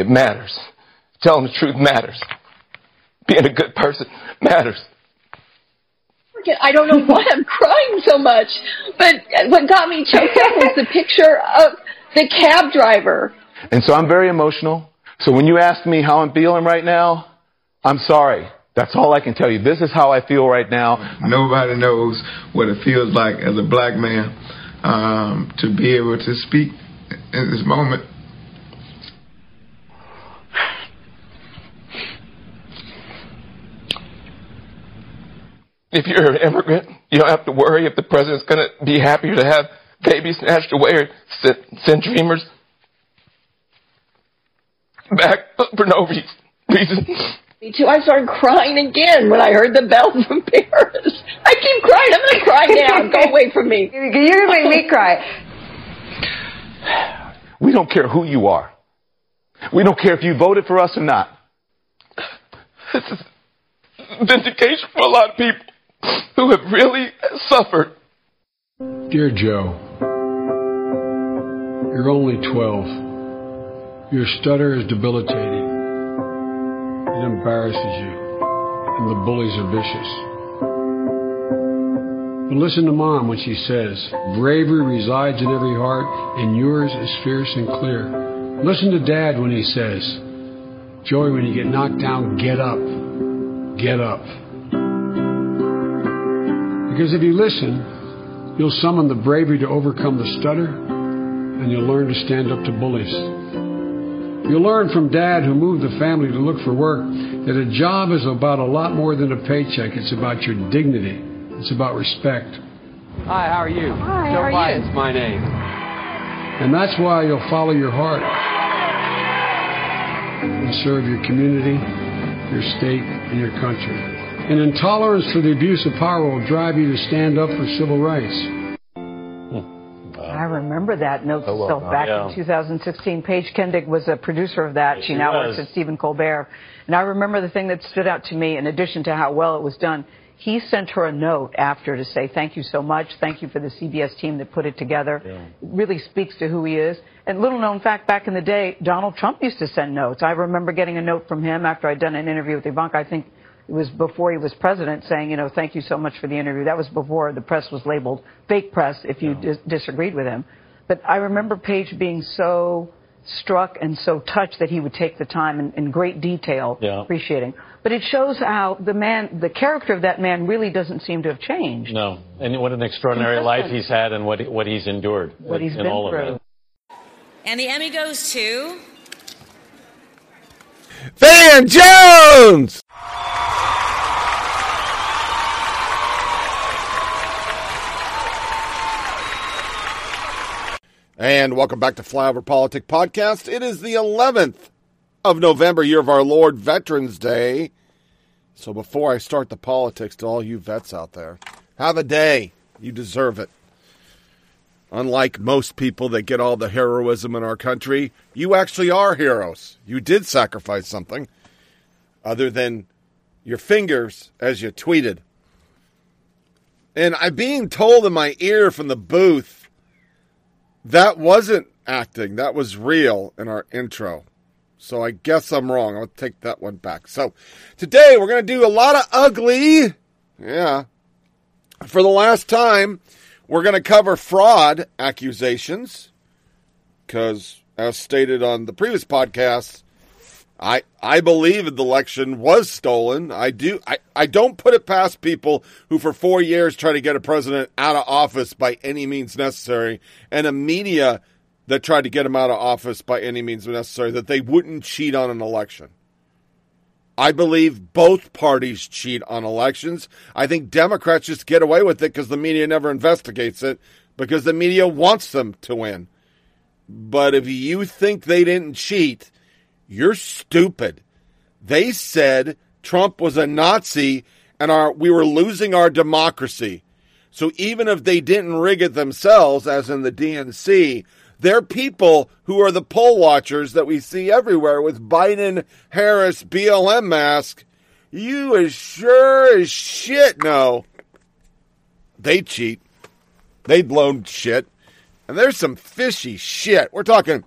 It matters. Telling the truth matters. Being a good person matters. I don't know why I'm crying so much, but what got me choked up was the picture of the cab driver. And so I'm very emotional. So when you ask me how I'm feeling right now, I'm sorry. That's all I can tell you. This is how I feel right now. Nobody knows what it feels like as a black man um, to be able to speak in this moment If you're an immigrant, you don't have to worry if the president's going to be happier to have babies snatched away or send, send dreamers back for no reason. Me too. I started crying again when I heard the bell from Paris. I keep crying. I'm going to cry now. Go away from me. You're going to make me cry. We don't care who you are. We don't care if you voted for us or not. This is vindication for a lot of people who have really suffered. Dear Joe, you're only 12. Your stutter is debilitating. It embarrasses you, and the bullies are vicious. But listen to mom when she says, bravery resides in every heart, and yours is fierce and clear. Listen to dad when he says, Joey, when you get knocked down, get up. Get up. Because if you listen, you'll summon the bravery to overcome the stutter, and you'll learn to stand up to bullies. You'll learn from dad, who moved the family to look for work, that a job is about a lot more than a paycheck. It's about your dignity, it's about respect. Hi, how are you? Hi, Joe how are Biden's you? my name. And that's why you'll follow your heart and serve your community, your state, and your country. And intolerance for the abuse of power will drive you to stand up for civil rights. Hmm. I remember that note Oh, well, still back yeah. in 2016. Paige Kendig was a producer of that. Yes, she she now was. works at Stephen Colbert. And I remember the thing that stood out to me, in addition to how well it was done, he sent her a note after to say, thank you so much. Thank you for the CBS team that put it together. Yeah. It really speaks to who he is. And little known fact, back in the day, Donald Trump used to send notes. I remember getting a note from him after I'd done an interview with Ivanka. I think it was before he was president saying, you know, thank you so much for the interview. That was before the press was labeled fake press if you dis- disagreed with him. But I remember Paige being so struck and so touched that he would take the time in, in great detail, Yeah. appreciating. But it shows how the man, the character of that man really doesn't seem to have changed. No, and what an extraordinary Consistent. life he's had, and what what he's endured. What he's in been all through. of it. And the Emmy goes to. Van Jones! And welcome back to Flyover Politic Podcast. It is the 11th of November, year of our Lord Veterans Day. So before I start the politics to all you vets out there, have a day. You deserve it. Unlike most people that get all the heroism in our country, you actually are heroes. You did sacrifice something other than your fingers as you tweeted. And I'm being told in my ear from the booth that wasn't acting, that was real in our intro. So I guess I'm wrong. I'll take that one back. So today we're going to do a lot of ugly. Yeah. For the last time, we're going to cover fraud accusations because, as stated on the previous podcast, I I believe the election was stolen. I do. I, I don't put it past people who for four years try to get a president out of office by any means necessary, and a media that tried to get him out of office by any means necessary that they wouldn't cheat on an election. I believe both parties cheat on elections. I think Democrats just get away with it because the media never investigates it because the media wants them to win. But if you think they didn't cheat, you're stupid. They said Trump was a Nazi and our we were losing our democracy. So even if they didn't rig it themselves, as in the DNC, they're people who are the poll watchers that we see everywhere with Biden, Harris, BLM mask. You as sure as shit know they cheat. They'd blown shit. And there's some fishy shit. We're talking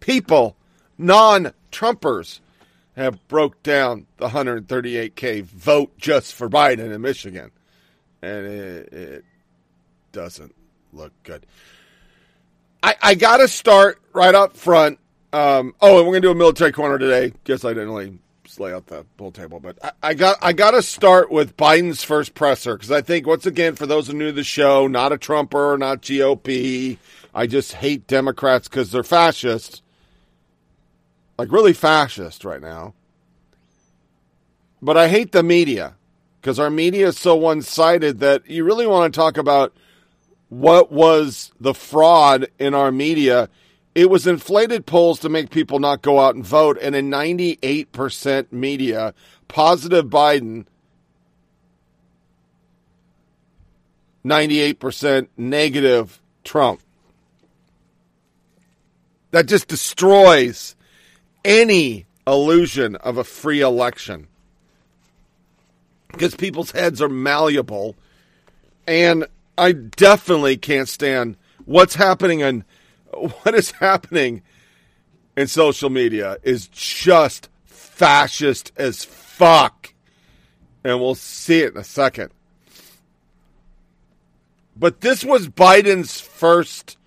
people, non Trumpers, have broke down the 138K vote just for Biden in Michigan. And it, it doesn't look good. I, I got to start right up front. Um, oh, and we're to do a military corner today. Guess I didn't really lay out the pool table, but I, I got I got to start with Biden's first presser because I think once again, for those who knew the show, not a Trumper, not GOP. I just hate Democrats because they're fascist, like really fascist right now. But I hate the media because our media is so one sided that you really want to talk about what was the fraud in our media it was inflated polls to make people not go out and vote, and in 98% media, positive Biden, 98% negative Trump. That just destroys any illusion of a free election. Because people's heads are malleable. And I definitely can't stand what's happening and what is happening in social media is just fascist as fuck. And we'll see it in a second. But this was Biden's first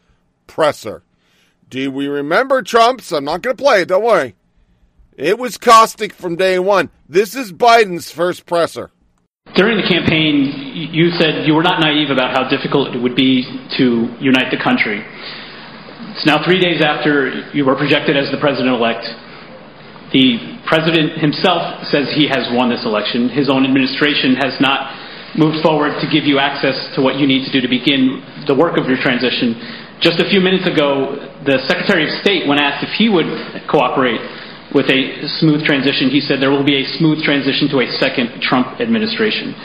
presser. Do we remember Trump's? I'm not going to play it, don't worry. It was caustic from day one. This is Biden's first presser. During the campaign, you said you were not naive about how difficult it would be to unite the country. It's now three days after you were projected as the president elect. The president himself says he has won this election. His own administration has not moved forward to give you access to what you need to do to begin the work of your transition. Just a few minutes ago, the Secretary of State, when asked if he would cooperate with a smooth transition, he said there will be a smooth transition to a second Trump administration.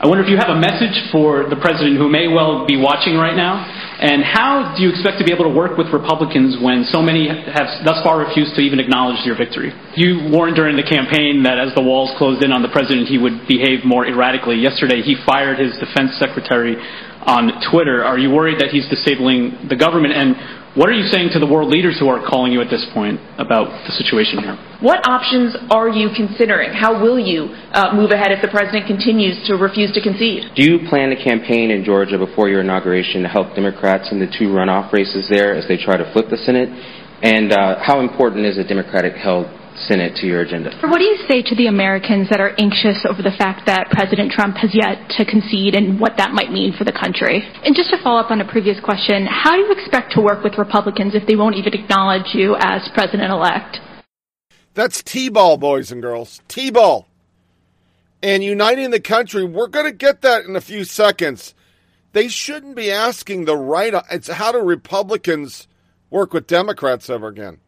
I wonder if you have a message for the president who may well be watching right now, and how do you expect to be able to work with Republicans when so many have thus far refused to even acknowledge your victory? You warned during the campaign that as the walls closed in on the president, he would behave more erratically. Yesterday, he fired his defense secretary on Twitter. Are you worried that he's disabling the government? And what are you saying to the world leaders who are calling you at this point about the situation here? What options are you considering? How will you uh, move ahead if the president continues to refuse to concede? Do you plan to campaign in Georgia before your inauguration to help Democrats in the two runoff races there as they try to flip the Senate? And uh, how important is a Democratic held Senate to your agenda. What do you say to the Americans that are anxious over the fact that President Trump has yet to concede and what that might mean for the country? And just to follow up on a previous question, how do you expect to work with Republicans if they won't even acknowledge you as president elect? That's T ball, boys and girls. T ball. And uniting the country, we're going to get that in a few seconds. They shouldn't be asking the right. It's how do Republicans work with Democrats ever again?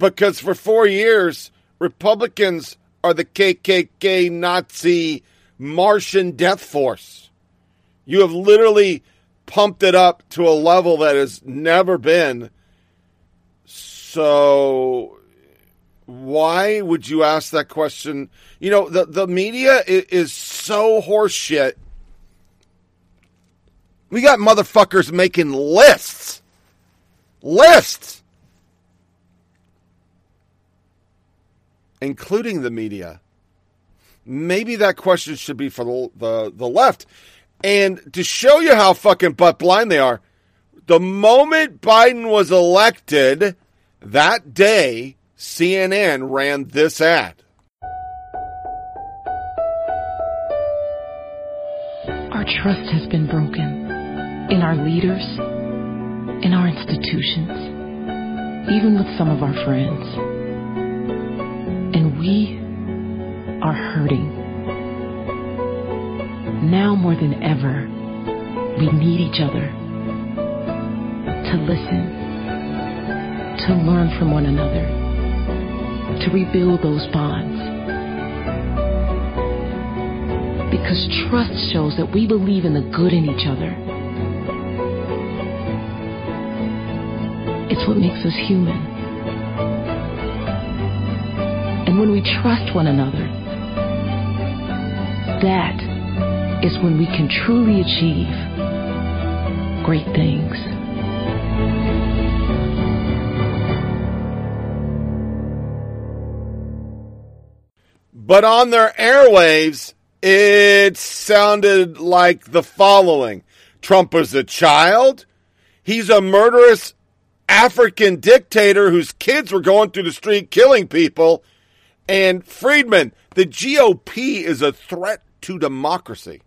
Because for four years, Republicans are the KKK Nazi Martian death force. You have literally pumped it up to a level that has never been. So, why would you ask that question? You know, the, the media is, is so horseshit. We got motherfuckers making lists. Lists including the media. Maybe that question should be for the, the, the left. And to show you how fucking butt blind they are, the moment Biden was elected, that day, CNN ran this ad. Our trust has been broken in our leaders, in our institutions, even with some of our friends and we are hurting. Now more than ever, we need each other. to listen, to learn from one another, to rebuild those bonds. Because trust shows that we believe in the good in each other. It's what makes us human. And when we trust one another, that is when we can truly achieve great things. But on their airwaves, it sounded like the following Trump was a child. He's a murderous African dictator whose kids were going through the street killing people. And Friedman, the GOP is a threat to democracy.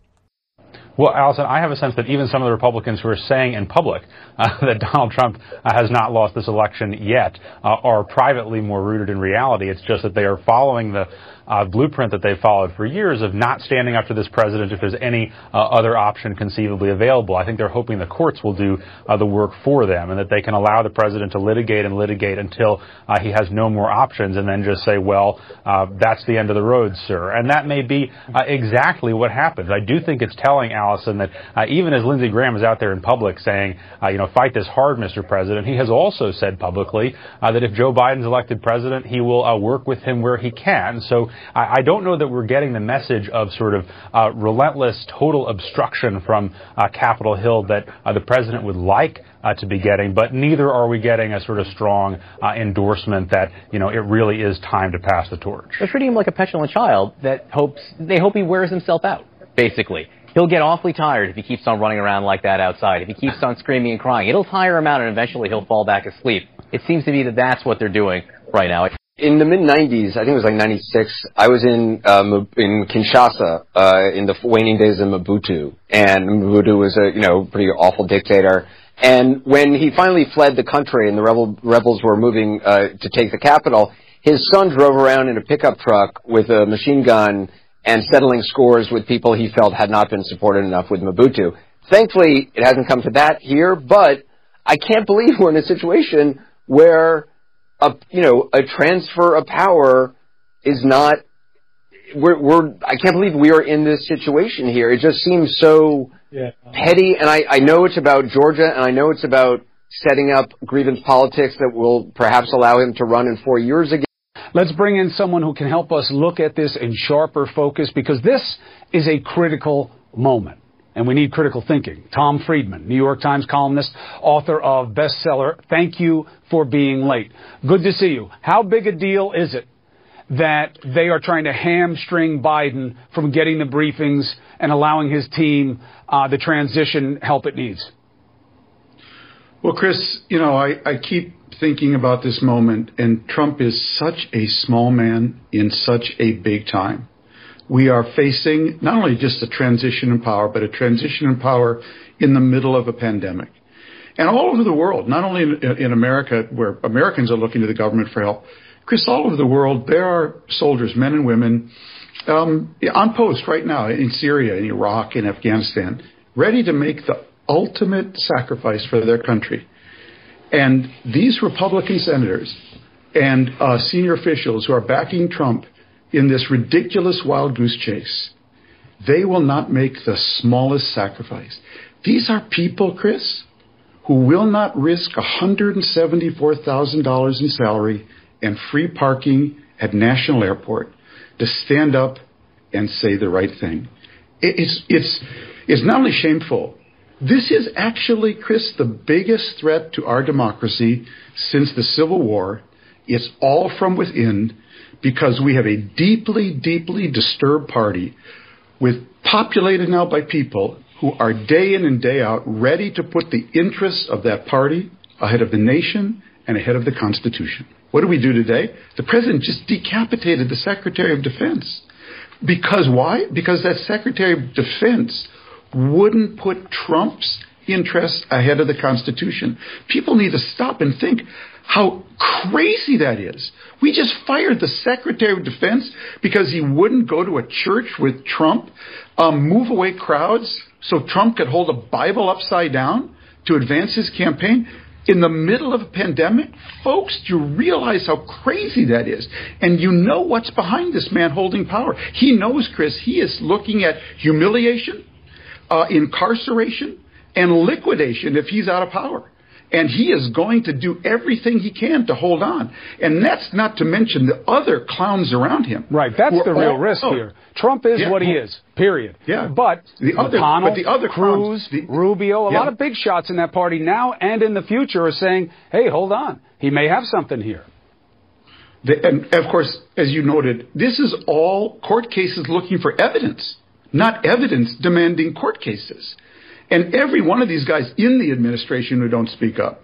Well, Allison, I have a sense that even some of the Republicans who are saying in public uh, that Donald Trump uh, has not lost this election yet uh, are privately more rooted in reality. It's just that they are following the uh, blueprint that they've followed for years of not standing up to this president if there's any uh, other option conceivably available. I think they're hoping the courts will do uh, the work for them and that they can allow the president to litigate and litigate until uh, he has no more options and then just say, well, uh, that's the end of the road, sir. And that may be uh, exactly what happens. I do think it's telling, Allison, that even as Lindsey Graham is out there in public saying, you know, fight this hard, Mr. President, he has also said publicly that if Joe Biden's elected president, he will work with him where he can. So I, I don't know that we're getting the message of sort of uh, relentless, total obstruction from uh, Capitol Hill that uh, the president would like uh, to be getting, but neither are we getting a sort of strong uh, endorsement that you know it really is time to pass the torch. They're treating him like a petulant child that hopes they hope he wears himself out. Basically, he'll get awfully tired if he keeps on running around like that outside. If he keeps on screaming and crying, it'll tire him out, and eventually he'll fall back asleep. It seems to be that that's what they're doing right now in the mid 90s, I think it was like 96, I was in uh, in Kinshasa uh, in the waning days of Mobutu, and Mobutu was a you know pretty awful dictator. And when he finally fled the country and the rebel, rebels were moving uh, to take the capital, his son drove around in a pickup truck with a machine gun and settling scores with people he felt had not been supported enough with Mobutu. Thankfully, it hasn't come to that here, but I can't believe we're in a situation where a you know a transfer of power is not we're we're I can't believe we are in this situation here. It just seems so yeah. petty and I, I know it's about Georgia and I know it's about setting up grievance politics that will perhaps allow him to run in four years again. Let's bring in someone who can help us look at this in sharper focus because this is a critical moment and we need critical thinking. Tom Friedman, New York Times columnist, author of bestseller Thank You for Being Late. Good to see you. How big a deal is it that they are trying to hamstring Biden from getting the briefings and allowing his team uh, the transition help it needs? Well, Chris, you know, I, I keep thinking about this moment, and Trump is such a small man in such a big time we are facing not only just a transition in power, but a transition in power in the middle of a pandemic. And all over the world, not only in, in America, where Americans are looking to the government for help, Chris, all over the world, there are soldiers, men and women, um, on post right now in Syria, in Iraq, in Afghanistan, ready to make the ultimate sacrifice for their country. And these Republican senators and uh, senior officials who are backing Trump in this ridiculous wild goose chase, they will not make the smallest sacrifice. These are people, Chris, who will not risk $174,000 in salary and free parking at National Airport to stand up and say the right thing. It's, it's, it's not only shameful, this is actually, Chris, the biggest threat to our democracy since the Civil War. It's all from within because we have a deeply, deeply disturbed party with populated now by people who are day in and day out ready to put the interests of that party ahead of the nation and ahead of the Constitution. What do we do today? The president just decapitated the Secretary of Defense. Because why? Because that Secretary of Defense wouldn't put Trump's interests ahead of the Constitution. People need to stop and think how crazy that is. We just fired the Secretary of Defense because he wouldn't go to a church with Trump, um, move away crowds so Trump could hold a Bible upside down to advance his campaign. in the middle of a pandemic? Folks, do you realize how crazy that is? And you know what's behind this man holding power. He knows, Chris, he is looking at humiliation, uh, incarceration, and liquidation if he's out of power. And he is going to do everything he can to hold on. And that's not to mention the other clowns around him. Right, that's the real all- risk oh, here. Trump is Yeah, what he is, period. Yeah. But The other- McConnell, but the other Cruz, clowns- Rubio, a Yeah. lot of big shots in that party now and in the future are saying, hey, hold on. He may have something here. The, and of course, as you noted, this is all court cases looking for evidence, not evidence demanding court cases. And every one of these guys in the administration who don't speak up,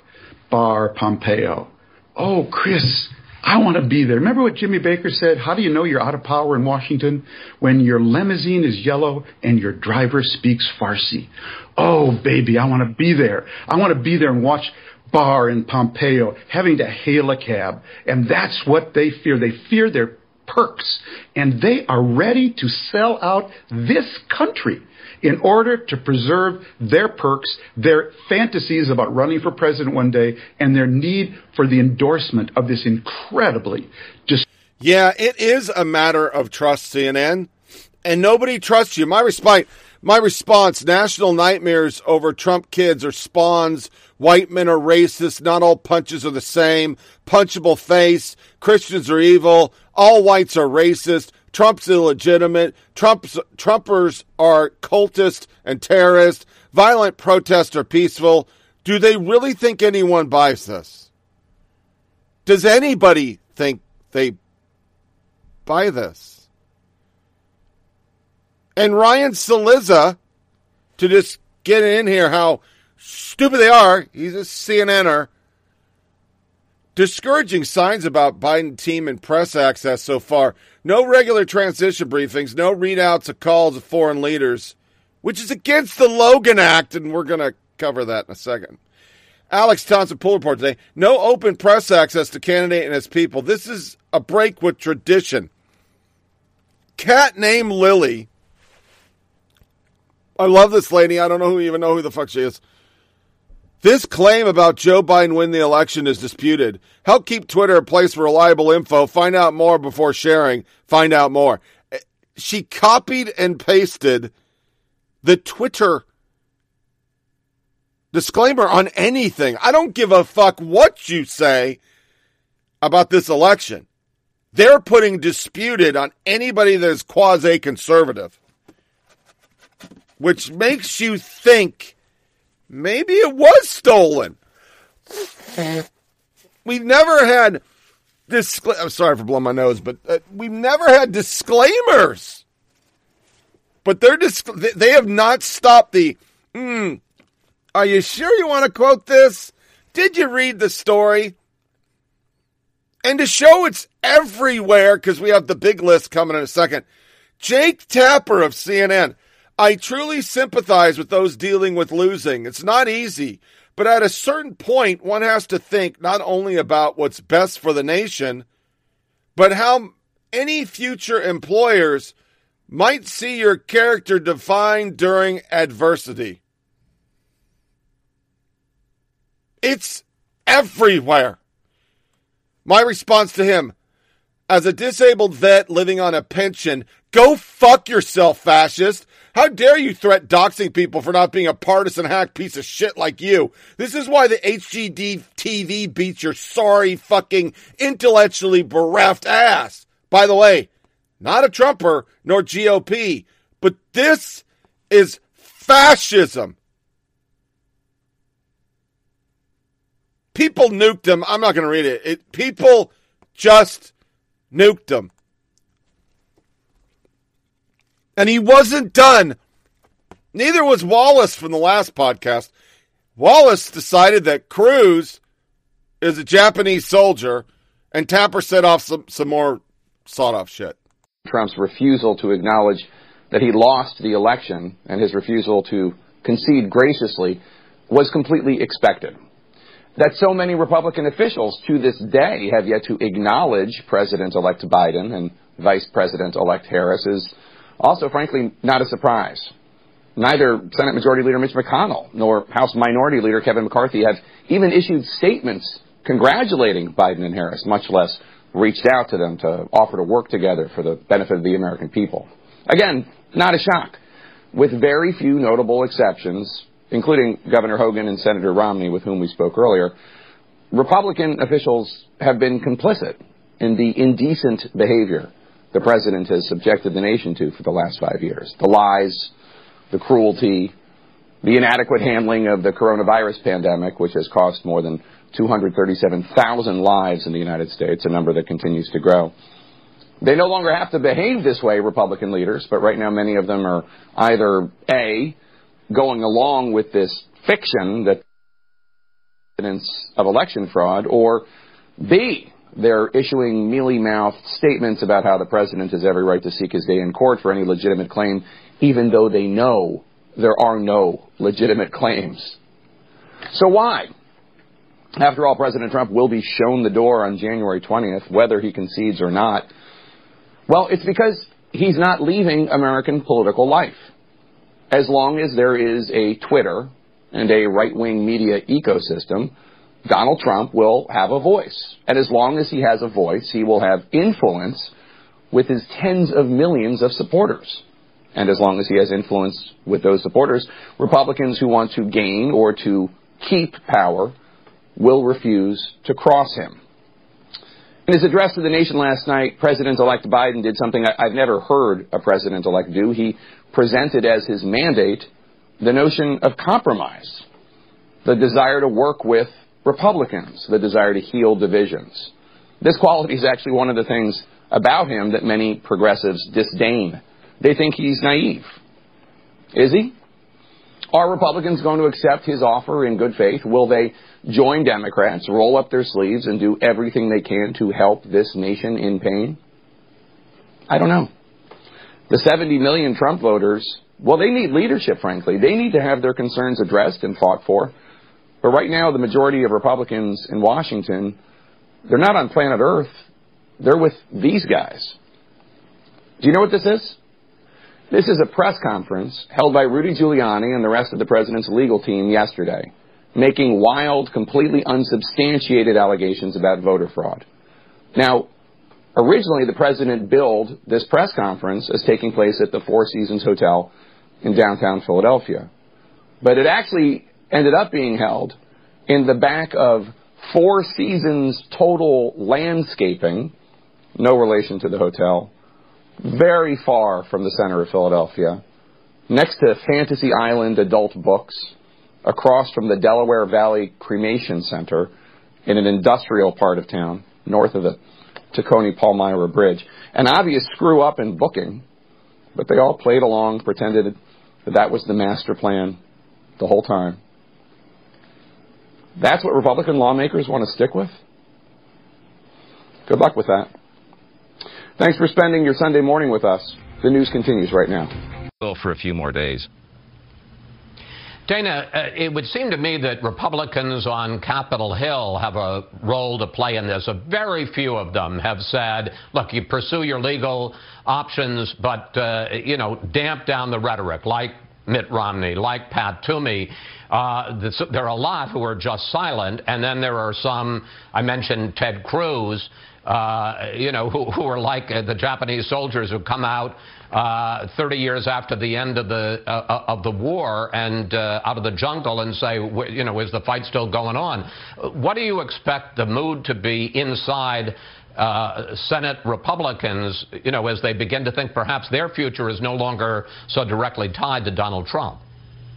Barr, Pompeo, oh, Chris, I want to be there. Remember what Jimmy Baker said? How do you know you're out of power in Washington? When your limousine is yellow and your driver speaks Farsi. Oh, baby, I want to be there. I want to be there and watch Barr and Pompeo having to hail a cab. And that's what they fear. They fear their perks. And they are ready to sell out this country in order to preserve their perks, their fantasies about running for president one day, and their need for the endorsement of this incredibly just Yeah, it is a matter of trust, CNN, and nobody trusts you. My response, my response: national nightmares over Trump kids or spawns. White men are racist. Not all punches are the same. Punchable face. Christians are evil. All whites are racist. Trump's illegitimate. Trump's, Trumpers are cultists and terrorists. Violent protests are peaceful. Do they really think anyone buys this? Does anybody think they buy this? And Ryan Cillizza, to just get in here how stupid they are, he's a CNNer, discouraging signs about Biden team and press access so far. No regular transition briefings, no readouts of calls of foreign leaders, which is against the Logan Act, and we're going to cover that in a second. Alex Thompson Pool Report today. No open press access to candidate and his people. This is a break with tradition. Cat named Lily. I love this lady. I don't know who even know who the fuck she is. This claim about Joe Biden win the election is disputed. Help keep Twitter a place for reliable info. Find out more before sharing. Find out more. Eh, she copied and pasted the Twitter disclaimer on anything. I don't give a fuck what you say about this election. They're putting disputed on anybody that is quasi conservative, which makes you think maybe it was stolen. We've never had discla- I'm sorry for blowing my nose, but uh, we've never had disclaimers. But they're dis- they have not stopped the. Hmm, are you sure you want to quote this? Did you read the story? And to show it's everywhere, because we have the big list coming in a second. Jake Tapper of CNN. I truly sympathize with those dealing with losing. It's not easy, but at a certain point, one has to think not only about what's best for the nation, but how any future employers might see your character defined during adversity. It's everywhere. My response to him as a disabled vet living on a pension, go fuck yourself, fascist. How dare you threat doxing people for not being a partisan hack piece of shit like you? This is why the HGD TV beats your sorry fucking intellectually bereft ass. By the way, not a Trumper nor GOP, but this is fascism. People nuked him. I'm not going to read it. it. People just nuked him. And he wasn't done. Neither was Wallace from the last podcast. Wallace decided that Cruz is a Japanese soldier, and Tapper set off some, some more sawed off shit. Trump's refusal to acknowledge that he lost the election and his refusal to concede graciously was completely expected. That so many Republican officials to this day have yet to acknowledge President elect Biden and Vice President elect Harris is also, frankly, not a surprise. Neither Senate Majority Leader Mitch McConnell nor House Minority Leader Kevin McCarthy have even issued statements congratulating Biden and Harris, much less reached out to them to offer to work together for the benefit of the American people. Again, not a shock. With very few notable exceptions, including Governor Hogan and Senator Romney, with whom we spoke earlier, Republican officials have been complicit in the indecent behavior the president has subjected the nation to for the last five years. The lies, the cruelty, the inadequate handling of the coronavirus pandemic, which has cost more than 237,000 lives in the United States, a number that continues to grow. They no longer have to behave this way, Republican leaders, but right now many of them are either A, going along with this fiction that evidence of election fraud, or B, they're issuing mealy-mouthed statements about how the president has every right to seek his day in court for any legitimate claim, even though they know there are no legitimate claims. So why? After all, President Trump will be shown the door on January 20th, whether he concedes or not. Well, it's because he's not leaving American political life. As long as there is a Twitter and a right-wing media ecosystem, Donald Trump will have a voice. And as long as he has a voice, he will have influence with his tens of millions of supporters. And as long as he has influence with those supporters, Republicans who want to gain or to keep power will refuse to cross him. In his address to the nation last night, President-elect Biden did something I've never heard a president-elect do. He presented as his mandate the notion of compromise, the desire to work with Republicans, the desire to heal divisions. This quality is actually one of the things about him that many progressives disdain. They think he's naive. Is he? Are Republicans going to accept his offer in good faith? Will they join Democrats, roll up their sleeves, and do everything they can to help this nation in pain? I don't know. The 70 million Trump voters, well, they need leadership, frankly. They need to have their concerns addressed and fought for. But right now, the majority of Republicans in Washington, they're not on planet Earth. They're with these guys. Do you know what this is? This is a press conference held by Rudy Giuliani and the rest of the president's legal team yesterday, making wild, completely unsubstantiated allegations about voter fraud. Now, originally the president billed this press conference as taking place at the Four Seasons Hotel in downtown Philadelphia. But it actually ended up being held in the back of Four Seasons Total Landscaping, no relation to the hotel, very far from the center of Philadelphia, next to Fantasy Island Adult Books, across from the Delaware Valley Cremation Center in an industrial part of town, north of the Tacony Palmyra Bridge. An obvious screw up in booking, but they all played along, pretended that that was the master plan the whole time. That's what Republican lawmakers want to stick with? Good luck with that. Thanks for spending your Sunday morning with us. The news continues right now. Well, For a few more days. Dana, uh, it would seem to me that Republicans on Capitol Hill have a role to play in this. A very few of them have said, look, you pursue your legal options, but, uh, you know, damp down the rhetoric, like Mitt Romney, like Pat Toomey. Uh, this, there are a lot who are just silent, and then there are some, I mentioned Ted Cruz, uh, you know, who, who are like uh, the Japanese soldiers who come out uh, 30 years after the end of the uh, uh of the war and out of the jungle and say, you know, is the fight still going on? What do you expect the mood to be inside? Senate Republicans, you know, as they begin to think perhaps their future is no longer so directly tied to Donald Trump.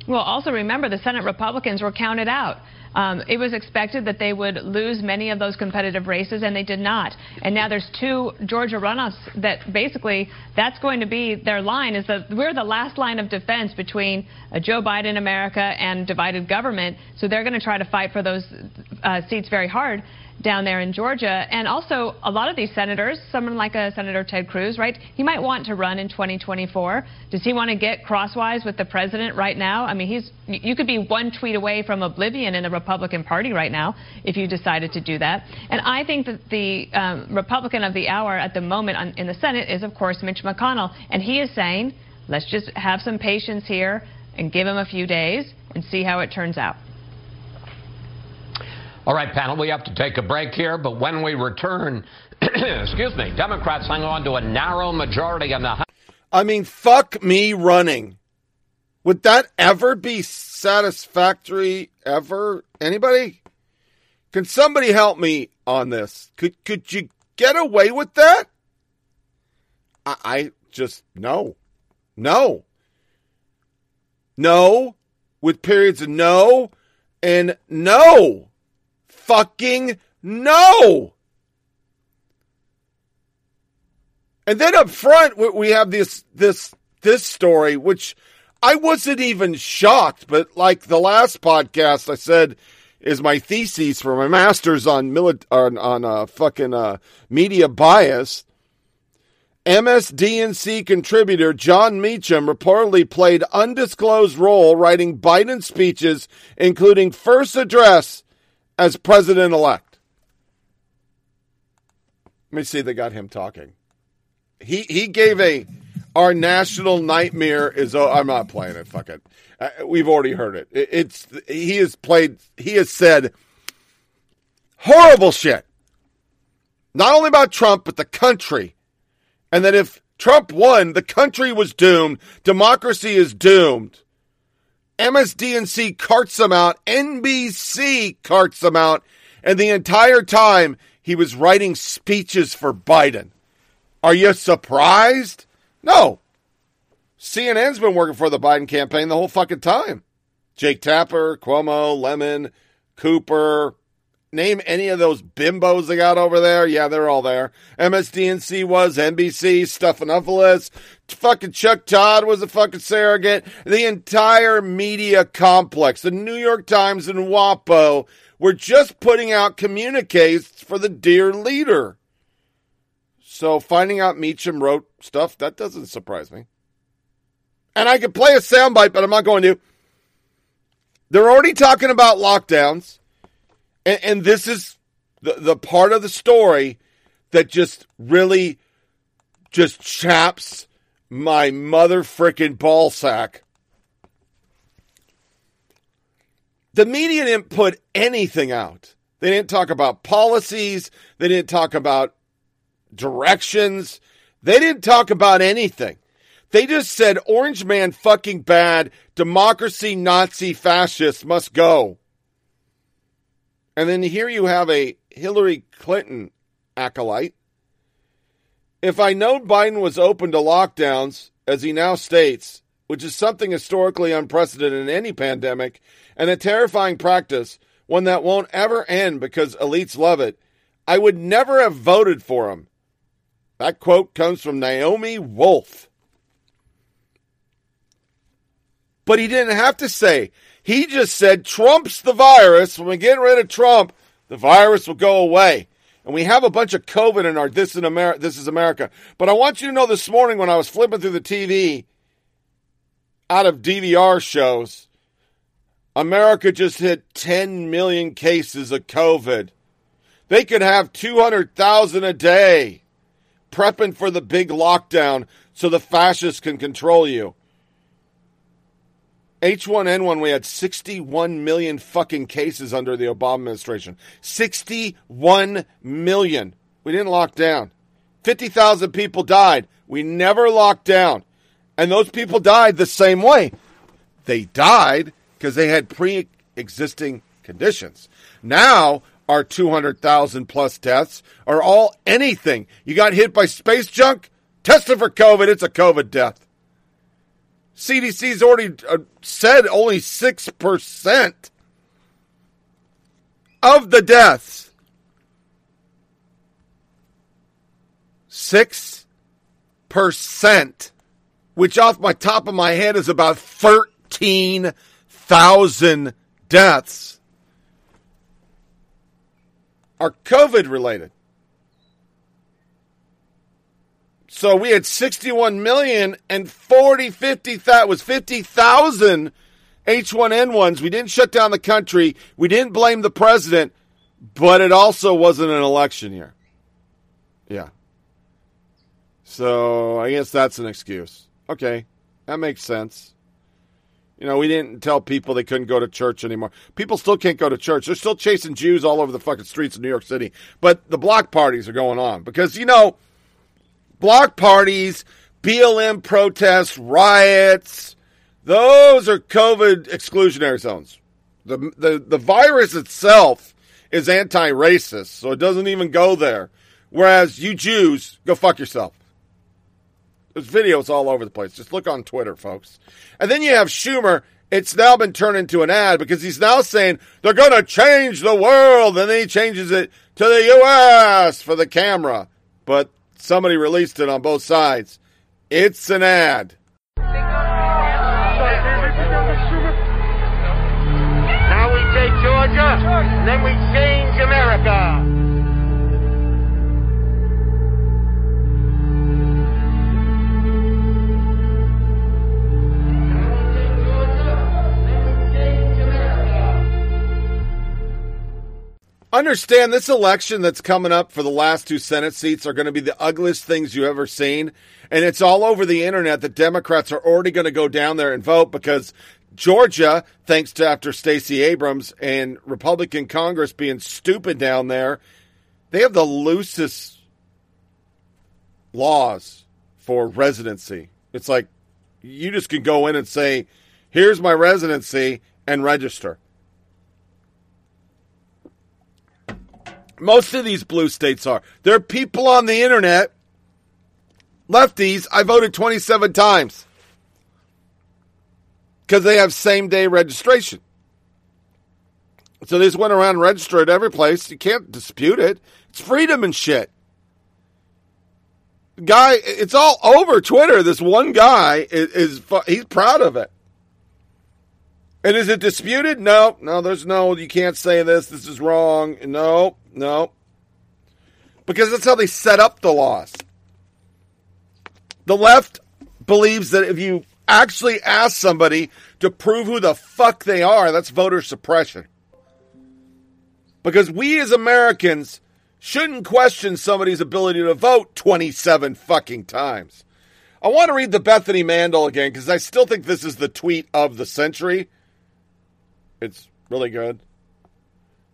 Well, also remember the Senate Republicans were counted out. Um, it was expected that they would lose many of those competitive races, and they did not. And now there's two Georgia runoffs that basically that's going to be their line is that we're the last line of defense between uh, Joe Biden America and divided government. So they're going to try to fight for those uh, seats very hard down there in Georgia. And also, a lot of these senators, someone like a Senator Ted Cruz, right, he might want to run in 2024. Does he want to get crosswise with the president right now? I mean, he's you could be one tweet away from oblivion in the Republican Party right now if you decided to do that. And I think that the um, Republican of the hour at the moment on, in the Senate is, of course, Mitch McConnell. And he is saying, let's just have some patience here and give him a few days and see how it turns out. All right, panel, we have to take a break here, but when we return, excuse me, Democrats hang on to a narrow majority in the. I mean, fuck me running. Would that ever be satisfactory ever? Anybody? Can somebody help me on this? Could could you get away with that? I, I just no. No. No with periods of no and no. Fucking no. And then up front, we have this this this story, which I wasn't even shocked, but like the last podcast, I said is my thesis for my master's on mili- on, on uh, fucking uh, media bias. MSDNC contributor Jon Meacham reportedly played undisclosed role writing Biden speeches, including first address as president elect. Let me see. They got him talking. He he gave a our national nightmare is. Oh, I'm not playing it. Fuck it. Uh, we've already heard it. it. It's he has played. He has said horrible shit. Not only about Trump, but the country and that if Trump won, the country was doomed, democracy is doomed. MSDNC carts him out, NBC carts him out, and the entire time he was writing speeches for Biden. Are you surprised? No. CNN's been working for the Biden campaign the whole fucking time. Jake Tapper, Cuomo, Lemon, Cooper, name any of those bimbos they got over there? Yeah, they're all there. MSDNC was, NBC, Stephanopoulos, fucking Chuck Todd was a fucking surrogate. The entire media complex, the New York Times and WAPO, were just putting out communiques for the dear leader. So finding out Meacham wrote stuff, that doesn't surprise me. And I could play a soundbite, but I'm not going to. They're already talking about lockdowns. And, and this is the, the part of the story that just really just chaps my mother frickin' ball sack. The media didn't put anything out. They didn't talk about policies. They didn't talk about directions. They didn't talk about anything. They just said Orange Man fucking bad. Democracy, Nazi, fascist must go. And then here you have a Hillary Clinton acolyte. If I know Biden was open to lockdowns, as he now states, which is something historically unprecedented in any pandemic and a terrifying practice, one that won't ever end because elites love it, I would never have voted for him. That quote comes from Naomi Wolf. But he didn't have to say, he just said Trump's the virus. When we get rid of Trump, the virus will go away. And we have a bunch of COVID in our This, in America, this is America. But I want you to know this morning when I was flipping through the TV out of DVR shows, America just hit 10 million cases of COVID. They could have 200,000 a day prepping for the big lockdown so the fascists can control you. H1N1, we had 61 million fucking cases under the Obama administration. 61 million. We didn't lock down. 50,000 people died. We never locked down. And those people died the same way. They died because they had pre existing conditions. Now, our 200,000 plus deaths are all anything. You got hit by space junk? Tested for COVID. It's a COVID death. CDC's already uh, said only 6% of the deaths. 6%, which off my top of my head is about 13,000 deaths, are COVID related. So we had 61 million and 40, 50, that was 50,000 H1N1s. We didn't shut down the country. We didn't blame the president, but it also wasn't an election year. Yeah. So I guess that's an excuse. Okay. That makes sense. You know, we didn't tell people they couldn't go to church anymore. People still can't go to church. They're still chasing Jews all over the fucking streets of New York City. But the block parties are going on because, you know, block parties, BLM protests, riots, those are COVID exclusionary zones. The, the, the virus itself is anti-racist, so it doesn't even go there. Whereas you Jews, go fuck yourself. There's videos all over the place. Just look on Twitter, folks. And then you have Schumer. It's now been turned into an ad because he's now saying they're going to change the world. And then he changes it to the U.S. for the camera. But somebody released it on both sides. It's an ad. Now we take Georgia, and then we change Understand this election that's coming up for the last two Senate seats are going to be the ugliest things you've ever seen. And it's all over the internet that Democrats are already going to go down there and vote because Georgia, thanks to after Stacey Abrams and Republican Congress being stupid down there, they have the loosest laws for residency. It's like you just can go in and say, here's my residency and register. Most of these blue states are. There are people on the internet, lefties, I voted 27 times because they have same day registration. So they just went around and registered every place. You can't dispute it. It's freedom and shit. Guy, it's all over Twitter. This one guy is, is he's proud of it. And is it disputed? No, no, there's no, you can't say this, this is wrong. No, no. Because that's how they set up the laws. The left believes that if you actually ask somebody to prove who the fuck they are, that's voter suppression. Because we as Americans shouldn't question somebody's ability to vote 27 fucking times. I want to read the Bethany Mandel again because I still think this is the tweet of the century. It's really good.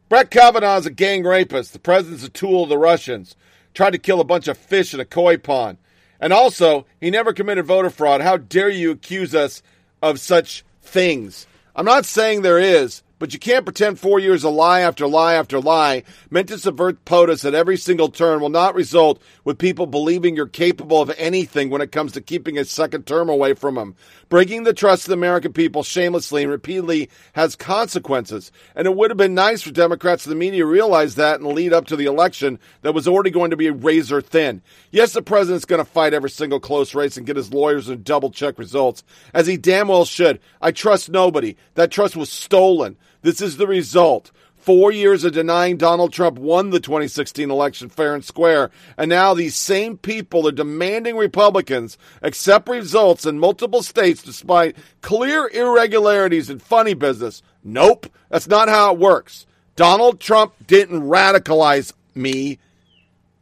Brett Kavanaugh's a gang rapist. The president's a tool of the Russians. Tried to kill a bunch of fish in a koi pond. And also, he never committed voter fraud. How dare you accuse us of such things? I'm not saying there is, but you can't pretend four years of lie after lie after lie meant to subvert POTUS at every single turn will not result with people believing you're capable of anything when it comes to keeping a second term away from them. Breaking the trust of the American people shamelessly and repeatedly has consequences. And it would have been nice for Democrats and the media to realize that and lead up to the election that was already going to be razor thin. Yes, the president's going to fight every single close race and get his lawyers to double check results, as he damn well should. I trust nobody. That trust was stolen. This is the result. Four years of denying Donald Trump won the 2016 election fair and square, and now these same people are demanding Republicans accept results in multiple states despite clear irregularities and funny business. Nope, that's not how it works. Donald Trump didn't radicalize me.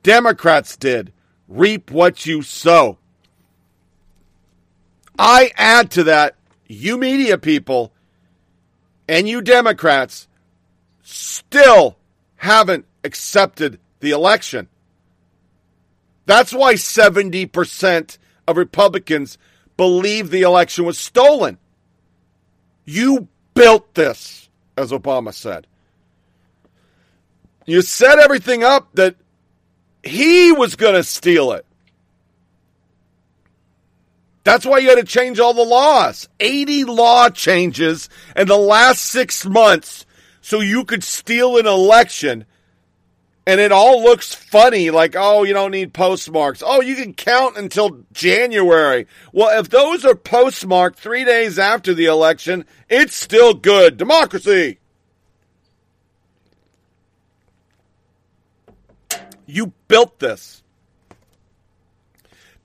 Democrats did. Reap what you sow. I add to that, you media people and you Democrats still haven't accepted the election. That's why 70% of Republicans believe the election was stolen. You built this, as Obama said. You set everything up that he was going to steal it. That's why you had to change all the laws. 80 law changes in the last six months so you could steal an election. And it all looks funny, like, oh, you don't need postmarks. Oh, you can count until January. Well, if those are postmarked three days after the election, it's still good. Democracy. You built this.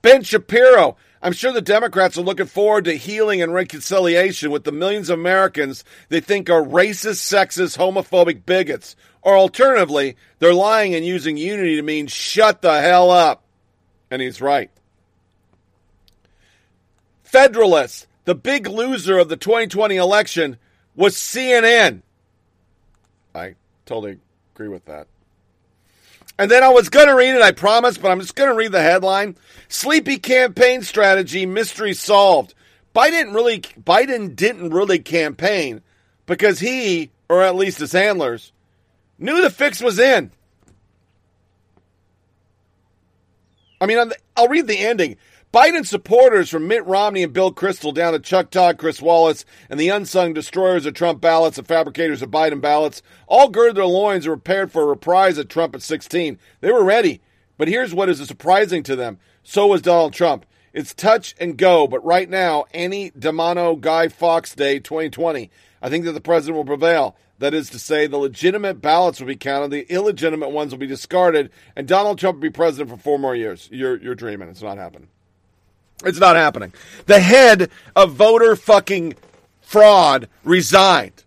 Ben Shapiro, I'm sure the Democrats are looking forward to healing and reconciliation with the millions of Americans they think are racist, sexist, homophobic bigots. Or alternatively, they're lying and using unity to mean shut the hell up. And he's right. Federalists, the big loser of the 2020 election was CNN. I totally agree with that. And then I was going to read it, I promise, but I'm just going to read the headline. Sleepy campaign strategy mystery solved. Biden really Biden didn't really campaign because he, or at least his handlers, knew the fix was in. I mean, I'll read the ending. Biden supporters from Mitt Romney and Bill Kristol down to Chuck Todd, Chris Wallace, and the unsung destroyers of Trump ballots and fabricators of Biden ballots all girded their loins and prepared for a reprise at Trump at 16. They were ready. But here's what is surprising to them. So was Donald Trump. It's touch and go, but right now, any Demano Guy Fawkes Day 2020, I think that the president will prevail. That is to say, the legitimate ballots will be counted, the illegitimate ones will be discarded, and Donald Trump will be president for four more years. You're, you're dreaming. It's not happening. It's not happening. The head of voter fucking fraud resigned.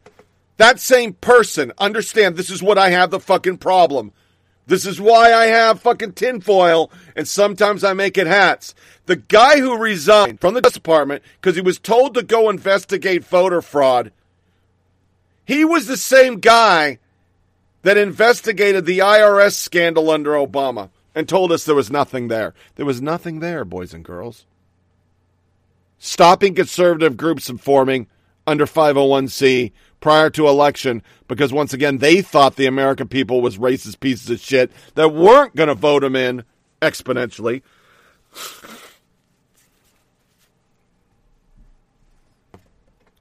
That same person, understand this is what I have the fucking problem. This is why I have fucking tinfoil and sometimes I make it hats. The guy who resigned from the Justice Department because he was told to go investigate voter fraud, he was the same guy that investigated the IRS scandal under Obama and told us there was nothing there. There was nothing there, boys and girls stopping conservative groups from forming under 501c prior to election because once again they thought the American people was racist pieces of shit that weren't going to vote them in exponentially.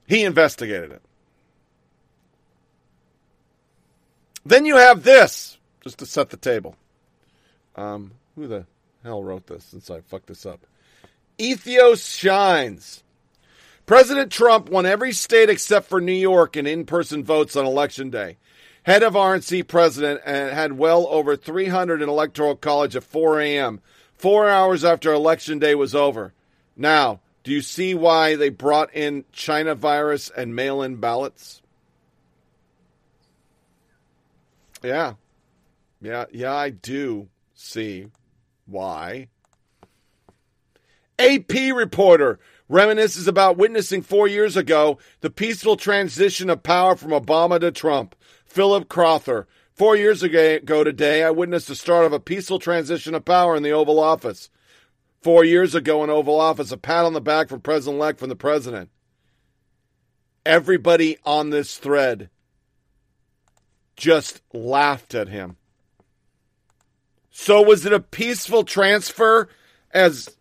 He investigated it. Then you have this, just to set the table. Um, who the hell wrote this since I fucked this up? Ethos shines. President Trump won every state except for New York in in person votes on election day. Head of RNC president and had well over 300 in electoral college at 4 a.m., four hours after election day was over. Now, do you see why they brought in China virus and mail in ballots? Yeah. Yeah, yeah, I do see why. AP reporter reminisces about witnessing four years ago the peaceful transition of power from Obama to Trump. Philip Crowther. Four years ago today, I witnessed the start of a peaceful transition of power in the Oval Office. Four years ago in Oval Office, a pat on the back for President elect from the President. Everybody on this thread just laughed at him. So, was it a peaceful transfer as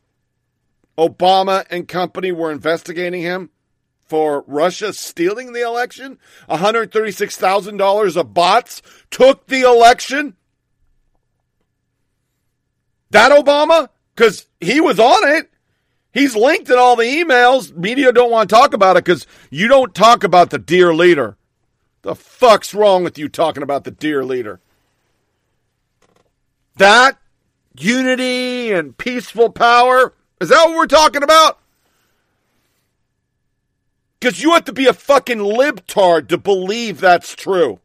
Obama and company were investigating him for Russia stealing the election. $136,000 of bots took the election. That Obama? Because he was on it. He's linked in all the emails. Media don't want to talk about it because you don't talk about the dear leader. The fuck's wrong with you talking about the dear leader? That unity and peaceful power is that what we're talking about? Because you have to be a fucking libtard to believe that's true.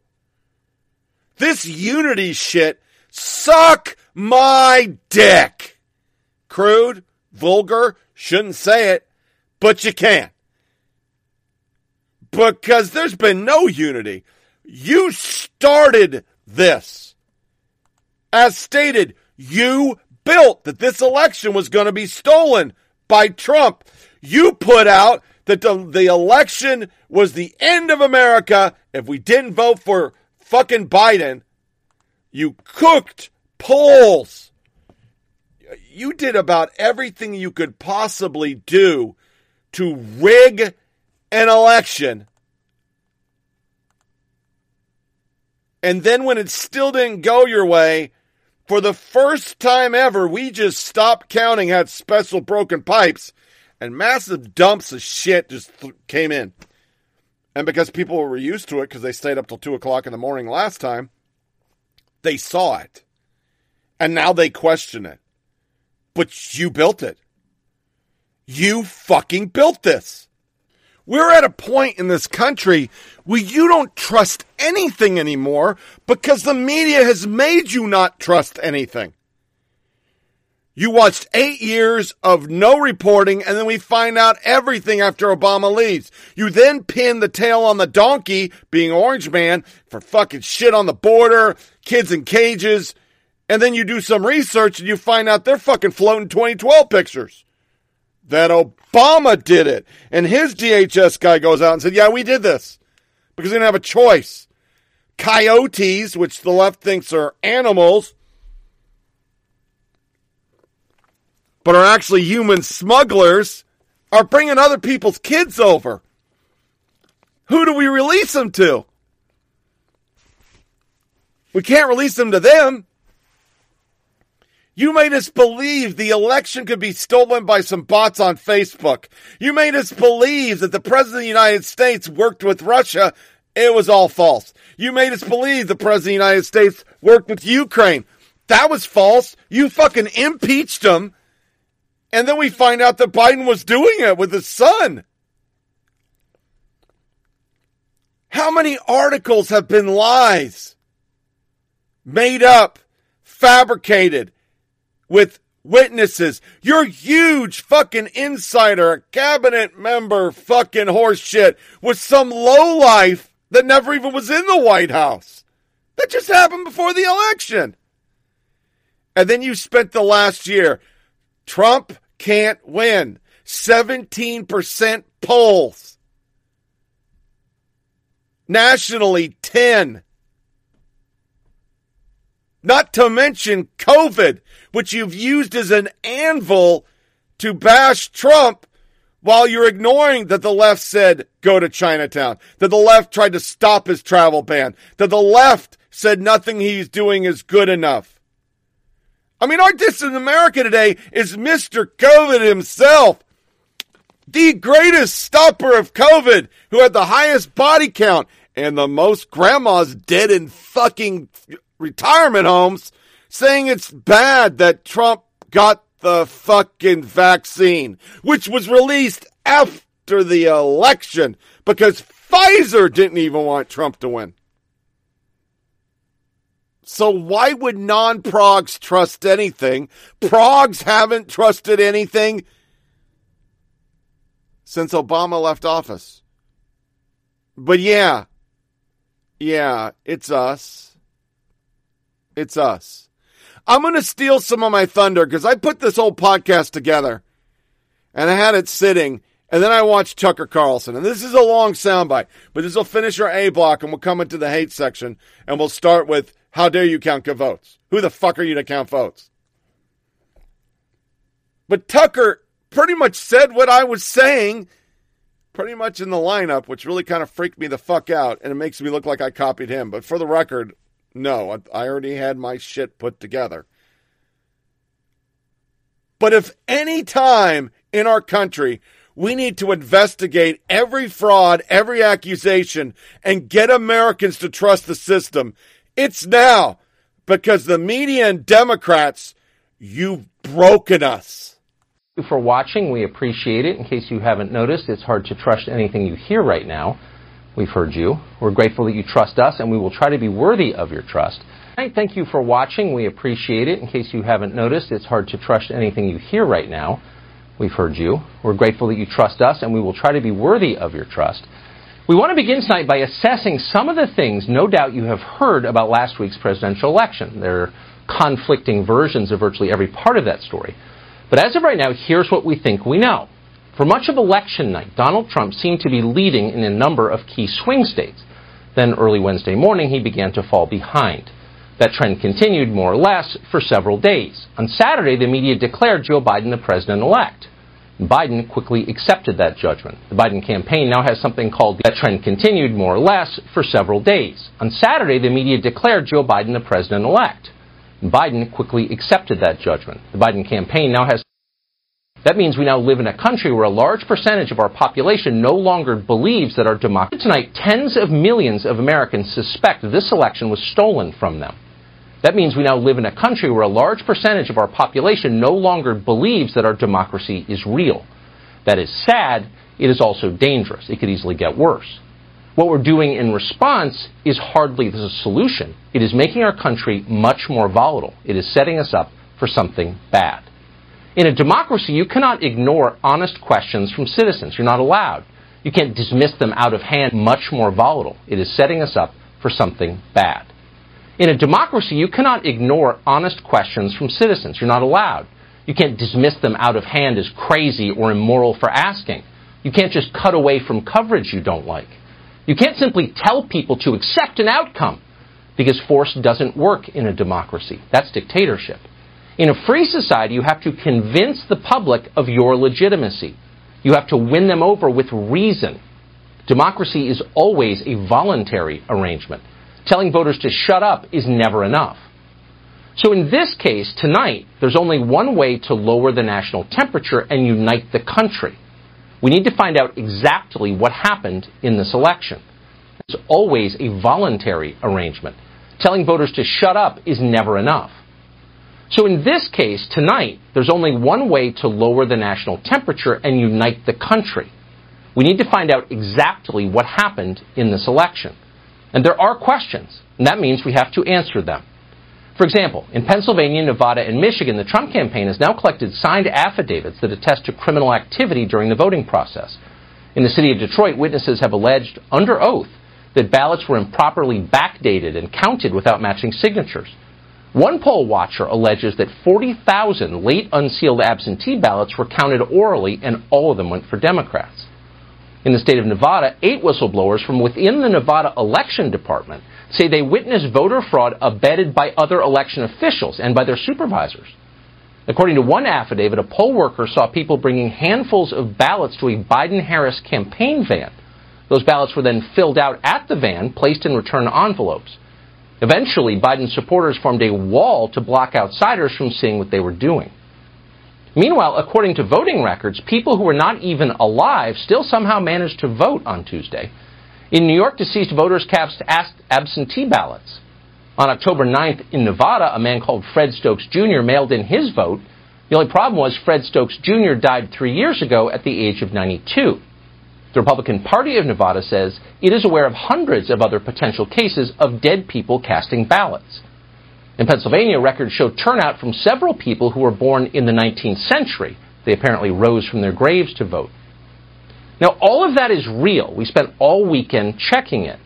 This unity shit, suck my dick. Crude, vulgar, shouldn't say it, but you can. Because there's been no unity. You started this. As stated, you built that this election was going to be stolen by Trump. You put out that the, the election was the end of America if we didn't vote for fucking Biden. You cooked polls. You did about everything you could possibly do to rig an election. And then when it still didn't go your way, for the first time ever, we just stopped counting, had special broken pipes, and massive dumps of shit just th- came in. And because people were used to it because they stayed up till 2 o'clock in the morning last time, they saw it. And now they question it. But you built it. You fucking built this. We're at a point in this country where you don't trust anything anymore because the media has made you not trust anything. You watched eight years of no reporting, and then we find out everything after Obama leaves. You then pin the tail on the donkey, being Orange Man, for fucking shit on the border, kids in cages, and then you do some research and you find out they're fucking floating 2012 pictures. That Obama did it. And his DHS guy goes out and said, yeah, we did this. Because we didn't have a choice. Coyotes, which the left thinks are animals, but are actually human smugglers, are bringing other people's kids over. Who do we release them to? We can't release them to them. You made us believe the election could be stolen by some bots on Facebook. You made us believe that the President of the United States worked with Russia. It was all false. You made us believe the President of the United States worked with Ukraine. That was false. You fucking impeached him and then we find out that Biden was doing it with his son. How many articles have been lies? Made up, fabricated, with witnesses. You're huge fucking insider, cabinet member, fucking horse shit with some lowlife that never even was in the White House. That just happened before the election. And then you spent the last year Trump can't win. 17% polls. Nationally, 10. Not to mention COVID, which you've used as an anvil to bash Trump while you're ignoring that the left said go to Chinatown, that the left tried to stop his travel ban, that the left said nothing he's doing is good enough. I mean, our distant America today is Mr. COVID himself. The greatest stopper of COVID, who had the highest body count and the most grandmas dead in fucking retirement homes, saying it's bad that Trump got the fucking vaccine, which was released after the election because Pfizer didn't even want Trump to win. So why would non-progs trust anything? Progs haven't trusted anything since Obama left office. But yeah, yeah, it's us. It's us. I'm going to steal some of my thunder because I put this whole podcast together and I had it sitting and then I watched Tucker Carlson. And this is a long soundbite, but this will finish our A block and we'll come into the hate section and we'll start with how dare you count votes? Who the fuck are you to count votes? But Tucker pretty much said what I was saying pretty much in the lineup, which really kind of freaked me the fuck out, and it makes me look like I copied him. But for the record, no, I already had my shit put together. But if any time in our country we need to investigate every fraud, every accusation, and get Americans to trust the system, it's now because the media and Democrats, you've broken us. For watching. We appreciate it. In case you haven't noticed, it's hard to trust anything you hear right now. We've heard you. We're grateful that you trust us, and we will try to be worthy of your trust. Thank you for watching. We appreciate it. In case you haven't noticed, it's hard to trust anything you hear right now. We've heard you. We're grateful that you trust us, and we will try to be worthy of your trust. We want to begin tonight by assessing some of the things no doubt you have heard about last week's presidential election. There are conflicting versions of virtually every part of that story. But as of right now, here's what we think we know. For much of election night, Donald Trump seemed to be leading in a number of key swing states. Then early Wednesday morning, he began to fall behind. That trend continued more or less for several days. On Saturday, the media declared Joe Biden the president elect. Biden quickly accepted that judgment. The Biden campaign now has something called that trend continued more or less for several days. On Saturday, the media declared Joe Biden the president elect. Biden quickly accepted that judgment. The Biden campaign now has that means we now live in a country where a large percentage of our population no longer believes that our democracy. Tonight, tens of millions of Americans suspect this election was stolen from them. That means we now live in a country where a large percentage of our population no longer believes that our democracy is real. That is sad. It is also dangerous. It could easily get worse. What we're doing in response is hardly the solution. It is making our country much more volatile. It is setting us up for something bad. In a democracy, you cannot ignore honest questions from citizens. You're not allowed. You can't dismiss them out of hand, much more volatile. It is setting us up for something bad. In a democracy, you cannot ignore honest questions from citizens. You're not allowed. You can't dismiss them out of hand as crazy or immoral for asking. You can't just cut away from coverage you don't like. You can't simply tell people to accept an outcome because force doesn't work in a democracy. That's dictatorship. In a free society, you have to convince the public of your legitimacy. You have to win them over with reason. Democracy is always a voluntary arrangement. Telling voters to shut up is never enough. So in this case, tonight, there's only one way to lower the national temperature and unite the country. We need to find out exactly what happened in this election. It's always a voluntary arrangement. Telling voters to shut up is never enough. So in this case, tonight, there's only one way to lower the national temperature and unite the country. We need to find out exactly what happened in this election. And there are questions, and that means we have to answer them. For example, in Pennsylvania, Nevada, and Michigan, the Trump campaign has now collected signed affidavits that attest to criminal activity during the voting process. In the city of Detroit, witnesses have alleged under oath that ballots were improperly backdated and counted without matching signatures. One poll watcher alleges that 40,000 late unsealed absentee ballots were counted orally and all of them went for Democrats. In the state of Nevada, eight whistleblowers from within the Nevada Election Department say they witnessed voter fraud abetted by other election officials and by their supervisors. According to one affidavit, a poll worker saw people bringing handfuls of ballots to a Biden Harris campaign van. Those ballots were then filled out at the van, placed in return envelopes. Eventually, Biden supporters formed a wall to block outsiders from seeing what they were doing. Meanwhile, according to voting records, people who were not even alive still somehow managed to vote on Tuesday. In New York, deceased voters cast absentee ballots. On October 9th in Nevada, a man called Fred Stokes Jr. mailed in his vote. The only problem was Fred Stokes Jr. died three years ago at the age of 92. The Republican Party of Nevada says it is aware of hundreds of other potential cases of dead people casting ballots. In Pennsylvania, records show turnout from several people who were born in the 19th century. They apparently rose from their graves to vote. Now, all of that is real. We spent all weekend checking it.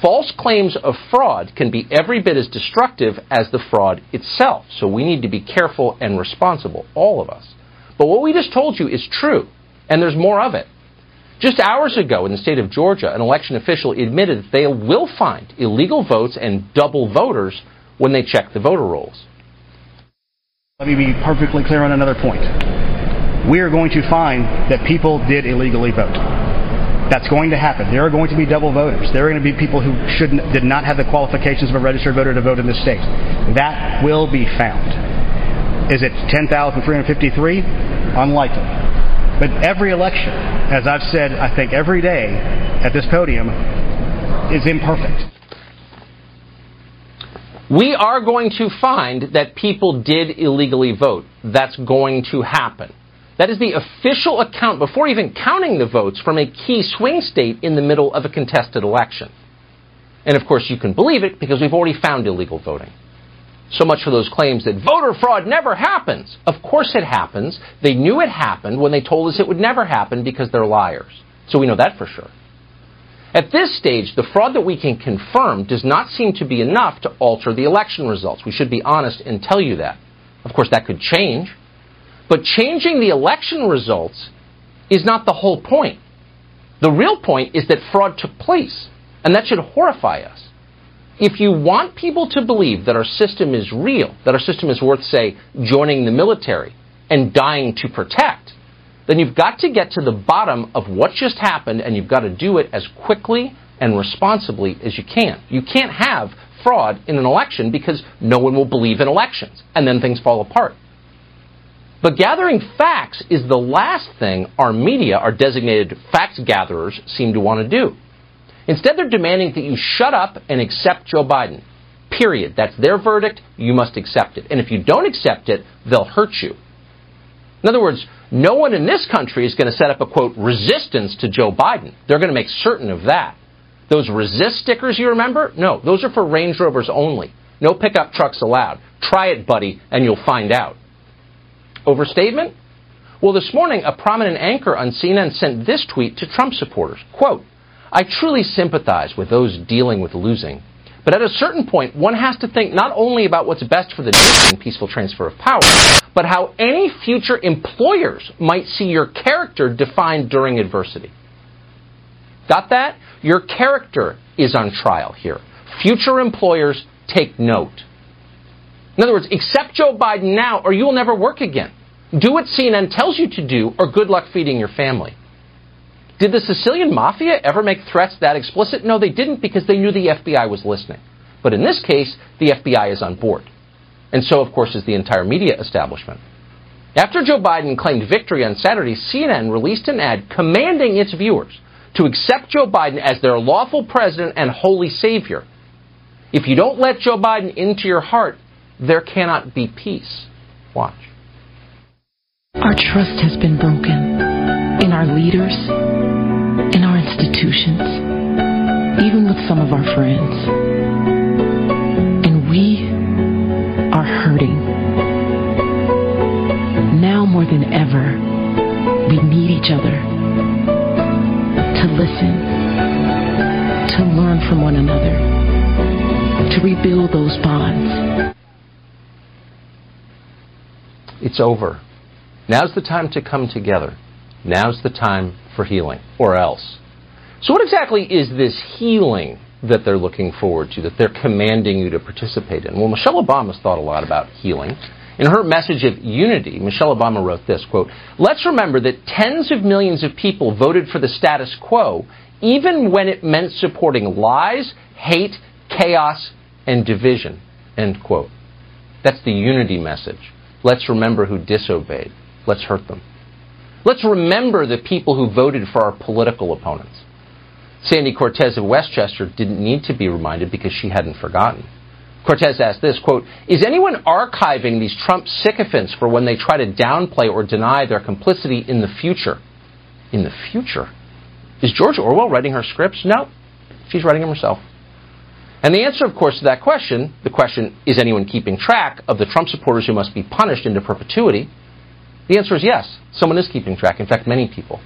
False claims of fraud can be every bit as destructive as the fraud itself, so we need to be careful and responsible, all of us. But what we just told you is true, and there's more of it. Just hours ago in the state of Georgia, an election official admitted that they will find illegal votes and double voters when they check the voter rolls. Let me be perfectly clear on another point. We are going to find that people did illegally vote. That's going to happen. There are going to be double voters. There are going to be people who should did not have the qualifications of a registered voter to vote in this state. That will be found. Is it 10,353? Unlikely. But every election, as I've said, I think every day at this podium, is imperfect. We are going to find that people did illegally vote. That's going to happen. That is the official account before even counting the votes from a key swing state in the middle of a contested election. And of course, you can believe it because we've already found illegal voting. So much for those claims that voter fraud never happens. Of course it happens. They knew it happened when they told us it would never happen because they're liars. So we know that for sure. At this stage, the fraud that we can confirm does not seem to be enough to alter the election results. We should be honest and tell you that. Of course, that could change. But changing the election results is not the whole point. The real point is that fraud took place, and that should horrify us. If you want people to believe that our system is real, that our system is worth, say, joining the military and dying to protect, then you've got to get to the bottom of what just happened and you've got to do it as quickly and responsibly as you can. You can't have fraud in an election because no one will believe in elections and then things fall apart. But gathering facts is the last thing our media, our designated facts gatherers, seem to want to do. Instead, they're demanding that you shut up and accept Joe Biden. Period. That's their verdict. You must accept it. And if you don't accept it, they'll hurt you. In other words, no one in this country is going to set up a quote resistance to Joe Biden. They're going to make certain of that. Those resist stickers you remember? No, those are for Range Rovers only. No pickup trucks allowed. Try it, buddy, and you'll find out. Overstatement? Well, this morning, a prominent anchor on CNN sent this tweet to Trump supporters. Quote, I truly sympathize with those dealing with losing. But at a certain point, one has to think not only about what's best for the nation and peaceful transfer of power, but how any future employers might see your character defined during adversity. Got that? Your character is on trial here. Future employers take note. In other words, accept Joe Biden now or you will never work again. Do what CNN tells you to do or good luck feeding your family. Did the Sicilian mafia ever make threats that explicit? No, they didn't because they knew the FBI was listening. But in this case, the FBI is on board. And so, of course, is the entire media establishment. After Joe Biden claimed victory on Saturday, CNN released an ad commanding its viewers to accept Joe Biden as their lawful president and holy savior. If you don't let Joe Biden into your heart, there cannot be peace. Watch. Our trust has been broken in our leaders, in our institutions, even with some of our friends. And we are hurting. Now more than ever, we need each other to listen, to learn from one another, to rebuild those bonds. It's over. Now's the time to come together. Now's the time for healing, or else. So, what exactly is this healing that they're looking forward to, that they're commanding you to participate in? Well, Michelle Obama's thought a lot about healing. In her message of unity, Michelle Obama wrote this quote, Let's remember that tens of millions of people voted for the status quo, even when it meant supporting lies, hate, chaos, and division. End quote. That's the unity message. Let's remember who disobeyed. Let's hurt them. Let's remember the people who voted for our political opponents. Sandy Cortez of Westchester didn't need to be reminded because she hadn't forgotten. Cortez asked this, quote, Is anyone archiving these Trump sycophants for when they try to downplay or deny their complicity in the future? In the future? Is George Orwell writing her scripts? No. She's writing them herself. And the answer, of course, to that question, the question, is anyone keeping track of the Trump supporters who must be punished into perpetuity? The answer is yes. Someone is keeping track. In fact, many people.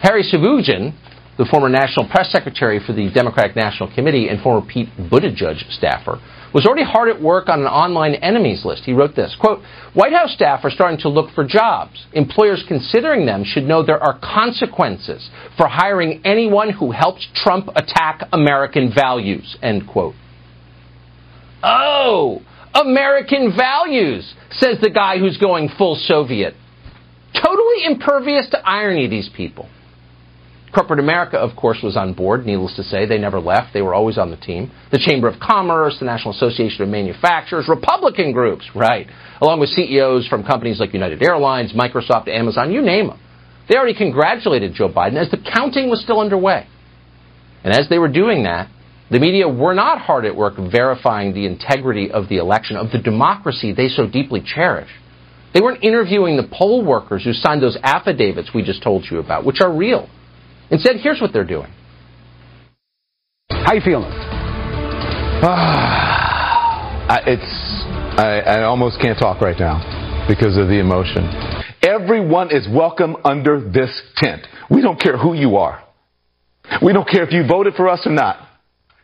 Hari Sevugan, the former national press secretary for the Democratic National Committee and former Pete Buttigieg staffer, was already hard at work on an online enemies list. He wrote this, quote, White House staff are starting to look for jobs. Employers considering them should know there are consequences for hiring anyone who helps Trump attack American values, end quote. Oh, American values, says the guy who's going full Soviet. Totally impervious to irony, these people. Corporate America, of course, was on board, needless to say. They never left. They were always on the team. The Chamber of Commerce, the National Association of Manufacturers, Republican groups, right, along with CEOs from companies like United Airlines, Microsoft, Amazon, you name them. They already congratulated Joe Biden as the counting was still underway. And as they were doing that, the media were not hard at work verifying the integrity of the election, of the democracy they so deeply cherish. They weren't interviewing the poll workers who signed those affidavits we just told you about, which are real. Instead, here's what they're doing. How you feeling? I, it's I, I almost can't talk right now because of the emotion. Everyone is welcome under this tent. We don't care who you are. We don't care if you voted for us or not.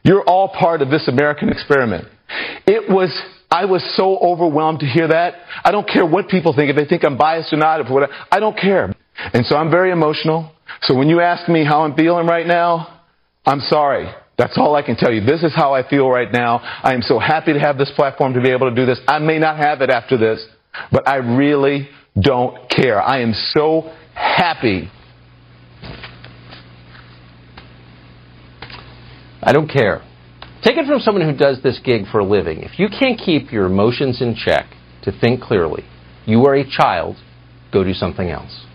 You're all part of this American experiment. It was I was so overwhelmed to hear that. I don't care what people think, if they think I'm biased or not, if whatever. I don't care. And so I'm very emotional. So when you ask me how I'm feeling right now, I'm sorry. That's all I can tell you. This is how I feel right now. I am so happy to have this platform to be able to do this. I may not have it after this, but I really don't care. I am so happy. I don't care. Take it from someone who does this gig for a living. If you can't keep your emotions in check to think clearly, you are a child, go do something else.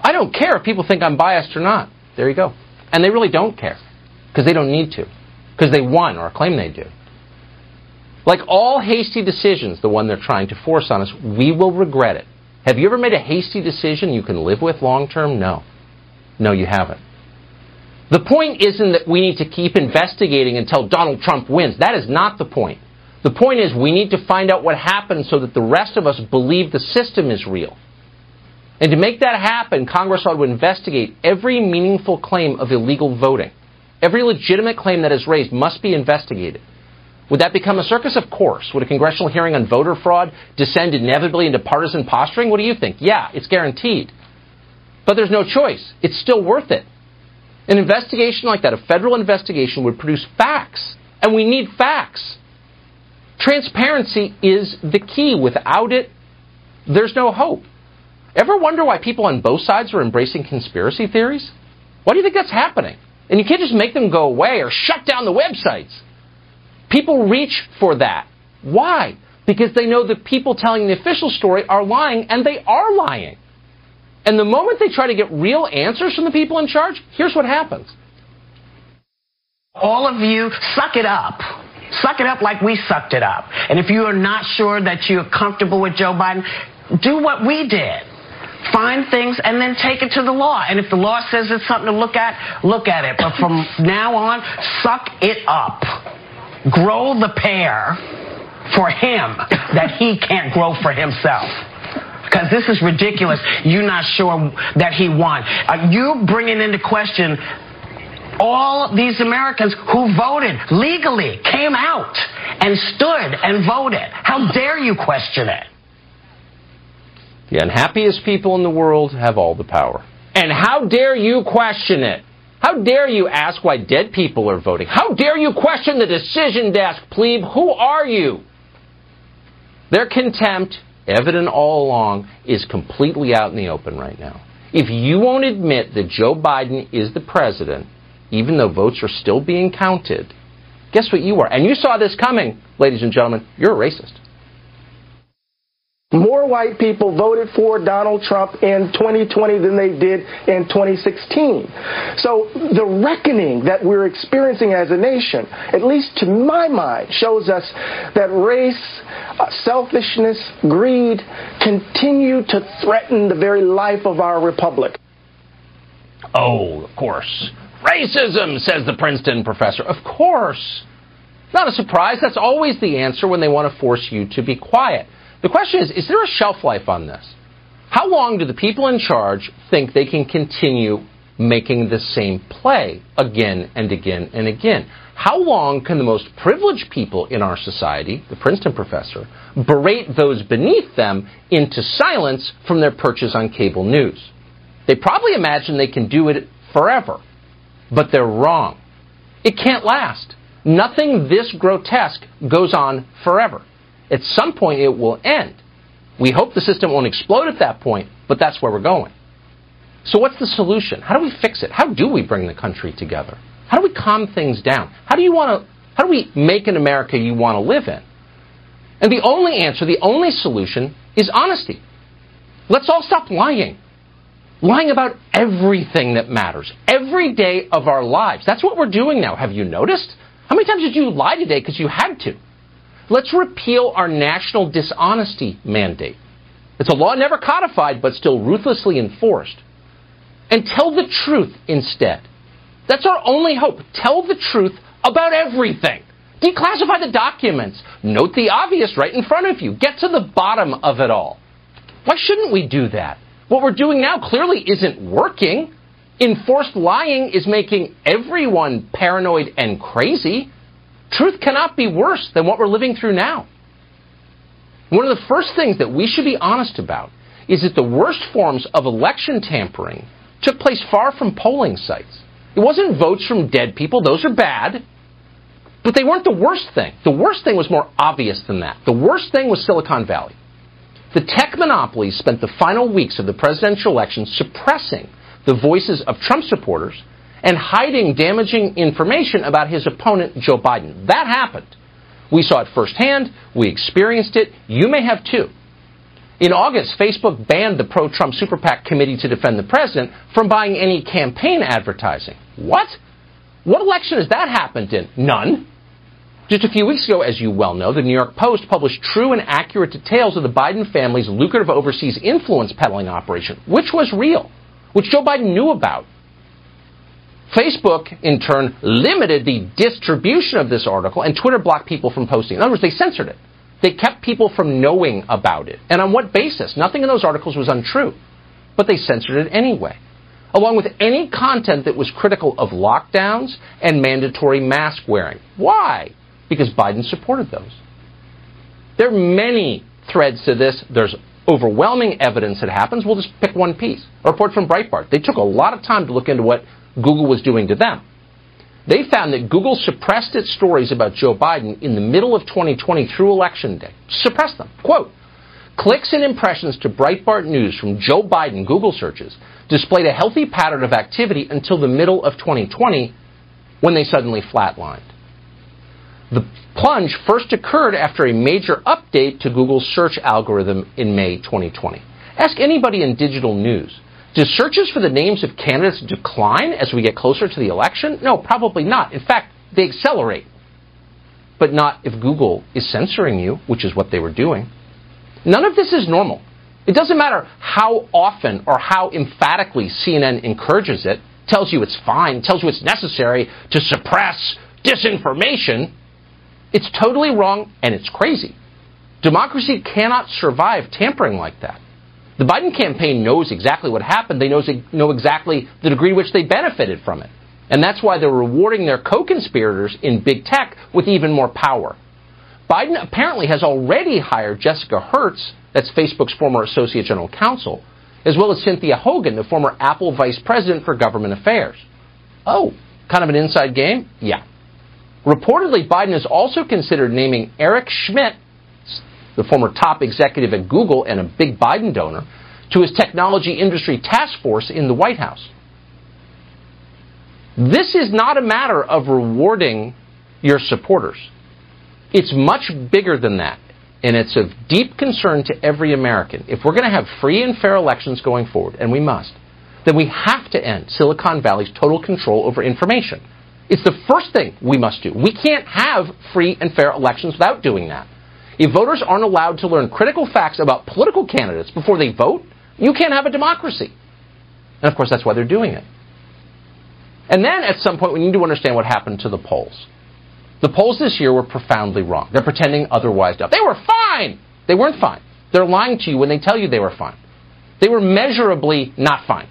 I don't care if people think I'm biased or not. There you go. And they really don't care because they don't need to because they won or claim they do. Like all hasty decisions, the one they're trying to force on us, we will regret it. Have you ever made a hasty decision you can live with long term? No. No, you haven't. The point isn't that we need to keep investigating until Donald Trump wins. That is not the point. The point is, we need to find out what happened so that the rest of us believe the system is real. And to make that happen, Congress ought to investigate every meaningful claim of illegal voting. Every legitimate claim that is raised must be investigated. Would that become a circus? Of course. Would a congressional hearing on voter fraud descend inevitably into partisan posturing? What do you think? Yeah, it's guaranteed. But there's no choice. It's still worth it. An investigation like that, a federal investigation, would produce facts. And we need facts. Transparency is the key. Without it, there's no hope. Ever wonder why people on both sides are embracing conspiracy theories? Why do you think that's happening? And you can't just make them go away or shut down the websites. People reach for that. Why? Because they know the people telling the official story are lying, and they are lying. And the moment they try to get real answers from the people in charge, here's what happens. All of you, suck it up. Suck it up like we sucked it up. And if you are not sure that you're comfortable with Joe Biden, do what we did. Find things and then take it to the law. And if the law says it's something to look at, look at it. But from now on, suck it up. Grow the pair for him that he can't grow for himself because this is ridiculous. You're not sure that he won. Uh, you bringing into question all these Americans who voted legally, came out and stood and voted. How dare you question it? The unhappiest people in the world have all the power. And how dare you question it? How dare you ask why dead people are voting? How dare you question the decision desk, plebe? Who are you? Their contempt, evident all along, is completely out in the open right now. If you won't admit that Joe Biden is the president, even though votes are still being counted, guess what you are? And you saw this coming, ladies and gentlemen. You're a racist. More white people voted for Donald Trump in 2020 than they did in 2016. So the reckoning that we're experiencing as a nation, at least to my mind, shows us that race, Uh, selfishness, greed continue to threaten the very life of our republic. Oh, of course. Racism, says the Princeton professor. Of course. Not a surprise. That's always the answer when they want to force you to be quiet. The question is, is there a shelf life on this? How long do the people in charge think they can continue making the same play again and again and again? How long can the most privileged people in our society, the Princeton professor, berate those beneath them into silence from their perches on cable news? They probably imagine they can do it forever, but they're wrong. It can't last. Nothing this grotesque goes on forever. At some point, it will end. We hope the system won't explode at that point, but that's where we're going. So, what's the solution? How do we fix it? How do we bring the country together? How do we calm things down? How do you want to? How do we make an America you want to live in? And the only answer, the only solution, is honesty. Let's all stop lying. Lying about everything that matters, every day of our lives. That's what we're doing now. Have you noticed? How many times did you lie today because you had to? Let's repeal our national dishonesty mandate. It's a law never codified, but still ruthlessly enforced. And tell the truth instead. That's our only hope. Tell the truth about everything. Declassify the documents. Note the obvious right in front of you. Get to the bottom of it all. Why shouldn't we do that? What we're doing now clearly isn't working. Enforced lying is making everyone paranoid and crazy. Truth cannot be worse than what we're living through now. One of the first things that we should be honest about is that the worst forms of election tampering took place far from polling sites. It wasn't votes from dead people, those are bad. But they weren't the worst thing. The worst thing was more obvious than that. The worst thing was Silicon Valley. The tech monopolies spent the final weeks of the presidential election suppressing the voices of Trump supporters and hiding damaging information about his opponent, Joe Biden. That happened. We saw it firsthand. We experienced it. You may have too. In August, Facebook banned the pro Trump Super PAC Committee to Defend the President from buying any campaign advertising. What? What election has that happened in? None. Just a few weeks ago, as you well know, the New York Post published true and accurate details of the Biden family's lucrative overseas influence peddling operation, which was real, which Joe Biden knew about. Facebook, in turn, limited the distribution of this article, and Twitter blocked people from posting. In other words, they censored it. They kept people from knowing about it. And on what basis? Nothing in those articles was untrue, but they censored it anyway, along with any content that was critical of lockdowns and mandatory mask wearing. Why? Because Biden supported those. There are many threads to this. There's overwhelming evidence that happens. We'll just pick one piece. A report from Breitbart. They took a lot of time to look into what Google was doing to them. They found that Google suppressed its stories about Joe Biden in the middle of 2020 through election day. Suppressed them. Quote, clicks and impressions to Breitbart News from Joe Biden Google searches displayed a healthy pattern of activity until the middle of 2020 when they suddenly flatlined. The plunge first occurred after a major update to Google's search algorithm in May 2020. Ask anybody in digital news. Do searches for the names of candidates decline as we get closer to the election? No, probably not. In fact, they accelerate. But not if Google is censoring you, which is what they were doing. None of this is normal. It doesn't matter how often or how emphatically CNN encourages it, tells you it's fine, tells you it's necessary to suppress disinformation. It's totally wrong and it's crazy. Democracy cannot survive tampering like that. The Biden campaign knows exactly what happened. They knows, know exactly the degree to which they benefited from it. And that's why they're rewarding their co conspirators in big tech with even more power. Biden apparently has already hired Jessica Hertz, that's Facebook's former Associate General Counsel, as well as Cynthia Hogan, the former Apple Vice President for Government Affairs. Oh, kind of an inside game? Yeah. Reportedly, Biden has also considered naming Eric Schmidt the former top executive at Google and a big Biden donor, to his technology industry task force in the White House. This is not a matter of rewarding your supporters. It's much bigger than that, and it's of deep concern to every American. If we're going to have free and fair elections going forward, and we must, then we have to end Silicon Valley's total control over information. It's the first thing we must do. We can't have free and fair elections without doing that. If voters aren't allowed to learn critical facts about political candidates before they vote, you can't have a democracy. And of course, that's why they're doing it. And then at some point, we need to understand what happened to the polls. The polls this year were profoundly wrong. They're pretending otherwise. They were fine. They weren't fine. They're lying to you when they tell you they were fine. They were measurably not fine.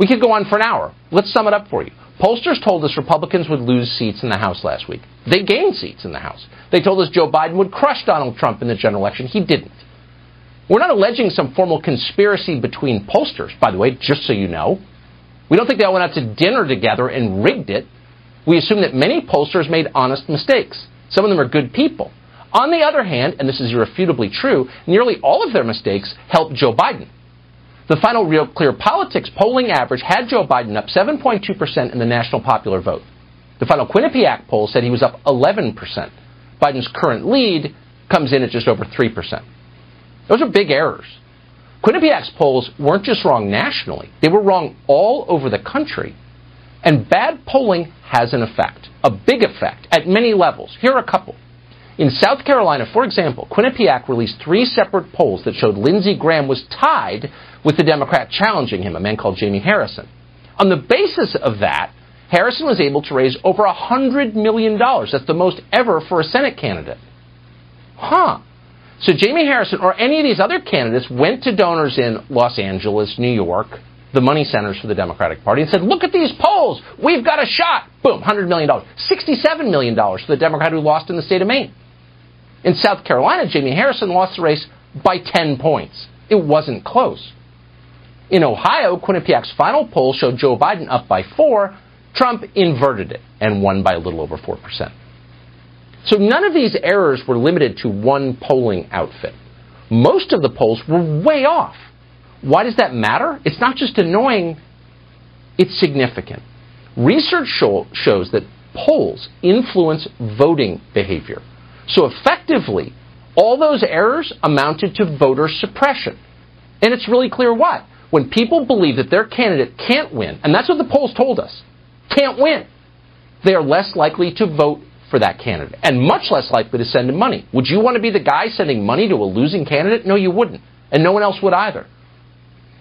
We could go on for an hour. Let's sum it up for you. Pollsters told us Republicans would lose seats in the House last week. They gained seats in the House. They told us Joe Biden would crush Donald Trump in the general election. He didn't. We're not alleging some formal conspiracy between pollsters, by the way, just so you know. We don't think they all went out to dinner together and rigged it. We assume that many pollsters made honest mistakes. Some of them are good people. On the other hand, and this is irrefutably true, nearly all of their mistakes helped Joe Biden. The final Real Clear Politics polling average had Joe Biden up 7.2% in the national popular vote. The final Quinnipiac poll said he was up 11%. Biden's current lead comes in at just over 3%. Those are big errors. Quinnipiac's polls weren't just wrong nationally, they were wrong all over the country. And bad polling has an effect, a big effect, at many levels. Here are a couple. In South Carolina, for example, Quinnipiac released three separate polls that showed Lindsey Graham was tied with the Democrat challenging him, a man called Jamie Harrison. On the basis of that, Harrison was able to raise over $100 million. That's the most ever for a Senate candidate. Huh. So Jamie Harrison or any of these other candidates went to donors in Los Angeles, New York, the money centers for the Democratic Party, and said, Look at these polls. We've got a shot. Boom, $100 million. $67 million for the Democrat who lost in the state of Maine. In South Carolina, Jamie Harrison lost the race by 10 points. It wasn't close. In Ohio, Quinnipiac's final poll showed Joe Biden up by four. Trump inverted it and won by a little over 4%. So none of these errors were limited to one polling outfit. Most of the polls were way off. Why does that matter? It's not just annoying, it's significant. Research show, shows that polls influence voting behavior. So effectively, all those errors amounted to voter suppression. And it's really clear why. When people believe that their candidate can't win, and that's what the polls told us, can't win, they are less likely to vote for that candidate and much less likely to send him money. Would you want to be the guy sending money to a losing candidate? No, you wouldn't. And no one else would either.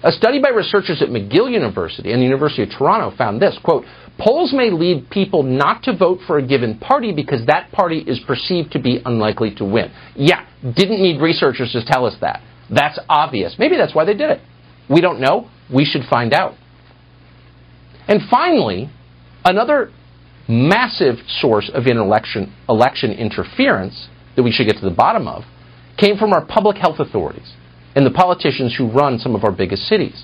A study by researchers at McGill University and the University of Toronto found this, quote, polls may lead people not to vote for a given party because that party is perceived to be unlikely to win. Yeah, didn't need researchers to tell us that. That's obvious. Maybe that's why they did it. We don't know. We should find out. And finally, another massive source of election, election interference that we should get to the bottom of came from our public health authorities and the politicians who run some of our biggest cities.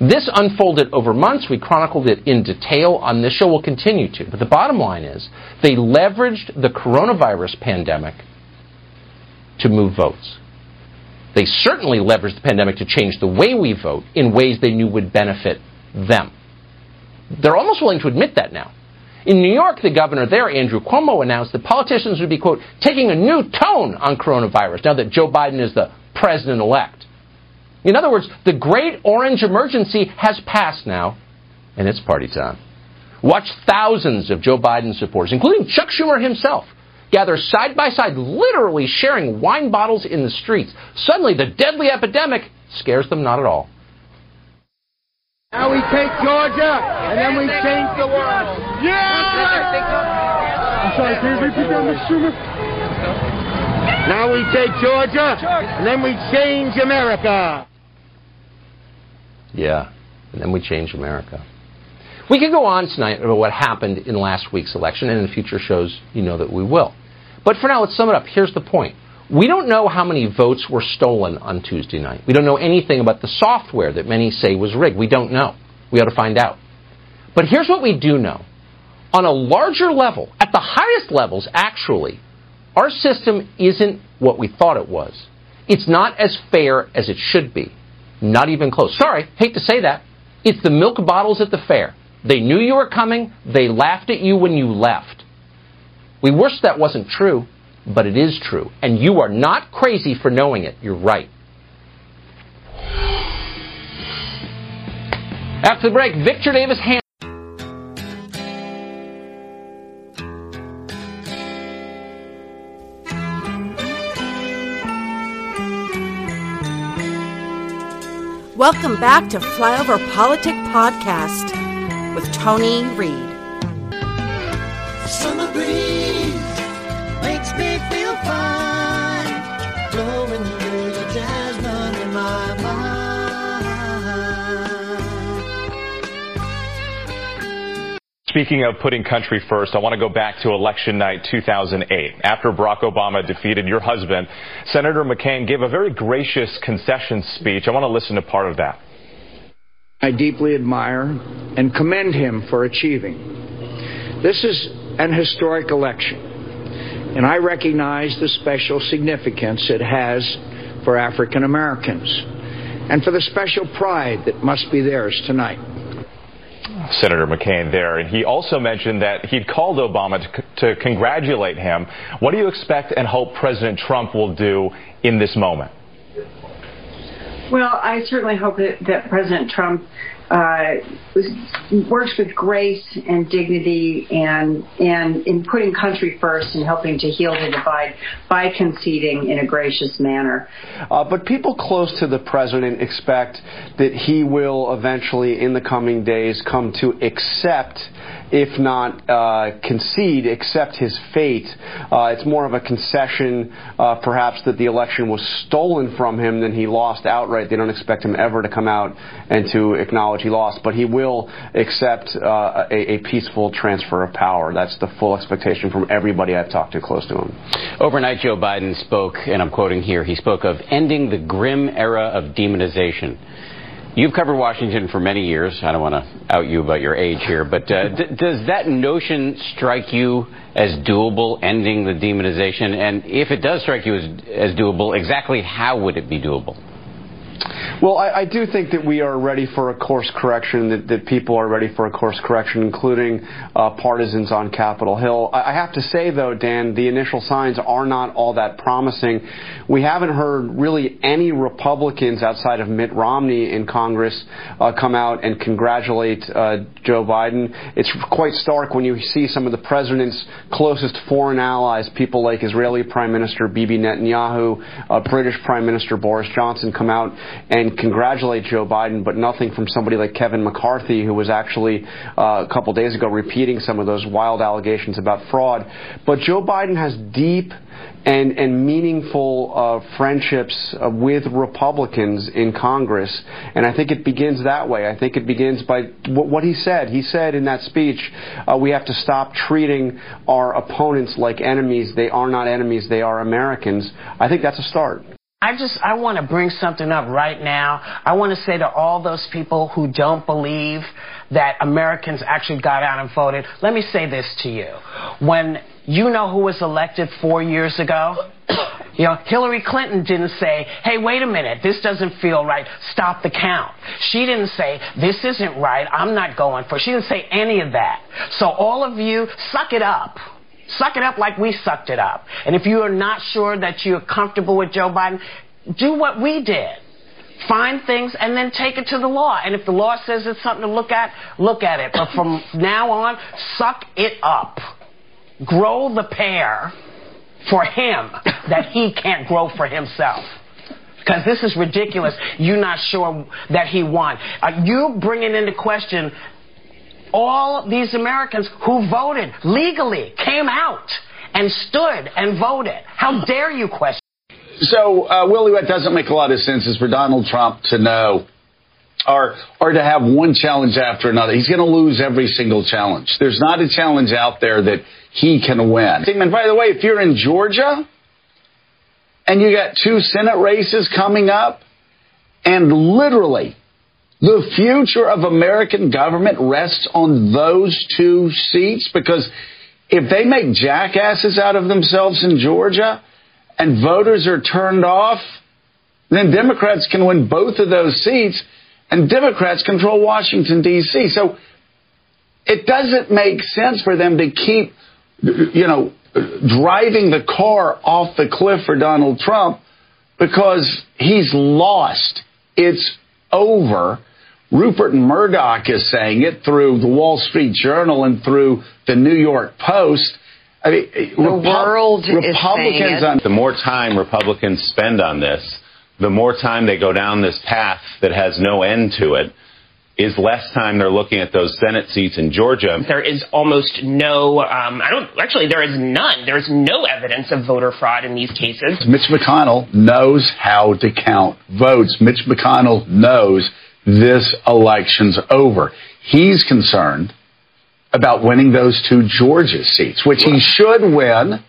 This unfolded over months. We chronicled it in detail on this show. We'll continue to. But the bottom line is they leveraged the coronavirus pandemic to move votes. They certainly leveraged the pandemic to change the way we vote in ways they knew would benefit them. They're almost willing to admit that now. In New York, the governor there, Andrew Cuomo, announced that politicians would be, quote, taking a new tone on coronavirus now that Joe Biden is the president elect. In other words, the great orange emergency has passed now, and it's party time. Watch thousands of Joe Biden supporters, including Chuck Schumer himself, gather side by side, literally sharing wine bottles in the streets. Suddenly, the deadly epidemic scares them not at all. Now we take Georgia, and then we change the world. Yeah! I'm sorry, can you repeat that, Mr. Schumer? Now we take Georgia, and then we change America. Yeah, and then we change America. We could go on tonight about what happened in last week's election, and in future shows, you know that we will. But for now, let's sum it up. Here's the point. We don't know how many votes were stolen on Tuesday night. We don't know anything about the software that many say was rigged. We don't know. We ought to find out. But here's what we do know. On a larger level, at the highest levels, actually, our system isn't what we thought it was. It's not as fair as it should be. Not even close. Sorry, hate to say that. It's the milk bottles at the fair. They knew you were coming. They laughed at you when you left. We wish that wasn't true, but it is true. And you are not crazy for knowing it. You're right. After the break, Victor Davis Ham. Welcome back to Flyover Politic Podcast with Tony Reed. Summer breeze Speaking of putting country first, I want to go back to election night 2008. After Barack Obama defeated your husband, Senator McCain gave a very gracious concession speech. I want to listen to part of that. I deeply admire and commend him for achieving. This is an historic election, and I recognize the special significance it has for African Americans and for the special pride that must be theirs tonight. Senator McCain there. And he also mentioned that he'd called Obama to, to congratulate him. What do you expect and hope President Trump will do in this moment? Well, I certainly hope that, that President Trump uh, works with grace and dignity and and in putting country first and helping to heal the divide by conceding in a gracious manner. Uh, but people close to the president expect that he will eventually, in the coming days, come to accept if not uh, concede, accept his fate. Uh, it's more of a concession, uh, perhaps, that the election was stolen from him than he lost outright. They don't expect him ever to come out and to acknowledge he lost, but he will accept uh, a, a peaceful transfer of power. That's the full expectation from everybody I've talked to close to him. Overnight, Joe Biden spoke, and I'm quoting here, he spoke of ending the grim era of demonization. You've covered Washington for many years. I don't want to out you about your age here, but uh, does that notion strike you as doable, ending the demonization? And if it does strike you as, as doable, exactly how would it be doable? Well, I, I, do think that we are ready for a course correction, that, that people are ready for a course correction, including uh, partisans on Capitol Hill. I, I, have to say, though, Dan, the initial signs are not all that promising. We haven't heard really any Republicans outside of Mitt Romney in Congress uh, come out and congratulate uh, Joe Biden. It's quite stark when you see some of the president's closest foreign allies, people like Israeli Prime Minister Bibi Netanyahu, uh, British Prime Minister Boris Johnson, come out and congratulate Joe Biden, but nothing from somebody like Kevin McCarthy, who was actually uh, a couple days ago repeating some of those wild allegations about fraud. But Joe Biden has deep and, and meaningful uh, friendships uh, with Republicans in Congress. And I think it begins that way. I think it begins by what, what he said. He said in that speech, uh, we have to stop treating our opponents like enemies. They are not enemies, they are Americans. I think that's a start. I just I want to bring something up right now. I want to say to all those people who don't believe that Americans actually got out and voted, let me say this to you. When you know who was elected 4 years ago? You know, Hillary Clinton didn't say, hey, wait a minute, this doesn't feel right, stop the count. She didn't say, this isn't right, I'm not going for it. She didn't say any of that. So all of you, suck it up. Suck it up like we sucked it up. And if you are not sure that you're comfortable with Joe Biden, do what we did. Find things and then take it to the law. And if the law says it's something to look at, look at it. But from now on, suck it up. Grow the pear for him that he can't grow for himself. Because this is ridiculous. You're not sure that he won. Uh, you bringing into question all these Americans who voted legally, came out and stood and voted. How dare you question? So, uh, Willie, what doesn't make a lot of sense is for Donald Trump to know or or to have one challenge after another. He's going to lose every single challenge. There's not a challenge out there that he can win. And by the way, if you're in Georgia and you got two Senate races coming up, and literally the future of American government rests on those two seats because if they make jackasses out of themselves in Georgia and voters are turned off, then Democrats can win both of those seats and Democrats control Washington, D.C. So it doesn't make sense for them to keep, you know, driving the car off the cliff for Donald Trump because he's lost. It's over. Rupert Murdoch is saying it through the Wall Street Journal and through the New York Post. I mean, the Repu- world Republicans is on the more time Republicans spend on this, the more time they go down this path that has no end to it, is less time they're looking at those Senate seats in Georgia. There is almost no, um, I don't, actually, there is none. There is no evidence of voter fraud in these cases. Mitch McConnell knows how to count votes. Mitch McConnell knows this election's over. He's concerned about winning those two Georgia seats, which he should win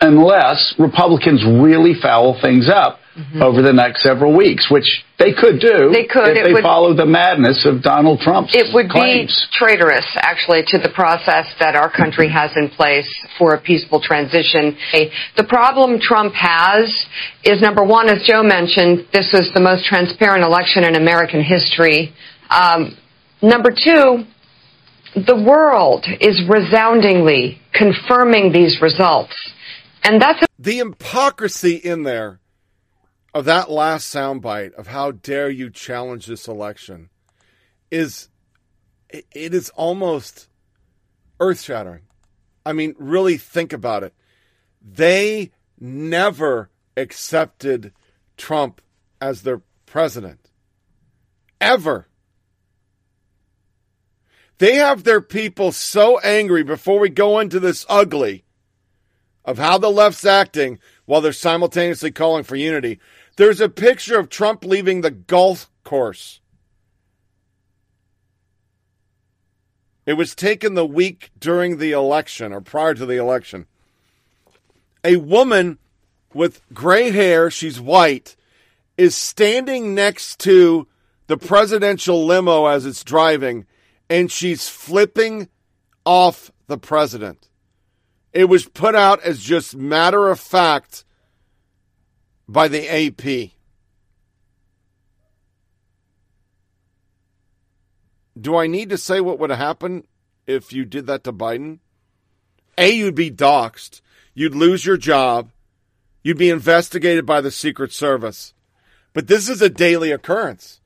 unless Republicans really foul things up mm-hmm. over the next several weeks, which they could do. They could. if it they would, follow the madness of Donald Trump's It would claims. be traitorous, actually, to the process that our country has in place for a peaceful transition. The problem Trump has is number one, as Joe mentioned, this was the most transparent election in American history. Um, number two, the world is resoundingly confirming these results. And that's a- the hypocrisy in there of that last soundbite of how dare you challenge this election is it is almost earth shattering. I mean, really think about it. They never accepted Trump as their president. Ever. They have their people so angry before we go into this ugly of how the left's acting while they're simultaneously calling for unity. There's a picture of Trump leaving the golf course. It was taken the week during the election or prior to the election. A woman with gray hair, she's white, is standing next to the presidential limo as it's driving, and she's flipping off the president. It was put out as just matter of fact by the AP. Do I need to say what would happen if you did that to Biden? A, you'd be doxxed. You'd lose your job. You'd be investigated by the Secret Service. But this is a daily occurrence.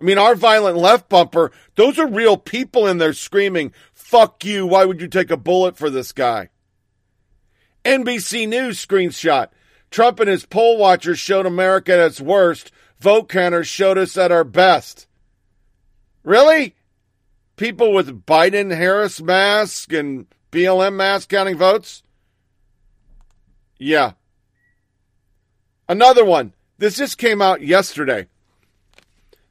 I mean, our violent left bumper, those are real people in there screaming, fuck you. Why would you take a bullet for this guy? NBC News screenshot. Trump and his poll watchers showed America at its worst. vote counters showed us at our best. Really? People with Biden Harris mask and BLM mask counting votes? Yeah. Another one. This just came out yesterday.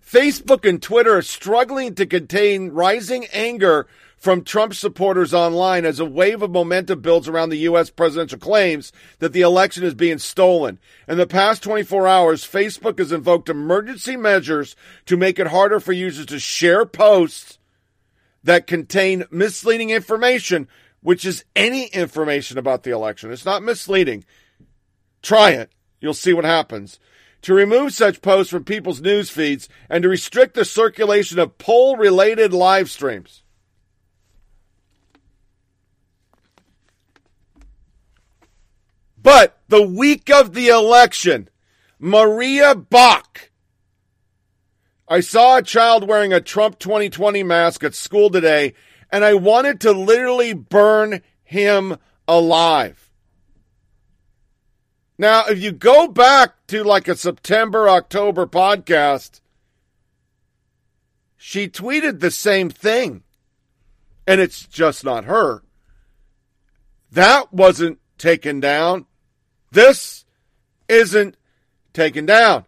Facebook and Twitter are struggling to contain rising anger from Trump supporters online as a wave of momentum builds around the U.S. presidential claims that the election is being stolen. In the past 24 hours, Facebook has invoked emergency measures to make it harder for users to share posts that contain misleading information, which is any information about the election. It's not misleading. Try it. You'll see what happens to remove such posts from people's news feeds and to restrict the circulation of poll related live streams. But the week of the election, Maria Bach. I saw a child wearing a Trump 2020 mask at school today, and I wanted to literally burn him alive. Now, if you go back to like a September, October podcast, she tweeted the same thing. And it's just not her. That wasn't taken down. This isn't taken down.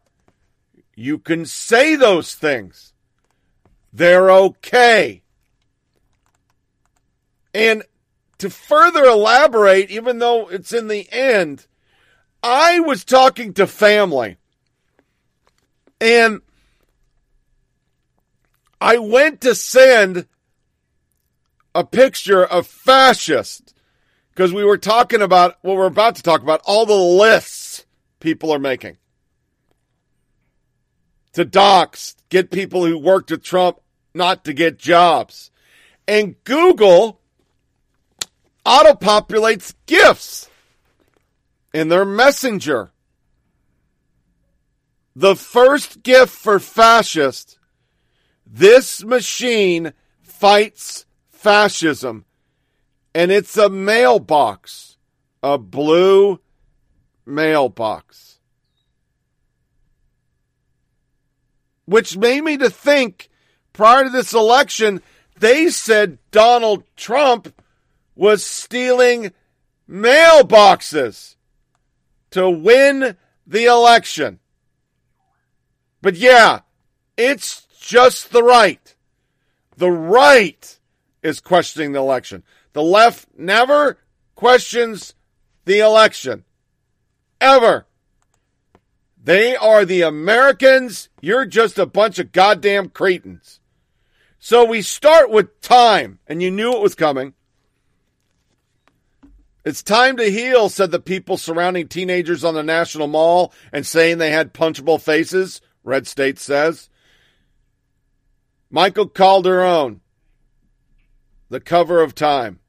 You can say those things. They're okay. And to further elaborate, even though it's in the end, I was talking to family and I went to send a picture of fascist because we were talking about what we're about to talk about all the lists people are making to dox, get people who worked with Trump not to get jobs. And Google auto populates gifts in their messenger. The first gift for fascist. This machine fights fascism. And it's a mailbox, a blue mailbox. Which made me to think prior to this election, they said Donald Trump was stealing mailboxes to win the election. But yeah, it's just the right. The right is questioning the election. The left never questions the election. Ever. They are the Americans. You're just a bunch of goddamn cretins. So we start with time, and you knew it was coming. It's time to heal, said the people surrounding teenagers on the National Mall and saying they had punchable faces, Red State says. Michael Calderone, the cover of Time.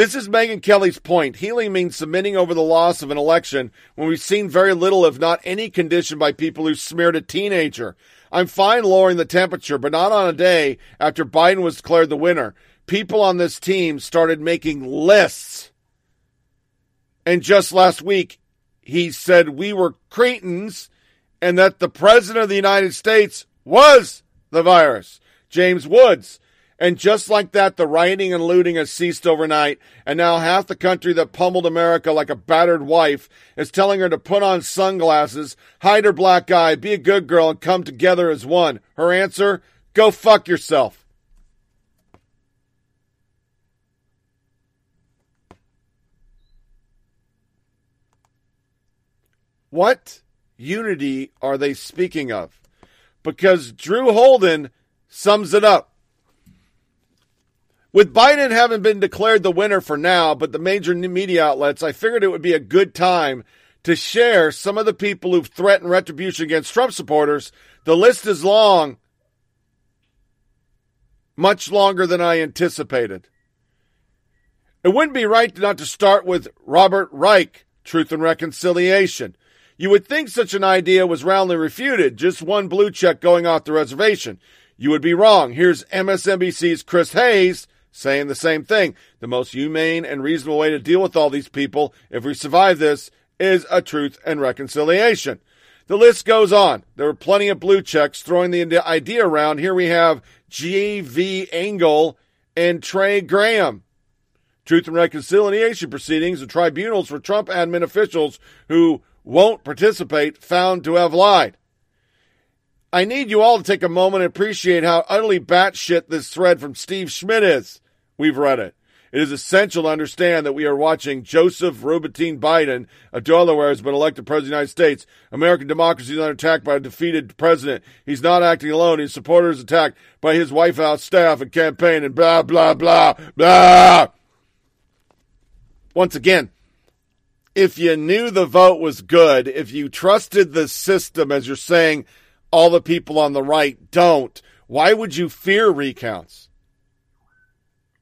This is Megyn Kelly's point. Healing means submitting over the loss of an election when we've seen very little, if not any condition by people who smeared a teenager. I'm fine lowering the temperature, but not on a day after Biden was declared the winner. People on this team started making lists and just last week, he said we were cretins and that the president of the United States was the virus, James Woods. And just like that, the rioting and looting has ceased overnight. And now half the country that pummeled America like a battered wife is telling her to put on sunglasses, hide her black eye, be a good girl, and come together as one. Her answer? Go fuck yourself. What unity are they speaking of? Because Drew Holden sums it up. With Biden having been declared the winner for now, but the major media outlets, I figured it would be a good time to share some of the people who've threatened retribution against Trump supporters. The list is long, much longer than I anticipated. It wouldn't be right not to start with Robert Reich, Truth and Reconciliation. You would think such an idea was roundly refuted, just one blue check going off the reservation. You would be wrong. Here's MSNBC's Chris Hayes saying the same thing. The most humane and reasonable way to deal with all these people, if we survive this, is a truth and reconciliation. The list goes on. There were plenty of blue checks throwing the idea around. Here we have G.V. Engel and Trey Graham. Truth and Reconciliation proceedings and tribunals for Trump admin officials who won't participate found to have lied. I need you all to take a moment and appreciate how utterly batshit this thread from Steve Schmidt is. We've read it. It is essential to understand that we are watching Joseph Robinette Biden of Delaware has been elected president of the United States. American democracy is under attack by a defeated president. He's not acting alone. His supporters attacked by his White House staff and campaign and blah, blah, blah, blah. Once again, if you knew the vote was good, if you trusted the system as you're saying all the people on the right don't, why would you fear recounts?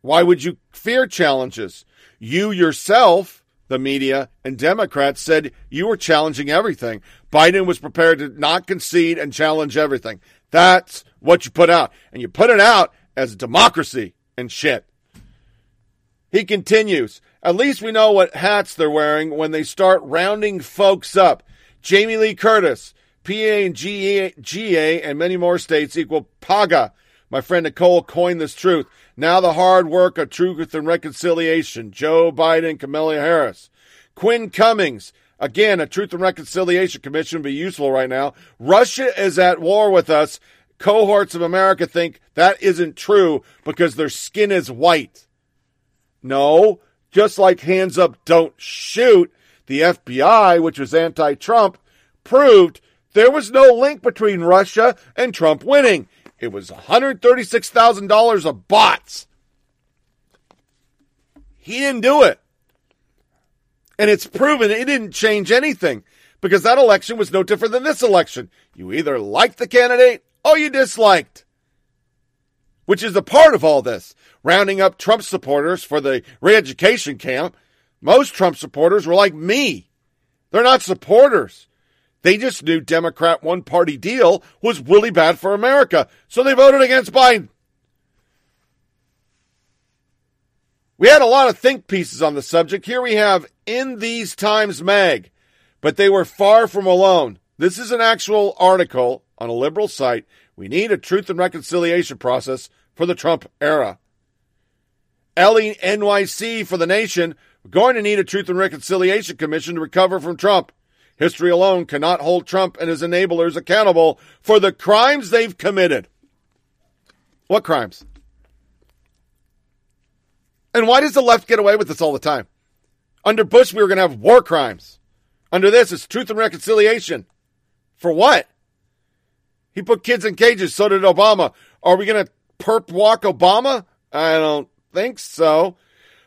Why would you fear challenges? You yourself, the media and Democrats said you were challenging everything. Biden was prepared to not concede and challenge everything. That's what you put out. And you put it out as democracy and shit. He continues. At least we know what hats they're wearing when they start rounding folks up. Jamie Lee Curtis, PA and GA, GA and many more states equal PAGA. My friend Nicole coined this truth. Now the hard work of truth and reconciliation. Joe Biden, Kamala Harris. Quinn Cummings. Again, a Truth and Reconciliation Commission would be useful right now. Russia is at war with us. Cohorts of America think that isn't true because their skin is white. No, just like hands up, don't shoot, the FBI, which was anti Trump, proved there was no link between Russia and Trump winning. It was $136,000 of bots. He didn't do it. And it's proven it didn't change anything because that election was no different than this election. You either liked the candidate or you disliked, which is a part of all this. Rounding up Trump supporters for the re education camp. Most Trump supporters were like me. They're not supporters. They just knew Democrat one party deal was really bad for America. So they voted against Biden. We had a lot of think pieces on the subject. Here we have In These Times Mag, but they were far from alone. This is an actual article on a liberal site. We need a truth and reconciliation process for the Trump era. Elie NYC for the nation. We're going to need a truth and reconciliation commission to recover from Trump. History alone cannot hold Trump and his enablers accountable for the crimes they've committed. What crimes? And why does the left get away with this all the time? Under Bush, we were going to have war crimes. Under this, it's truth and reconciliation. For what? He put kids in cages, so did Obama. Are we going to perp walk Obama? I don't think so.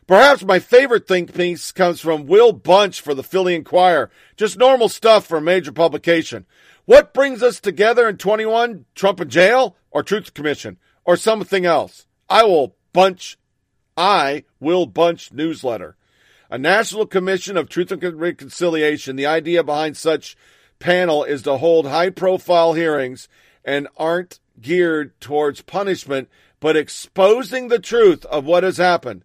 Perhaps my favorite think piece comes from Will Bunch for the Philly Inquirer. Just normal stuff for a major publication. What brings us together in 21? Trump in jail or Truth Commission or something else? I will bunch, I will bunch newsletter. A National Commission of Truth and Reconciliation. The idea behind such panel is to hold high profile hearings and aren't geared towards punishment, but exposing the truth of what has happened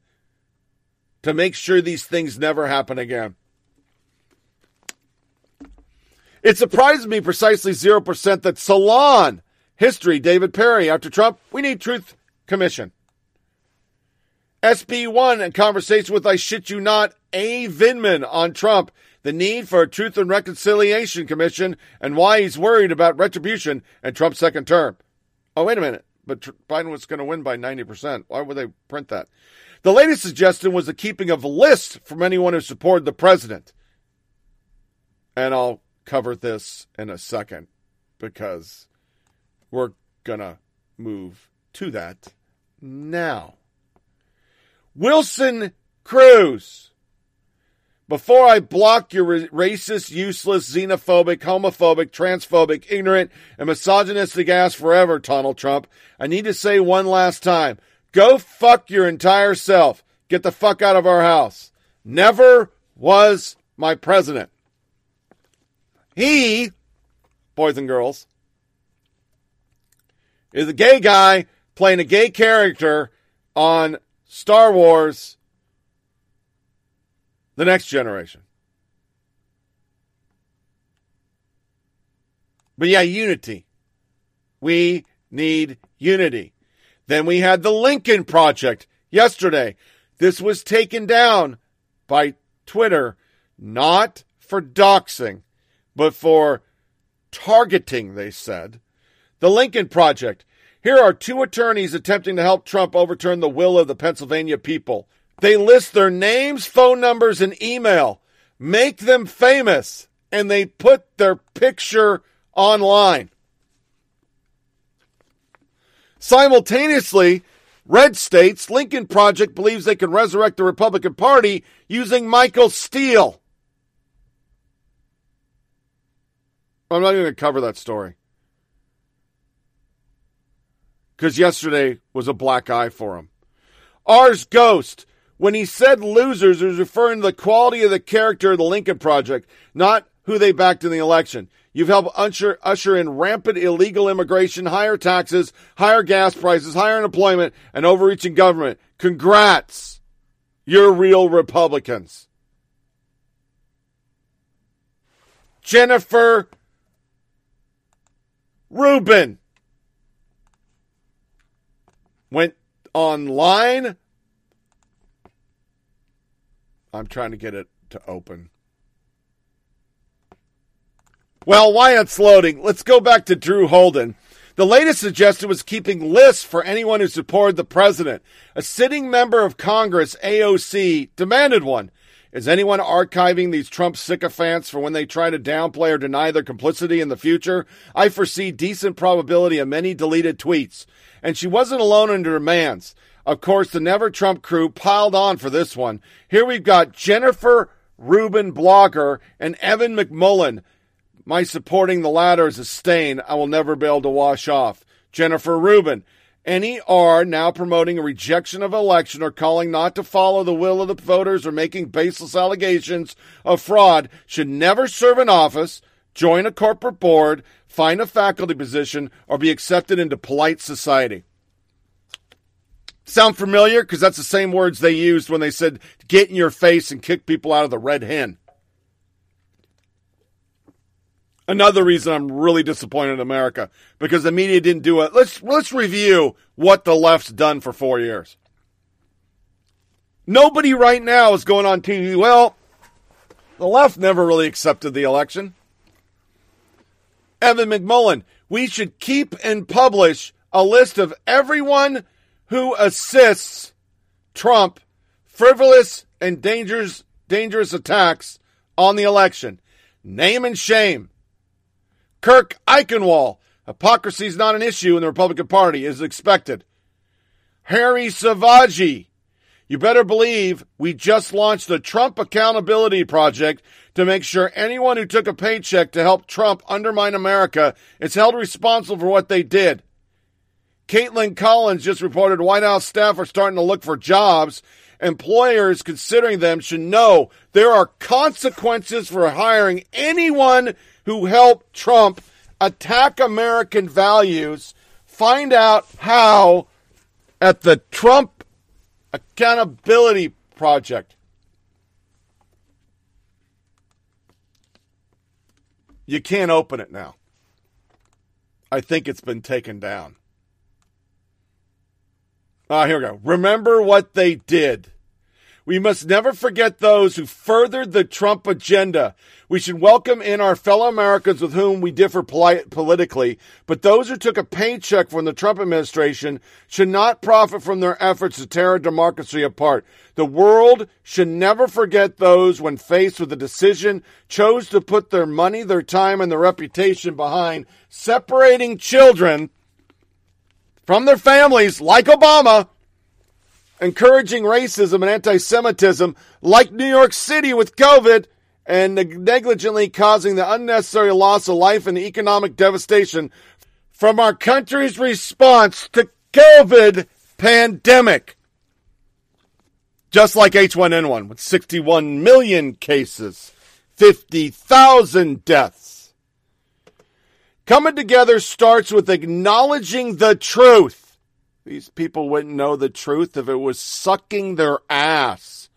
to make sure these things never happen again. It surprises me precisely 0% that Salon history, David Perry, after Trump, we need Truth Commission. SB1 and conversation with I shit you not, A. Vindman on Trump, the need for a Truth and Reconciliation Commission and why he's worried about retribution and Trump's second term. Oh, wait a minute. But Biden was going to win by 90%. Why would they print that? The latest suggestion was the keeping of a list from anyone who supported the president. And I'll cover this in a second because we're going to move to that now. Wilson Cruz. Before I block your racist, useless, xenophobic, homophobic, transphobic, ignorant, and misogynistic ass forever, Donald Trump, I need to say one last time. Go fuck your entire self. Get the fuck out of our house. Never was my president. He, boys and girls, is a gay guy playing a gay character on Star Wars The Next Generation. But yeah, unity. We need unity. Then we had the Lincoln Project yesterday. This was taken down by Twitter, not for doxing, but for targeting, they said. The Lincoln Project. Here are two attorneys attempting to help Trump overturn the will of the Pennsylvania people. They list their names, phone numbers, and email, make them famous, and they put their picture online. Simultaneously, Red States, Lincoln Project believes they can resurrect the Republican Party using Michael Steele. I'm not even going to cover that story. Because yesterday was a black eye for him. Ars Ghost, when he said losers, he was referring to the quality of the character of the Lincoln Project, not who they backed in the election. You've helped usher, usher in rampant illegal immigration, higher taxes, higher gas prices, higher unemployment, and overreaching government. Congrats. You're real Republicans. Jennifer Rubin went online. I'm trying to get it to open. Well, while it's loading, let's go back to Drew Holden. The latest suggestion was keeping lists for anyone who supported the president. A sitting member of Congress, AOC, demanded one. Is anyone archiving these Trump sycophants for when they try to downplay or deny their complicity in the future? I foresee decent probability of many deleted tweets. And she wasn't alone in her demands. Of course, the Never Trump crew piled on for this one. Here we've got Jennifer Rubin blogger and Evan McMullin my supporting the latter is a stain I will never be able to wash off. Jennifer Rubin. any NER now promoting a rejection of election or calling not to follow the will of the voters or making baseless allegations of fraud should never serve in office, join a corporate board, find a faculty position, or be accepted into polite society. Sound familiar? Because that's the same words they used when they said get in your face and kick people out of the red hen. Another reason I'm really disappointed in America because the media didn't do it. Let's let's review what the left's done for four years. Nobody right now is going on TV. Well, the left never really accepted the election. Evan McMullin, we should keep and publish a list of everyone who assists Trump frivolous and dangerous dangerous attacks on the election. Name and shame. Kurt Eichenwald. Hypocrisy is not an issue in the Republican Party, as expected. Hari Sevugan. You better believe we just launched the Trump Accountability Project to make sure anyone who took a paycheck to help Trump undermine America is held responsible for what they did. Kaitlan Collins just reported White House staff are starting to look for jobs. Employers considering them should know there are consequences for hiring anyone who helped Trump attack American values. Find out how at the Trump Accountability Project. You can't open it now. I think it's been taken down. Ah, here we go. Remember what they did. We must never forget those who furthered the Trump agenda. We should welcome in our fellow Americans with whom we differ polite, politically, but those who took a paycheck from the Trump administration should not profit from their efforts to tear democracy apart. The world should never forget those when faced with a decision chose to put their money, their time, and their reputation behind separating children from their families like Obama encouraging racism and anti Semitism like New York City with COVID and negligently causing the unnecessary loss of life and economic devastation from our country's response to COVID pandemic. Just like H1N1 with 61 million cases, 50,000 deaths. Coming together starts with acknowledging the truth these people wouldn't know the truth if it was sucking their ass.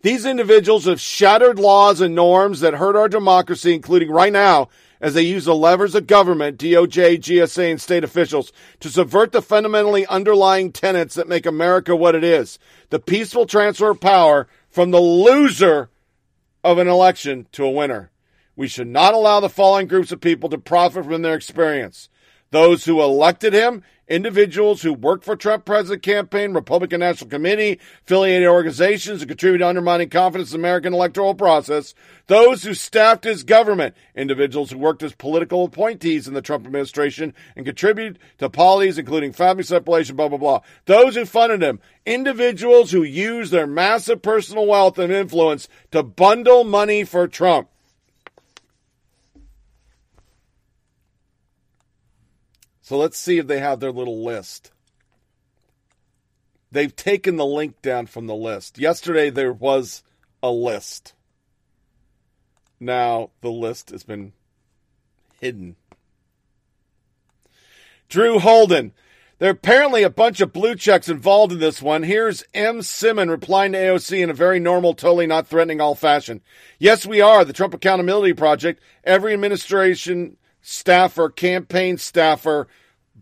These individuals have shattered laws and norms that hurt our democracy, including right now, as they use the levers of government, DOJ, GSA, and state officials to subvert the fundamentally underlying tenets that make America what it is. The peaceful transfer of power from the loser of an election to a winner. We should not allow the following groups of people to profit from their experience. Those who elected him, individuals who worked for Trump president campaign, Republican National Committee, affiliated organizations who contribute to undermining confidence in the American electoral process, those who staffed his government, individuals who worked as political appointees in the Trump administration and contributed to policies including family separation, blah, blah, blah. Those who funded him, individuals who used their massive personal wealth and influence to bundle money for Trump. So let's see if they have their little list. They've taken the link down from the list. Yesterday there was a list. Now the list has been hidden. Drew Holden. There are apparently a bunch of blue checks involved in this one. Here's M. Simon replying to AOC in a very normal, totally not threatening all fashion. Yes, we are. The Trump Accountability Project. Every administration staffer, campaign staffer,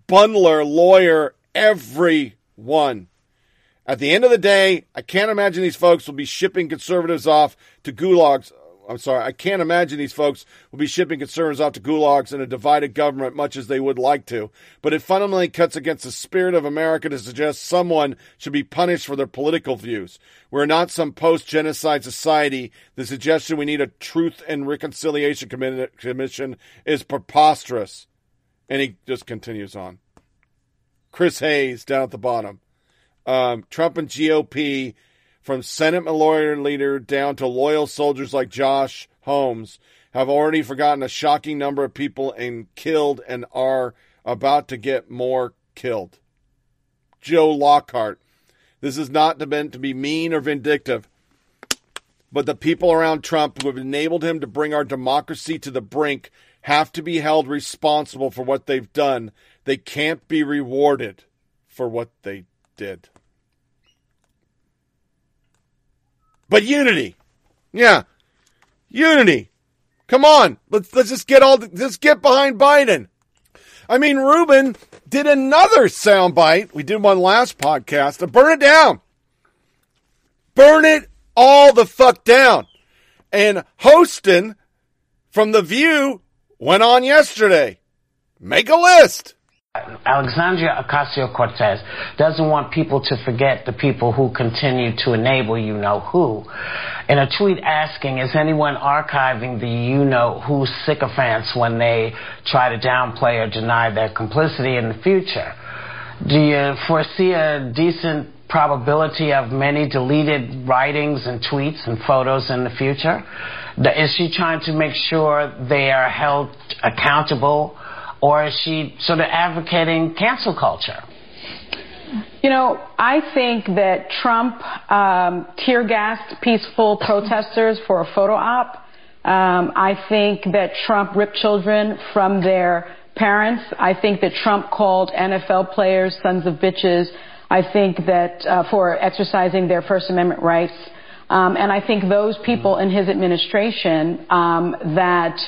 bundler, lawyer, everyone. At the end of the day, I can't imagine these folks will be shipping conservatives off to gulags. I'm sorry, I can't imagine these folks will be shipping conservatives off to gulags in a divided government much as they would like to. But it fundamentally cuts against the spirit of America to suggest someone should be punished for their political views. We're not some post-genocide society. The suggestion we need a truth and reconciliation commission is preposterous. And he just continues on. Chris Hayes down at the bottom. Um, Trump and GOP, from Senate minority leader down to loyal soldiers like Josh Holmes, have already forgotten a shocking number of people and killed and are about to get more killed. Joe Lockhart. This is not meant to be mean or vindictive, but the people around Trump who have enabled him to bring our democracy to the brink have to be held responsible for what they've done. They can't be rewarded for what they did. But unity. Yeah. Unity. Come on. Let's let's just get all let's get behind Biden. I mean, Rubin did another soundbite. We did one last podcast to burn it down. Burn it all the fuck down. And Hostin from The View went on yesterday. Make a list. Alexandria Ocasio Cortez doesn't want people to forget the people who continue to enable you know who. In a tweet asking, is anyone archiving the you know who sycophants when they try to downplay or deny their complicity in the future? Do you foresee a decent probability of many deleted writings and tweets and photos in the future? Is she trying to make sure they are held accountable, or is she sort of advocating cancel culture? You know, I think that Trump um, tear gassed peaceful protesters for a photo op. Um, I think that Trump ripped children from their parents. I think that Trump called NFL players sons of bitches. I think that uh, for exercising their First Amendment rights. Um, and I think those people in his administration um, that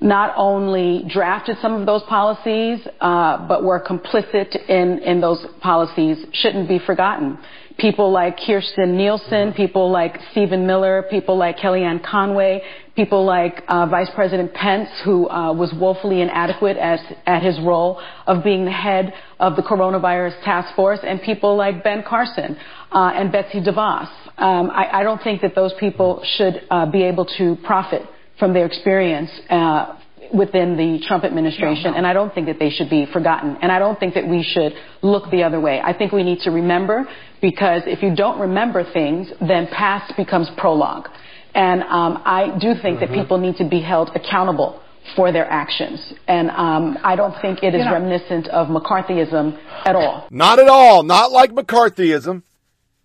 not only drafted some of those policies, uh, but were complicit in, in those policies shouldn't be forgotten. People like Kirstjen Nielsen, people like Stephen Miller, people like Kellyanne Conway, people like uh, Vice President Pence, who uh, was woefully inadequate as, at his role of being the head of the coronavirus task force, and people like Ben Carson uh, and Betsy DeVos. Um, I, I, don't think that those people should uh, be able to profit from their experience uh, within the Trump administration, no, no. and I don't think that they should be forgotten. And I don't think that we should look the other way. I think we need to remember because if you don't remember things, then past becomes prologue. And um, I do think mm-hmm. that people need to be held accountable for their actions. And um, I don't think it is you reminiscent of McCarthyism at all. Not at all. Not like McCarthyism.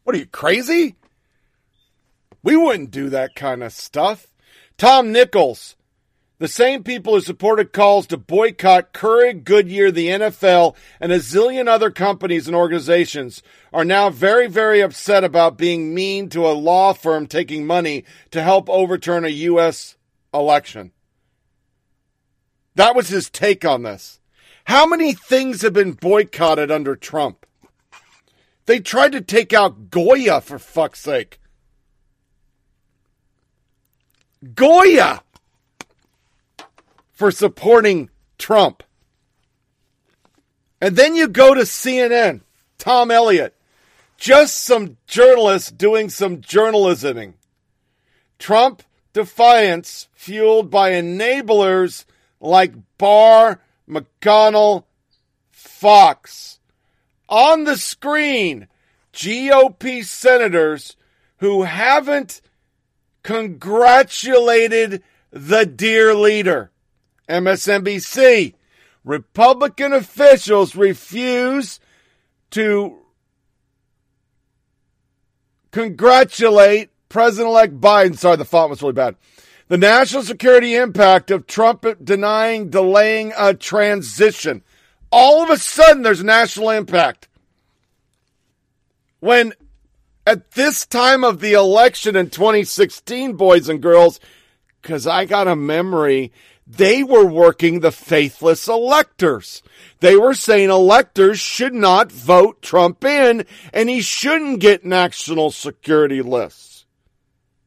What are you, crazy? We wouldn't do that kind of stuff. Tom Nichols The same people who supported calls to boycott Keurig, Goodyear, the NFL, and a zillion other companies and organizations are now very, very upset about being mean to a law firm taking money to help overturn a U.S. election. That was his take on this. How many things have been boycotted under Trump? They tried to take out Goya for fuck's sake. Goya for supporting Trump. And then you go to CNN, Tom Elliott, just some journalists doing some journalisming. Trump defiance fueled by enablers like Barr, McConnell, Fox. On the screen, GOP senators who haven't congratulated the dear leader. MSNBC. Republican officials refuse to congratulate President elect Biden. Sorry, the font was really bad. The national security impact of Trump denying, delaying a transition. All of a sudden, there's national impact. When at this time of the election in 2016, boys and girls, because I got a memory they were working the faithless electors. They were saying electors should not vote Trump in and he shouldn't get national security lists.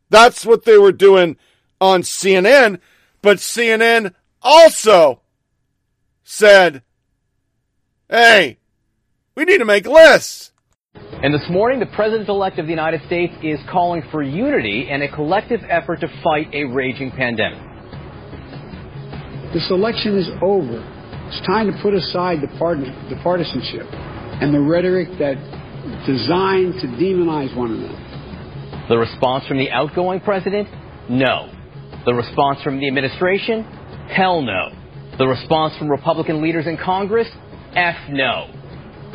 That's what they were doing on CNN, but CNN also said, hey, we need to make lists. And this morning, the President elect of the United States is calling for unity and a collective effort to fight a raging pandemic. This election is over. It's time to put aside the, part- the partisanship and the rhetoric that designed to demonize one another. The response from the outgoing president? No. The response from the administration? Hell no. The response from Republican leaders in Congress? F no.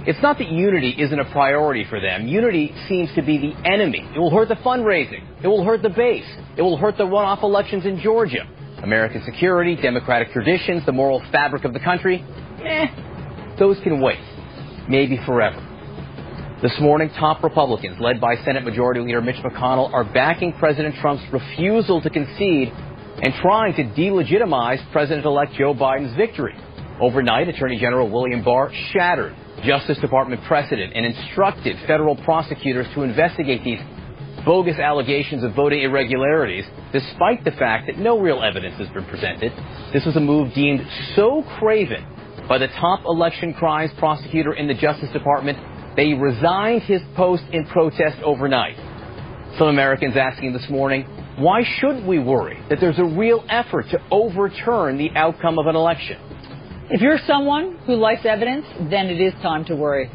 It's not that unity isn't a priority for them. Unity seems to be the enemy. It will hurt the fundraising. It will hurt the base. It will hurt the one-off elections in Georgia. American security, democratic traditions, the moral fabric of the country, eh, those can wait. Maybe forever. This morning, top Republicans, led by Senate Majority Leader Mitch McConnell, are backing President Trump's refusal to concede and trying to delegitimize President-elect Joe Biden's victory. Overnight, Attorney General William Barr shattered Justice Department precedent and instructed federal prosecutors to investigate these bogus allegations of voting irregularities, despite the fact that no real evidence has been presented. This was a move deemed so craven by the top election crimes prosecutor in the Justice Department, they resigned his post in protest overnight. Some Americans asking this morning, why should we worry that there's a real effort to overturn the outcome of an election? If you're someone who likes evidence, then it is time to worry.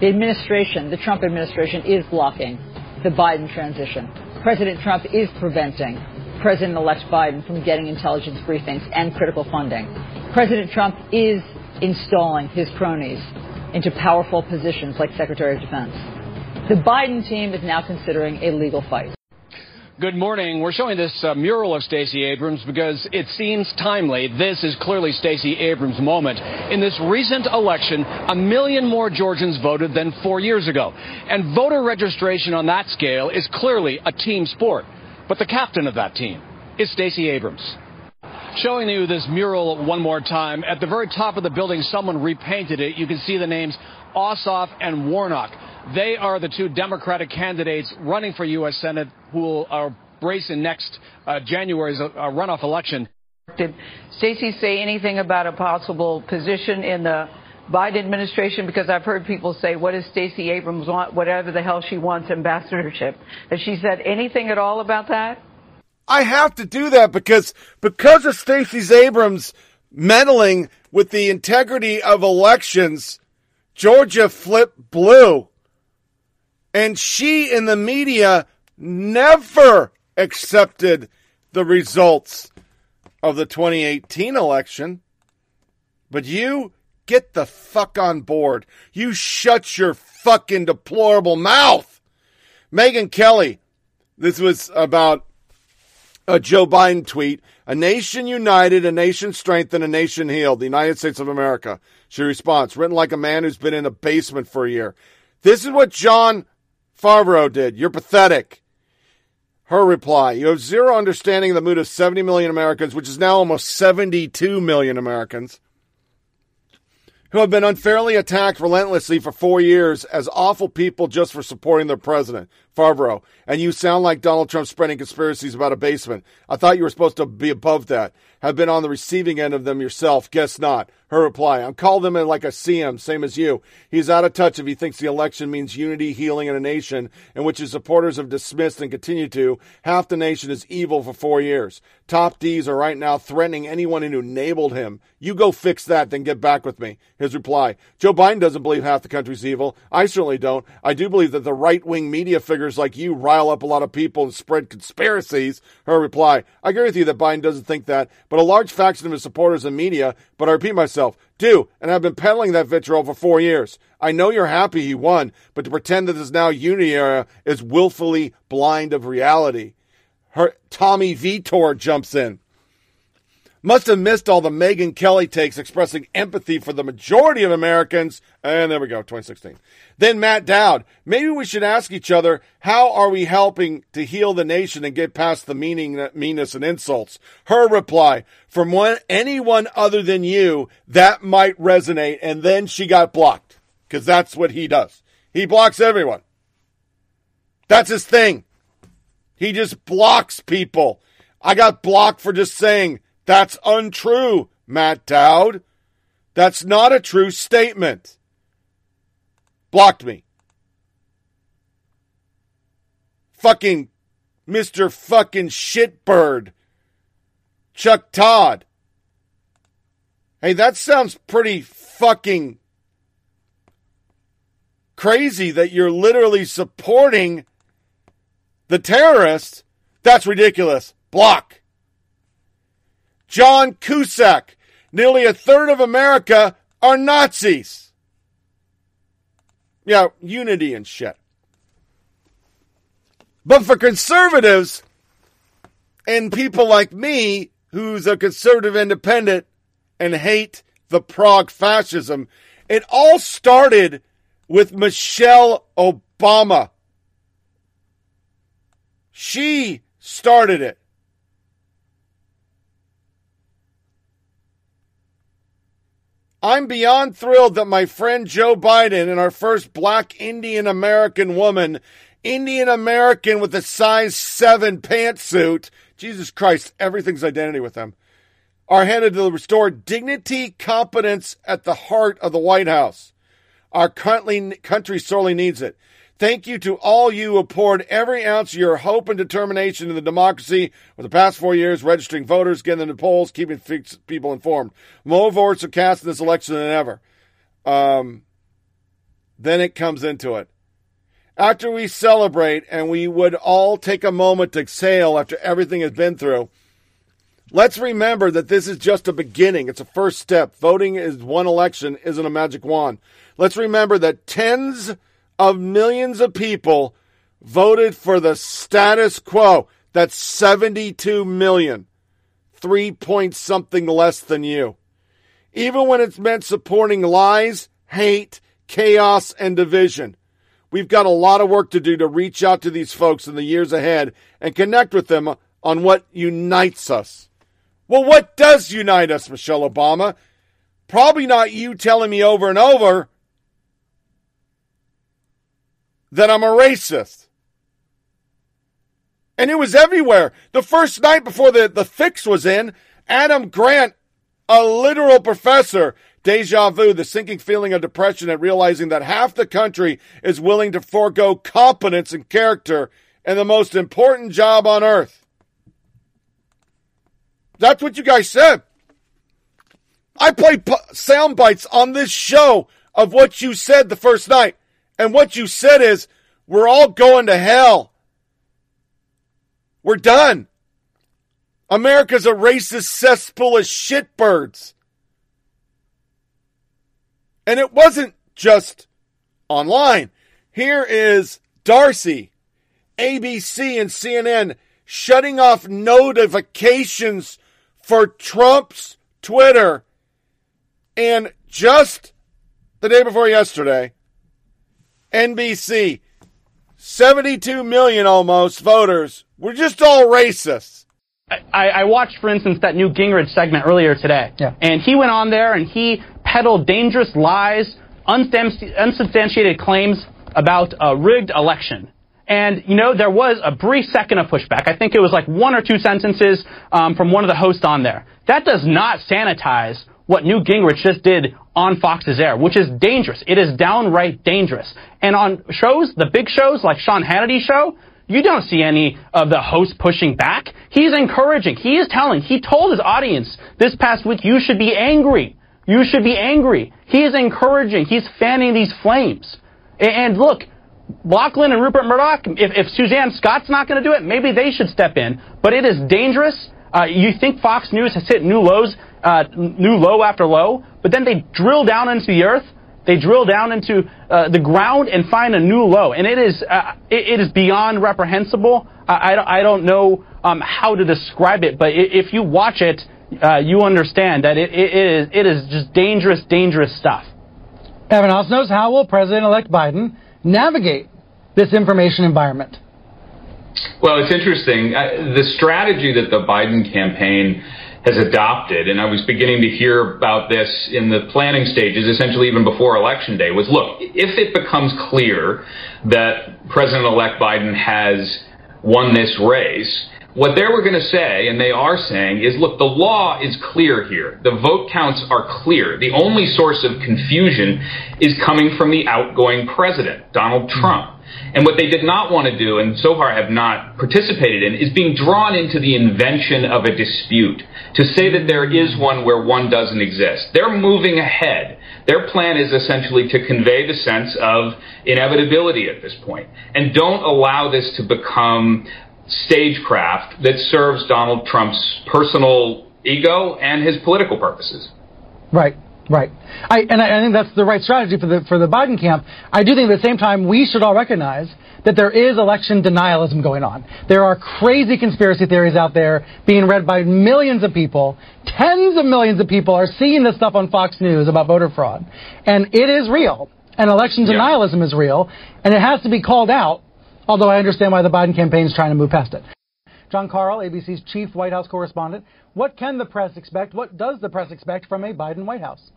The administration, the Trump administration, is blocking the Biden transition. President Trump is preventing President-elect Biden from getting intelligence briefings and critical funding. President Trump is installing his cronies into powerful positions like Secretary of Defense. The Biden team is now considering a legal fight. Good morning. We're showing this uh, mural of Stacey Abrams because it seems timely. This is clearly Stacey Abrams' moment. In this recent election, a million more Georgians voted than four years ago. And voter registration on that scale is clearly a team sport. But the captain of that team is Stacey Abrams. Showing you this mural one more time. At the very top of the building, someone repainted it. You can see the names Ossoff and Warnock. They are the two Democratic candidates running for U.S. Senate who will are racing next uh, January's uh, runoff election. Did Stacey say anything about a possible position in the Biden administration? Because I've heard people say, what does Stacey Abrams want? Whatever the hell she wants, ambassadorship. Has she said anything at all about that? I have to do that because because of Stacey Abrams meddling with the integrity of elections, Georgia flipped blue. And she in the media never accepted the results of the 2018 election. But you get the fuck on board. You shut your fucking deplorable mouth. Megyn Kelly, this was about a Joe Biden tweet, a nation united, a nation strengthened, a nation healed, the United States of America. She responds, written like a man who's been in a basement for a year. This is what John Favreau did. You're pathetic. Her reply, you have zero understanding of the mood of 70 million Americans, which is now almost 72 million Americans, who have been unfairly attacked relentlessly for four years as awful people just for supporting their president, Favreau. And you sound like Donald Trump spreading conspiracies about a basement. I thought you were supposed to be above that. Have been on the receiving end of them yourself. Guess not. Her reply, I'm calling them in like see him, same as you. He's out of touch if he thinks the election means unity, healing, in a nation in which his supporters have dismissed and continue to. Half the nation is evil for four years. Top D's are right now threatening anyone who enabled him. You go fix that, then get back with me. His reply, Joe Biden doesn't believe half the country's evil. I certainly don't. I do believe that the right-wing media figures like you rile up a lot of people and spread conspiracies. Her reply, I agree with you that Biden doesn't think that, but a large faction of his supporters and media, but I repeat myself, do, and I've been peddling that vitriol for four years. I know you're happy he won, but to pretend that this now unity era is willfully blind of reality. Her Tommy Vitor jumps in. Must have missed all the Megyn Kelly takes expressing empathy for the majority of Americans. And there we go, 2016. Then Matt Dowd. Maybe we should ask each other, how are we helping to heal the nation and get past the meaning, meanness and insults? Her reply, from one, anyone other than you, that might resonate. And then she got blocked. Cause that's what he does. He blocks everyone. That's his thing. He just blocks people. I got blocked for just saying, that's untrue, Matt Dowd. That's not a true statement. Blocked me. Fucking Mr. fucking shitbird. Chuck Todd. Hey, that sounds pretty fucking crazy that you're literally supporting the terrorists. That's ridiculous. Block. John Cusack. Nearly a third of America are Nazis. Yeah, unity and shit. But for conservatives and people like me, who's a conservative independent and hate the Prague fascism, it all started with Michelle Obama. She started it. I'm beyond thrilled that my friend Joe Biden and our first black Indian American woman, Indian American with a size 7 pantsuit, Jesus Christ, everything's identity with them, are headed to restore dignity, competence at the heart of the White House. Our country, country sorely needs it. Thank you to all you who poured every ounce of your hope and determination in the democracy over the past four years, registering voters, getting them to polls, keeping people informed. More votes are cast in this election than ever. Um, then it comes into it. After we celebrate and we would all take a moment to exhale after everything has been through, let's remember that this is just a beginning. It's a first step. Voting is one election, isn't a magic wand. Let's remember that tens of millions of people voted for the status quo. That's 72 million. Three point something less than you. Even when it's meant supporting lies, hate, chaos, and division. We've got a lot of work to do to reach out to these folks in the years ahead and connect with them on what unites us. Well, what does unite us, Michelle Obama? Probably not you telling me over and over that I'm a racist. And it was everywhere. The first night before the, the fix was in, Adam Grant, a literal professor, deja vu, the sinking feeling of depression at realizing that half the country is willing to forego competence and character in the most important job on earth. That's what you guys said. I played sound bites on this show of what you said the first night. And what you said is, we're all going to hell. We're done. America's a racist cesspool of shitbirds. And it wasn't just online. Here is Darcy, ABC and CNN shutting off notifications for Trump's Twitter. And just the day before yesterday, NBC, 72 million almost voters We're just all racists. I, I watched, for instance, that Newt Gingrich segment earlier today. Yeah. And he went on there and he peddled dangerous lies, unsubstantiated claims about a rigged election. And, you know, there was a brief second of pushback. I think it was like one or two sentences um, from one of the hosts on there. That does not sanitize what Newt Gingrich just did on Fox's air, which is dangerous. It is downright dangerous. And on shows, the big shows like Sean Hannity's show, you don't see any of the hosts pushing back. He's encouraging. He is telling. He told his audience this past week, you should be angry. You should be angry. He is encouraging. He's fanning these flames. And look, Lachlan and Rupert Murdoch, if, if Suzanne Scott's not going to do it, maybe they should step in. But it is dangerous. Uh, you think Fox News has hit new lows, uh, new low after low, but then they drill down into the earth they drill down into uh, the ground and find a new low, and it is uh, it, it is beyond reprehensible. I, I, I don't know um, how to describe it, but if you watch it, uh, you understand that it, it is it is just dangerous, dangerous stuff. Evan Osnos how will President-elect Biden navigate this information environment? Well, it's interesting. the strategy that the Biden campaign has adopted, and I was beginning to hear about this in the planning stages, essentially even before Election Day, was look, if it becomes clear that President elect Biden has won this race, what they were going to say, and they are saying, is look, the law is clear here. The vote counts are clear. The only source of confusion is coming from the outgoing president, Donald Trump. And what they did not want to do, and so far have not participated in, is being drawn into the invention of a dispute. To say that there is one where one doesn't exist. They're moving ahead. Their plan is essentially to convey the sense of inevitability at this. And don't allow this to become stagecraft that serves Donald Trump's personal ego and his political purposes. Right. Right. I, and I, I think that's the right strategy for the, for the Biden camp. I do think at the same time we should all recognize that there is election denialism going on. There are crazy conspiracy theories out there being read by millions of people. Tens of millions of people are seeing this stuff on Fox News about voter fraud. And it is real. And election denialism is real. And it has to be called out, although I understand why the Biden campaign is trying to move past it. Jon Karl, ABC's chief White House correspondent. What can the press expect? What does the press expect from a Biden White House?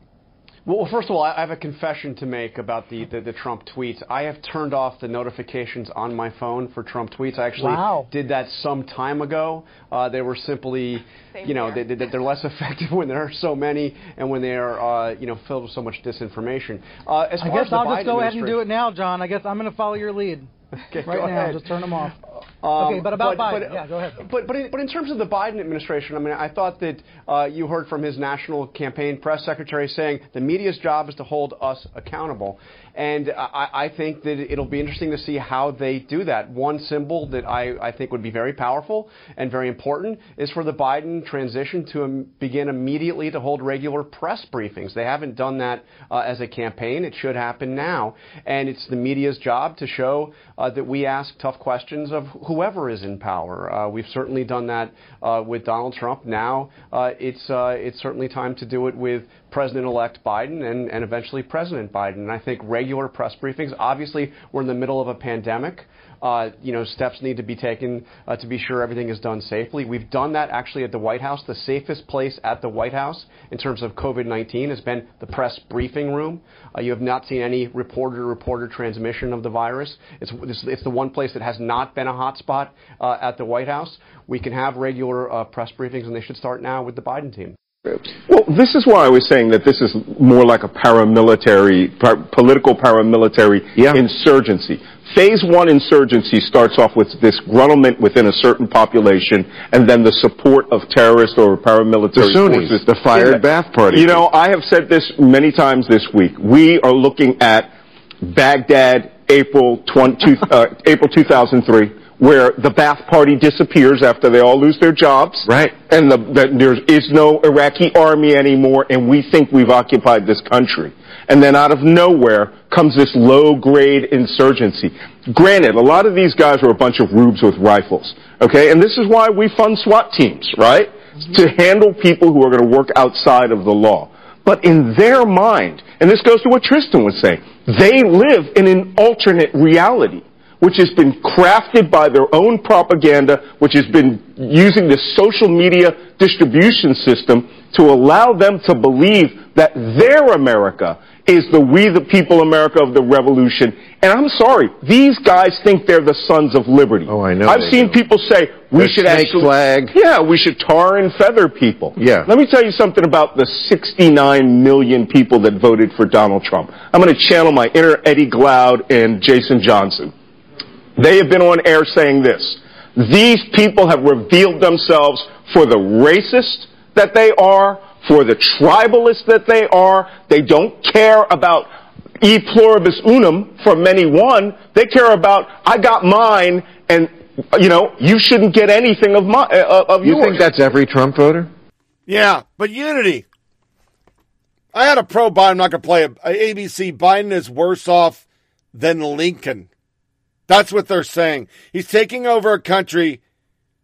Well, first of all, I have a confession to make about the, the, the, Trump tweets. I have turned off the notifications on my phone for Trump tweets. I actually wow. did that some time ago. Uh, they were simply, Same you know, they, they, are less effective when there are so many and when they are, uh, you know, filled with so much disinformation. Uh, as I far guess as I'll Biden just go ahead and do it now, John. I guess I'm going to follow your lead. Okay, right now, ahead. just turn them off. Um, okay, but about but, Biden, but, yeah, go ahead. But but in, but in terms of the Biden administration, I mean, I thought that uh, you heard from his national campaign press secretary saying the media's job is to hold us accountable, and I, think that it'll be interesting to see how they do that. One symbol that I, think would be very powerful and very important is for the Biden transition to begin immediately to hold regular press briefings. They haven't done that uh, as a campaign. It should happen now, and it's the media's job to show uh, that we ask tough questions of whoever is in power. Uh, we've certainly done that uh, with Donald Trump. Now uh, it's uh, it's certainly time to do it with President-elect Biden and, and eventually President Biden. And I think regular press briefings. Obviously, we're in the middle of a pandemic. Uh, you know, steps need to be taken uh, to be sure everything is done safely. We've done that actually at the White House. The safest place at the White House in terms of COVID-19 has been the press briefing room. Uh, you have not seen any reporter-reporter transmission of the virus. It's, it's the one place that has not been a hotspot uh, at the White House. We can have regular uh, press briefings, and they should start now with the Biden team. Well, this is why I was saying that this is more like a paramilitary, par- political paramilitary yeah. insurgency. Phase one insurgency starts off with disgruntlement within a certain population, and then the support of terrorist or paramilitary the Sunnis, forces. The fired Ba'ath Party. You know, I have said this many times this week. We are looking at Baghdad, April 20, uh, April 2003 where the Ba'ath Party disappears after they all lose their jobs. Right. And the, the, there is no Iraqi army anymore, and we think we've occupied this country. and then out of nowhere comes this low-grade insurgency. Granted, a lot of these guys are a bunch of rubes with rifles, okay? And this is why we fund SWAT teams, right? Mm-hmm. To handle people who are going to work outside of the law. But in their mind, and this goes to what Tristan was saying, they live in an alternate reality which has been crafted by their own propaganda, which has been using the social media distribution system to allow them to believe that their America is the we the people America of the revolution. And I'm sorry, these guys think they're the sons of liberty. Oh, I know I've seen do. people say we should actually, flag. Yeah, we should tar and feather people. Yeah. Let me tell you something about the 69 million people that voted for Donald Trump. I'm going to channel my inner Eddie Glaude and Jason Johnson. They have been on air saying this. These people have revealed themselves for the racist that they are, for the tribalist that they are. They don't care about e pluribus unum for many one. They care about I got mine, and you know you shouldn't get anything of my uh, of You yours. think that's every Trump voter? Yeah, but unity. I had a pro Biden. I'm not going to play a, a ABC. Biden is worse off than Lincoln. That's what they're saying. He's taking over a country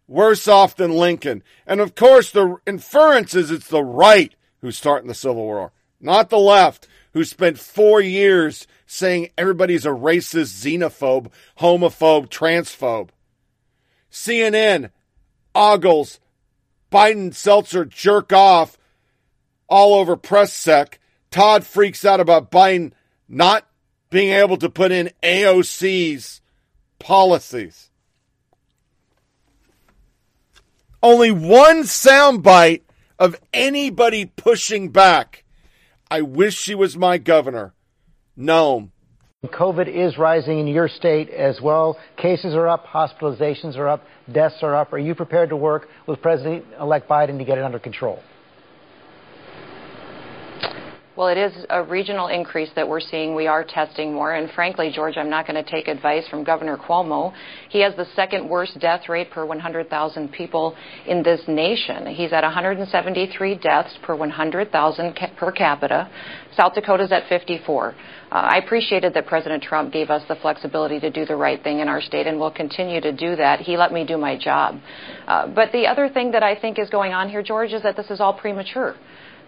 worse off than Lincoln. And of course, the inference is it's the right who's starting the Civil War, not the left, who spent four years saying everybody's a racist, xenophobe, homophobe, transphobe. CNN, ogles, Biden Stelter jerk off all over press sec. Todd freaks out about Biden not being able to put in AOC's policies. Only one soundbite of anybody pushing back. I wish she was my governor. No. COVID is rising in your state as well. Cases are up, hospitalizations are up, deaths are up. Are you prepared to work with President elect Biden to get it under control? Well, it is a regional increase that we're seeing. We are testing more. And frankly, George, I'm not going to take advice from Governor Cuomo. He has the second worst death rate per 100,000 people in this nation. He's at 173 deaths per 100,000 ca- per capita. South Dakota's at 54. Uh, I appreciated that President Trump gave us the flexibility to do the right thing in our state, and we'll continue to do that. He let me do my job. Uh, but the other thing that I think is going on here, George, is that this is all premature.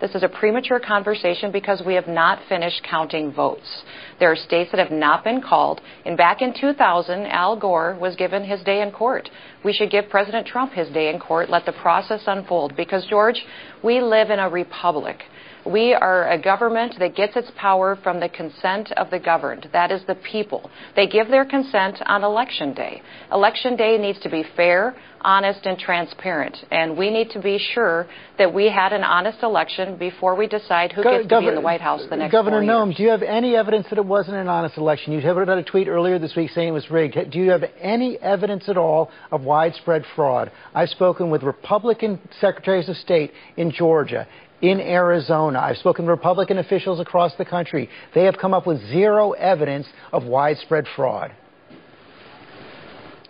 This is a premature conversation because we have not finished counting votes. There are states that have not been called. And back in 2000, Al Gore was given his day in court. We should give President Trump his day in court, let the process unfold. Because, George, we live in a republic. We are a government that gets its power from the consent of the governed. That is the people. They give their consent on election day. Election day needs to be fair, honest, and transparent. And we need to be sure that we had an honest election before we decide who Go- gets to be in the White House the next Governor Noem, do you have any evidence that it wasn't an honest election? You have put out a tweet earlier this week saying it was rigged. Do you have any evidence at all of widespread fraud? I've spoken with Republican secretaries of state in Georgia. In Arizona. I've spoken to Republican officials across the country. They have come up with zero evidence of widespread fraud.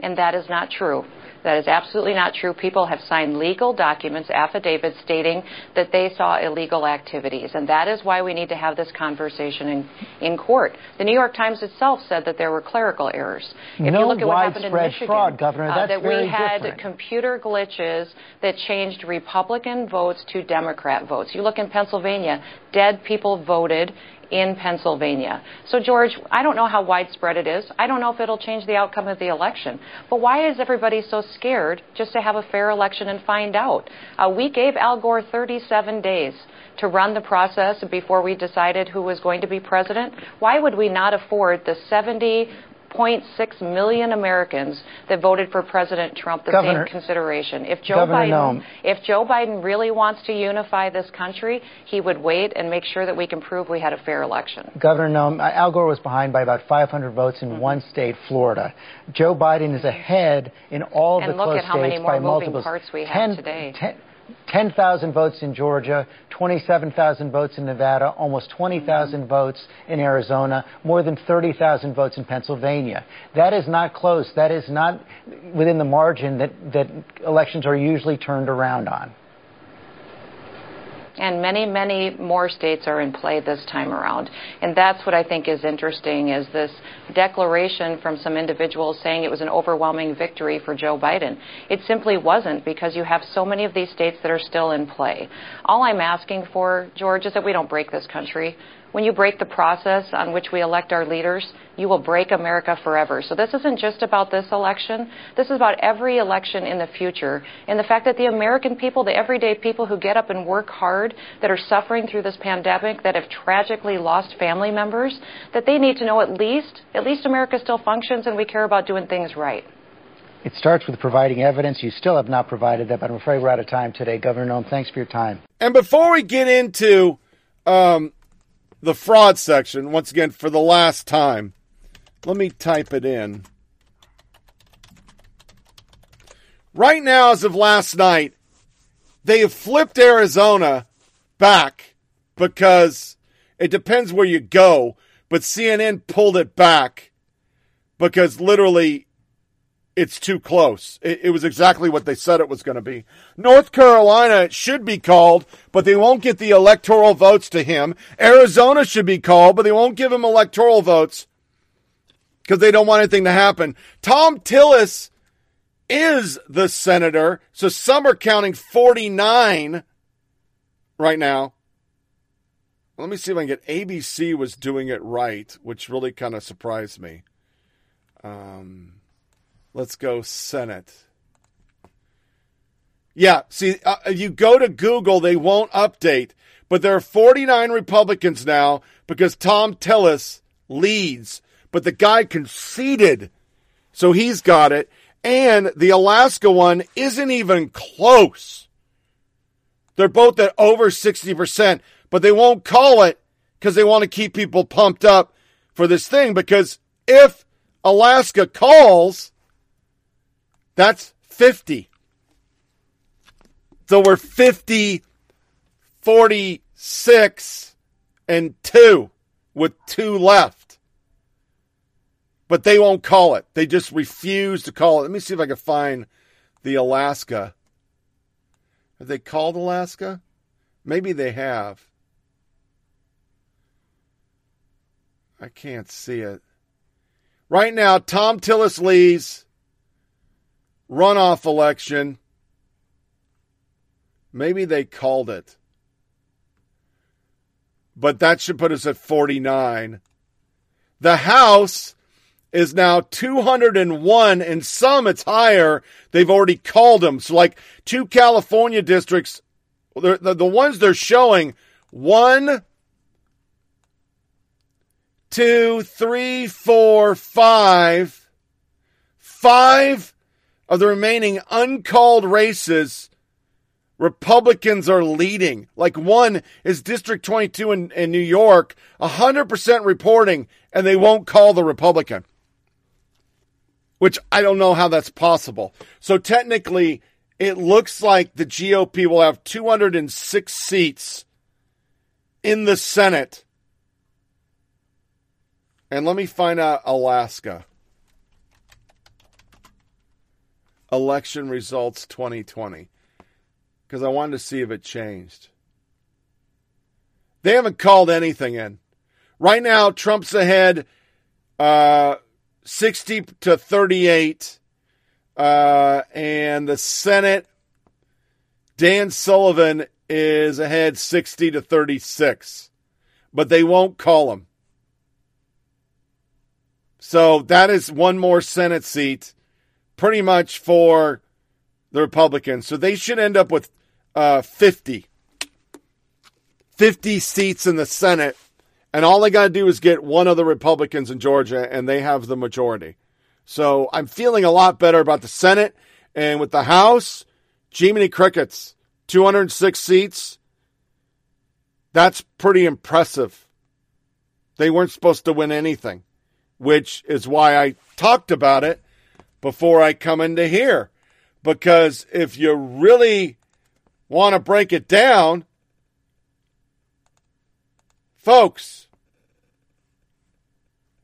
And that is not true. That is absolutely not true. People have signed legal documents, affidavits stating that they saw illegal activities. And that is why we need to have this conversation in, in court. The New York Times itself said that there were clerical errors. If No you look at what happened in widespread Michigan, fraud, Governor. uh, that we had different. computer glitches that changed Republican votes to Democrat votes. You look in Pennsylvania, dead people voted in Pennsylvania. So, George, I don't know how widespread it is. I don't know if it'll change the outcome of the election. But why is everybody so scared just to have a fair election and find out? Uh, we gave Al Gore 37 days to run the process before we decided who was going to be president. Why would we not afford the 70 0.6 million Americans that voted for President Trump the Governor- same consideration. If Joe Governor Biden if Joe Biden really wants to unify this country, he would wait and make sure that we can prove we had a fair election. Governor Noem, uh, Al Gore was behind by about 500 votes Mm-hmm. in one state, Florida. Joe Biden is ahead in all of And the look close at how many states more by moving parts we have 10 today. 10 10,000 votes in Georgia, 27,000 votes in Nevada, almost 20,000 Mm-hmm. votes in Arizona, more than 30,000 votes in Pennsylvania. That is not close. That is not within the margin that, that elections are usually turned around on. And many, many more states are in play this time around. And that's what I think is interesting is this declaration from some individuals saying it was an overwhelming victory for Joe Biden. It simply wasn't because you have so many of these states that are still in play. All I'm asking for, George, is that we don't break this country. When you break the process on which we elect our leaders, you will break America forever. So this isn't just about this election. This is about every election in the future. And the fact that the American people, the everyday people who get up and work hard, that are suffering through this pandemic, that have tragically lost family members, that they need to know at least, at least America still functions and we care about doing things right. It starts with providing evidence. You still have not provided that, but I'm afraid we're out of time today. Governor Noem, thanks for your time. And before we get into um, the fraud section, once again, for the last time. Let me type it in. Right now, as of last night, they have flipped Arizona back because it depends where you go, but CNN pulled it back because literally it's too close. It, it, was exactly what they said it was going to be. North Carolina should be called, but they won't get the electoral votes to him. Arizona should be called, but they won't give him electoral votes because they don't want anything to happen. Thom Tillis is the senator, so some are counting 49 right now. Let me see if I can get ABC was doing it right, which really kind of surprised me. Um, Let's go Senate. Yeah, see, uh, you go to Google, they won't update, but there are 49 Republicans now because Thom Tillis leads, but the guy conceded, so he's got it. And the Alaska one isn't even close. They're both at over 60%, but they won't call it because they want to keep people pumped up for this thing. Because if Alaska calls, that's 50. So we're 50, 46, and 2 with two left. But they won't call it. They just refuse to call it. Let me see if I can find the Alaska. Have they called Alaska? Maybe they have. I can't see it. Right now, Thom Tillis leads runoff election. Maybe they called it. But that should put us at 49. The House is now 201, and some it's higher. They've already called them. So, like two California districts, the, the ones they're showing one, two, three, four, five, five of the remaining uncalled races, Republicans are leading. Like one is District 22 in, in New York, 100% reporting, and they won't call the Republican. Which I don't know how that's possible. So technically, it looks like the GOP will have 206 seats in the Senate. And let me find out Alaska. Election results 2020 because I wanted to see if it changed. They haven't called anything in. Right now, Trump's ahead uh, 60 to 38. Uh, and the Senate, Dan Sullivan is ahead 60 to 36. But they won't call him. So that is one more Senate seat pretty much for the Republicans. So they should end up with uh, 50. 50 seats in the Senate. And all they got to do is get one of the Republicans in Georgia, and they have the majority. So I'm feeling a lot better about the Senate. And with the House, Jiminy Crickets, 206 seats. That's pretty impressive. They weren't supposed to win anything, which is why I talked about it before I come into here. Because if you really want to break it down, folks,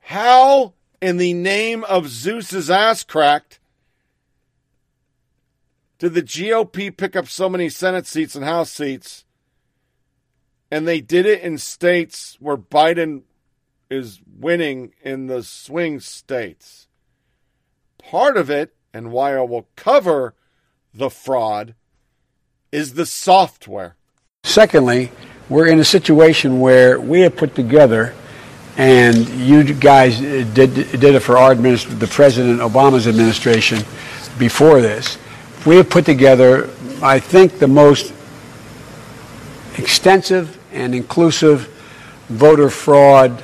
how in the name of Zeus's ass cracked did the GOP pick up so many Senate seats and House seats And they did it in states where Biden is winning in the swing states. Part of it, and why I will cover the fraud, is the software. Secondly, we're in a situation where we have put together, and you guys did, did it for our the President Obama's administration before this. We have put together, I think, the most extensive and inclusive voter fraud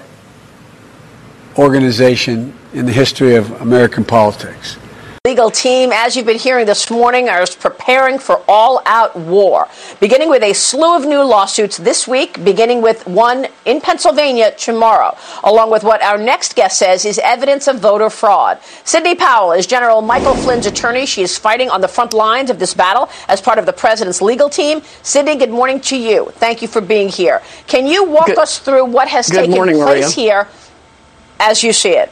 organization in the history of American politics. Legal team, as you've been hearing this morning, are preparing for all out war, beginning with a slew of new lawsuits this week, beginning with one in Pennsylvania tomorrow, along with what our next guest says is evidence of voter fraud. Sidney Powell is General Michael Flynn's attorney. She is fighting on the front lines of this battle as part of the president's legal team. Sidney, good morning to you. Thank you for being here. Can you walk good, us through what has taken morning, place Maria. here as you see it?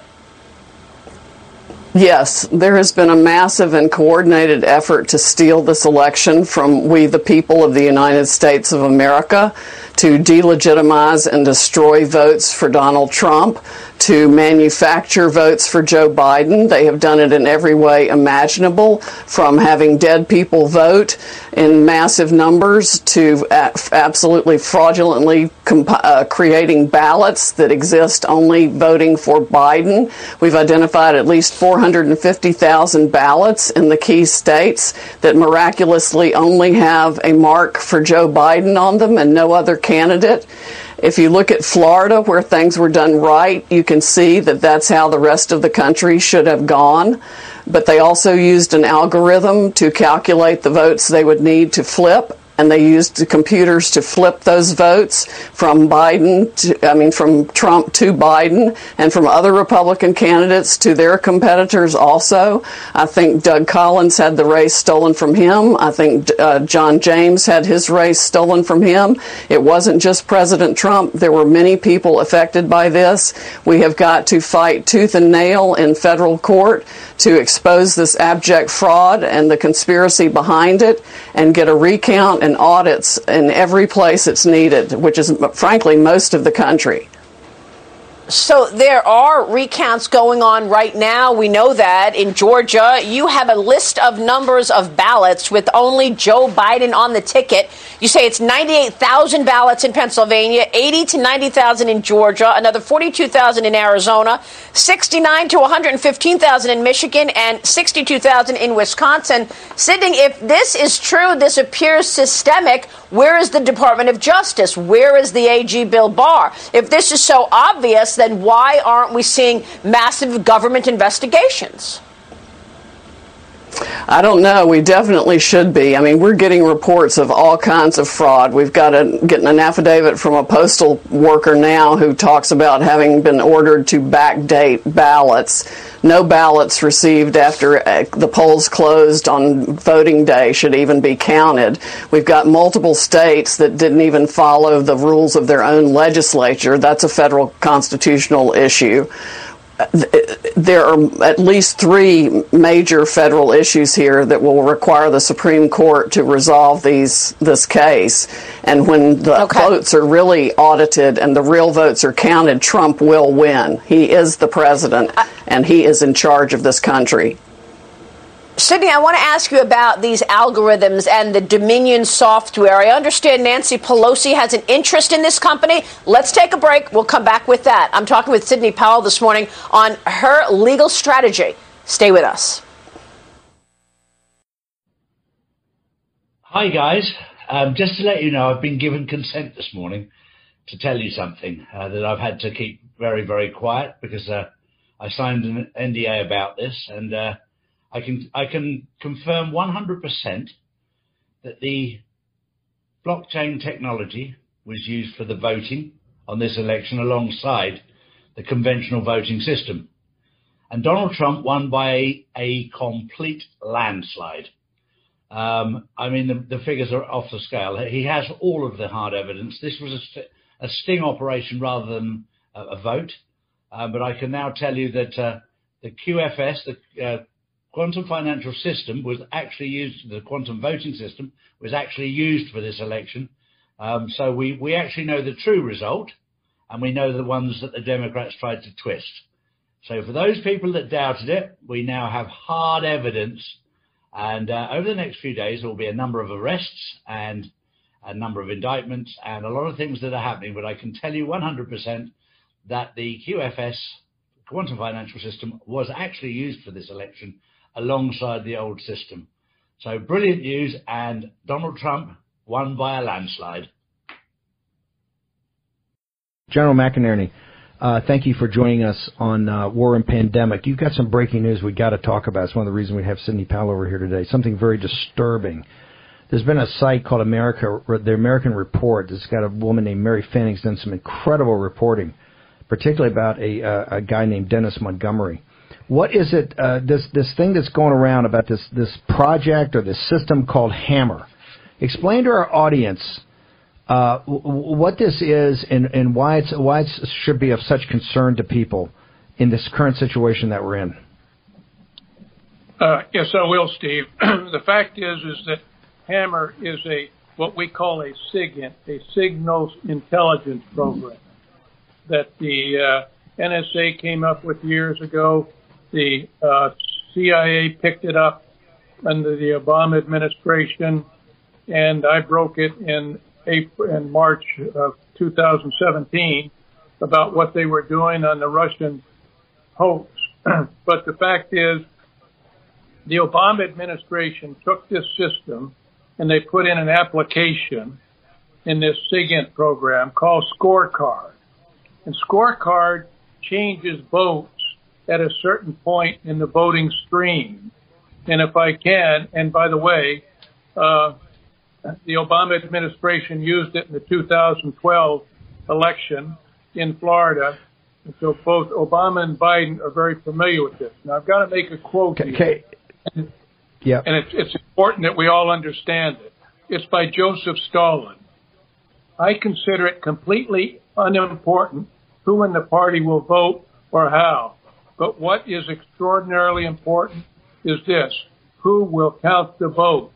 Yes, there has been a massive and coordinated effort to steal this election from we, the people of the United States of America, to delegitimize and destroy votes for Donald Trump, to manufacture votes for Joe Biden. They have done it in every way imaginable, from having dead people vote in massive numbers to absolutely fraudulently uh, creating ballots that exist only voting for Biden. We've identified at least 450,000 ballots in the key states that miraculously only have a mark for Joe Biden on them and no other candidate. If you look at Florida, where things were done right, you can see that that's how the rest of the country should have gone. But they also used an algorithm to calculate the votes they would need to flip and they used computers to flip those votes from Biden to, I mean, from Trump to Biden and from other Republican candidates to their competitors also. I think Doug Collins had the race stolen from him. I think uh, John James had his race stolen from him. It wasn't just President Trump. There were many people affected by this. We have got to fight tooth and nail in federal court to expose this abject fraud and the conspiracy behind it and get a recount and audits in every place it's needed, which is frankly most of the country. So there are recounts going on right now. We know that in Georgia, you have a list of numbers of ballots with only Joe Biden on the ticket. You say it's 98,000 ballots in Pennsylvania, 80 to 90,000 in Georgia, another 42,000 in Arizona, 69 to 115,000 in Michigan, and 62,000 in Wisconsin. Sidney, if this is true, this appears systemic. Where is the Department of Justice? Where is the AG Bill Barr? If this is so obvious, then why aren't we seeing massive government investigations? I don't know. We definitely should be. I mean, we're getting reports of all kinds of fraud. We've got a, getting an affidavit from a postal worker now who talks about having been ordered to backdate ballots. No ballots received after uh, the polls closed on voting day should even be counted. We've got multiple states that didn't even follow the rules of their own legislature. That's a federal constitutional issue there are at least three major federal issues here that will require the Supreme Court to resolve these this case. And when the okay. votes are really audited and the real votes are counted, Trump will win. He is the president, and he is in charge of this country. Sidney, I want to ask you about these algorithms and the Dominion software. I understand Nancy Pelosi has an interest in this company. Let's take a break. We'll come back with that. I'm talking with Sidney Powell this morning on her legal strategy. Stay with us. Hi, guys. Um, just to let you know, I've been given consent this morning to tell you something uh, that I've had to keep very, very quiet because uh, I signed an NDA about this and. Uh, I can I can confirm 100% that the blockchain technology was used for the voting on this election alongside the conventional voting system. And Donald Trump won by a, complete landslide. Um, I mean, the, figures are off the scale. He has all of the hard evidence. This was a, sting operation rather than a, a vote. Uh, but I can now tell you that uh, the QFS, the uh, quantum financial system was actually used, the quantum voting system was actually used for this election. Um, so we, we actually know the true result, and we know the ones that the Democrats tried to twist. So for those people that doubted it, we now have hard evidence. And uh, over the next few days, there will be a number of arrests and a number of indictments and a lot of things that are happening. But I can tell you 100% that the QFS, quantum financial system, was actually used for this election alongside the old system. So brilliant news, and Donald Trump won by a landslide. General McInerney, uh, thank you for joining us on uh, War and Pandemic. You've got some breaking news we've got to talk about. It's one of the reasons we have Sidney Powell over here today. Something very disturbing. There's been a site called America, the American Report. It's got a woman named Mary Fanning's done some incredible reporting, particularly about a, uh, a guy named Dennis Montgomery. What is it? Uh, this this thing that's going around about this this project or this system called Hammer. Explain to our audience uh, what this is and, and why it's why it should be of such concern to people in this current situation that we're in. Uh, yes, I will, Steve. the fact is, is that Hammer is a what we call a SIGINT, a signals intelligence program that the uh, NSA came up with years ago. The uh, CIA picked it up under the Obama administration, and I broke it in April, in March of 2017 about what they were doing on the Russian hoax. but the fact is, the Obama administration took this system and they put in an application in this SIGINT program called Scorecard. And Scorecard changes votes at a certain point in the voting stream. And if I can, and by the way, uh, the Obama administration used it in the 2012 election in Florida. And so both Obama and Biden are very familiar with this. Now I've got to make a quote okay. here. Yeah. And it's, it's important that we all understand it. It's by Joseph Stalin. I consider it completely unimportant who in the party will vote or how. But what is extraordinarily important is this. Who will count the votes?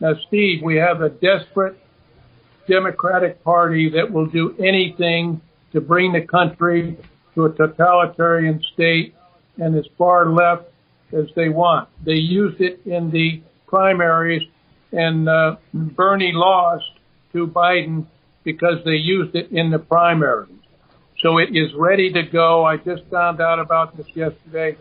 Now, Steve, we have a desperate Democratic Party that will do anything to bring the country to a totalitarian state and as far left as they want. They used it in the primaries, and uh, Bernie lost to Biden because they used it in the primaries. So it is ready to go. I just found out about this yesterday.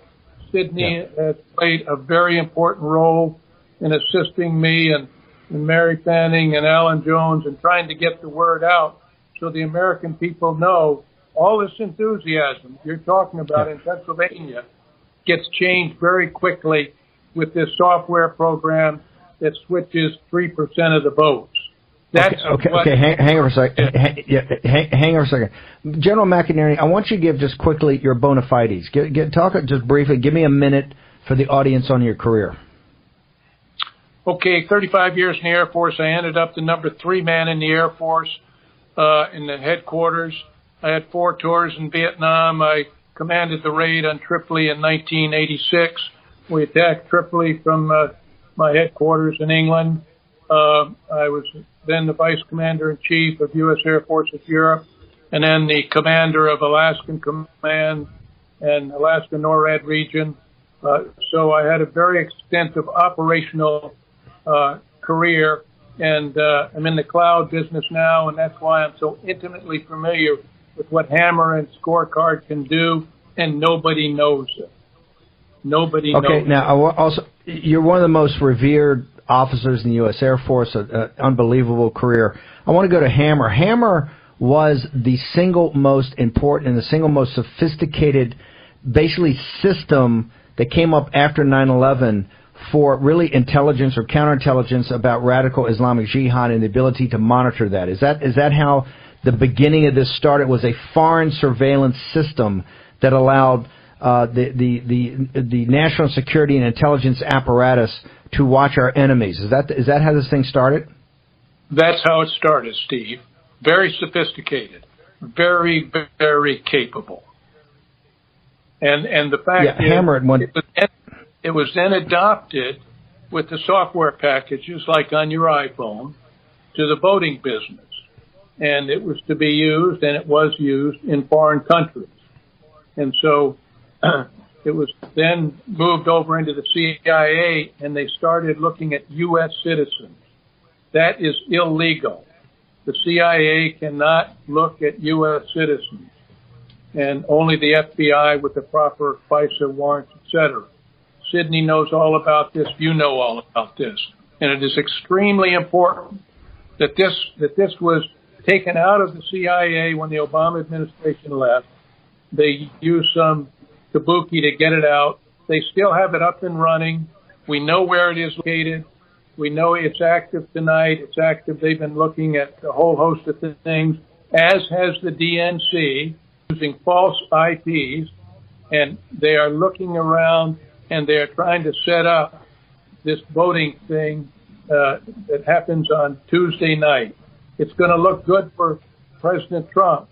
Sidney yeah. has played a very important role in assisting me and, and Mary Fanning and Alan Jones in trying to get the word out so the American people know all this enthusiasm you're talking about yeah. in Pennsylvania gets changed very quickly with this software program that switches 3% of the votes. That's okay, okay, okay. Hang, hang for a second. Hang, yeah, hang, hang for a second. General McInerney, I want you to give just quickly your bona fides. Get, get, talk just briefly. Give me a minute for the audience on your career. Okay, 35 years in the Air Force. I ended up the number three man in the Air Force uh, in the headquarters. I had four tours in Vietnam. I commanded the raid on Tripoli in 1986. We attacked Tripoli from uh, my headquarters in England. Uh, I was then the Vice Commander in Chief of U.S. Air Forces Europe, and then the Commander of Alaskan Command and Alaska NORAD region. Uh, so I had a very extensive operational uh, career, and uh, I'm in the cloud business now, and that's why I'm so intimately familiar with what Hammer and Scorecard can do, and nobody knows it. Nobody okay, knows. Okay, now also you're one of the most revered officers in the U.S. Air Force, an unbelievable career. I want to go to Hammer. Hammer was the single most important and the single most sophisticated, basically, system that came up after 9/11 for really intelligence or counterintelligence about radical Islamic jihad and the ability to monitor that. Is that is that how the beginning of this started? Was a foreign surveillance system that allowed uh, the, the the the national security and intelligence apparatus to watch our enemies. Is that is that how this thing started? That's how it started, Steve. Very sophisticated, very very capable. And and the fact yeah, hammer it, one. It, was then, it was then adopted with the software packages like on your iPhone to the voting business. and it was to be used, and it was used in foreign countries. And so it was then moved over into the CIA, and they started looking at U.S. citizens. That is illegal. The CIA cannot look at U.S. citizens, and only the FBI with the proper FISA warrants, etc. Sidney knows all about this. You know all about this, and it is extremely important that this that this was taken out of the CIA when the Obama administration left. They used some kabuki to get it out. They still have it up and running. We know where it is located. We know it's active tonight. It's active. They've been looking at a whole host of things, as has the DNC, using false IPs, and they are looking around and they are trying to set up this voting thing uh, that happens on Tuesday night. It's going to look good for President Trump,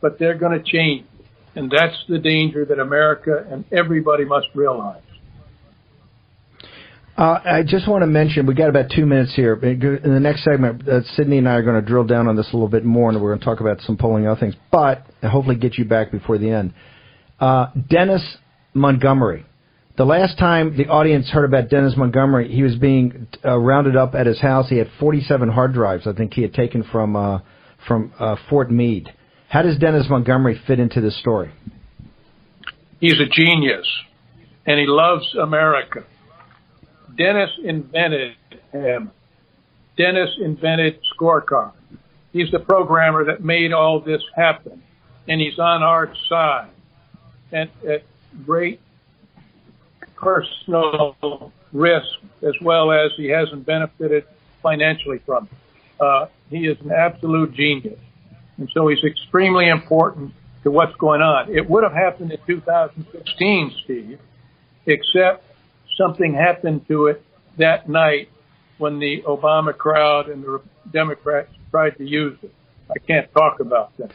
but they're going to change. And that's the danger that America and everybody must realize. Uh, I just want to mention we got about two minutes here. In the next segment, uh, Sidney and I are going to drill down on this a little bit more, and we're going to talk about some polling and other things. But hopefully, get you back before the end. Uh, Dennis Montgomery. The last time the audience heard about Dennis Montgomery, he was being uh, rounded up at his house. He had 47 hard drives. I think he had taken from uh, from uh, Fort Meade. How does Dennis Montgomery fit into this story? He's a genius, and he loves America. Dennis invented him. Dennis invented Scorecard. He's the programmer that made all this happen, and he's on our side. And at great personal risk, as well as he hasn't benefited financially from it. Uh, he is an absolute genius. And so he's extremely important to what's going on. It would have happened in 2016, Steve, except something happened to it that night when the Obama crowd and the Democrats tried to use it. I can't talk about that.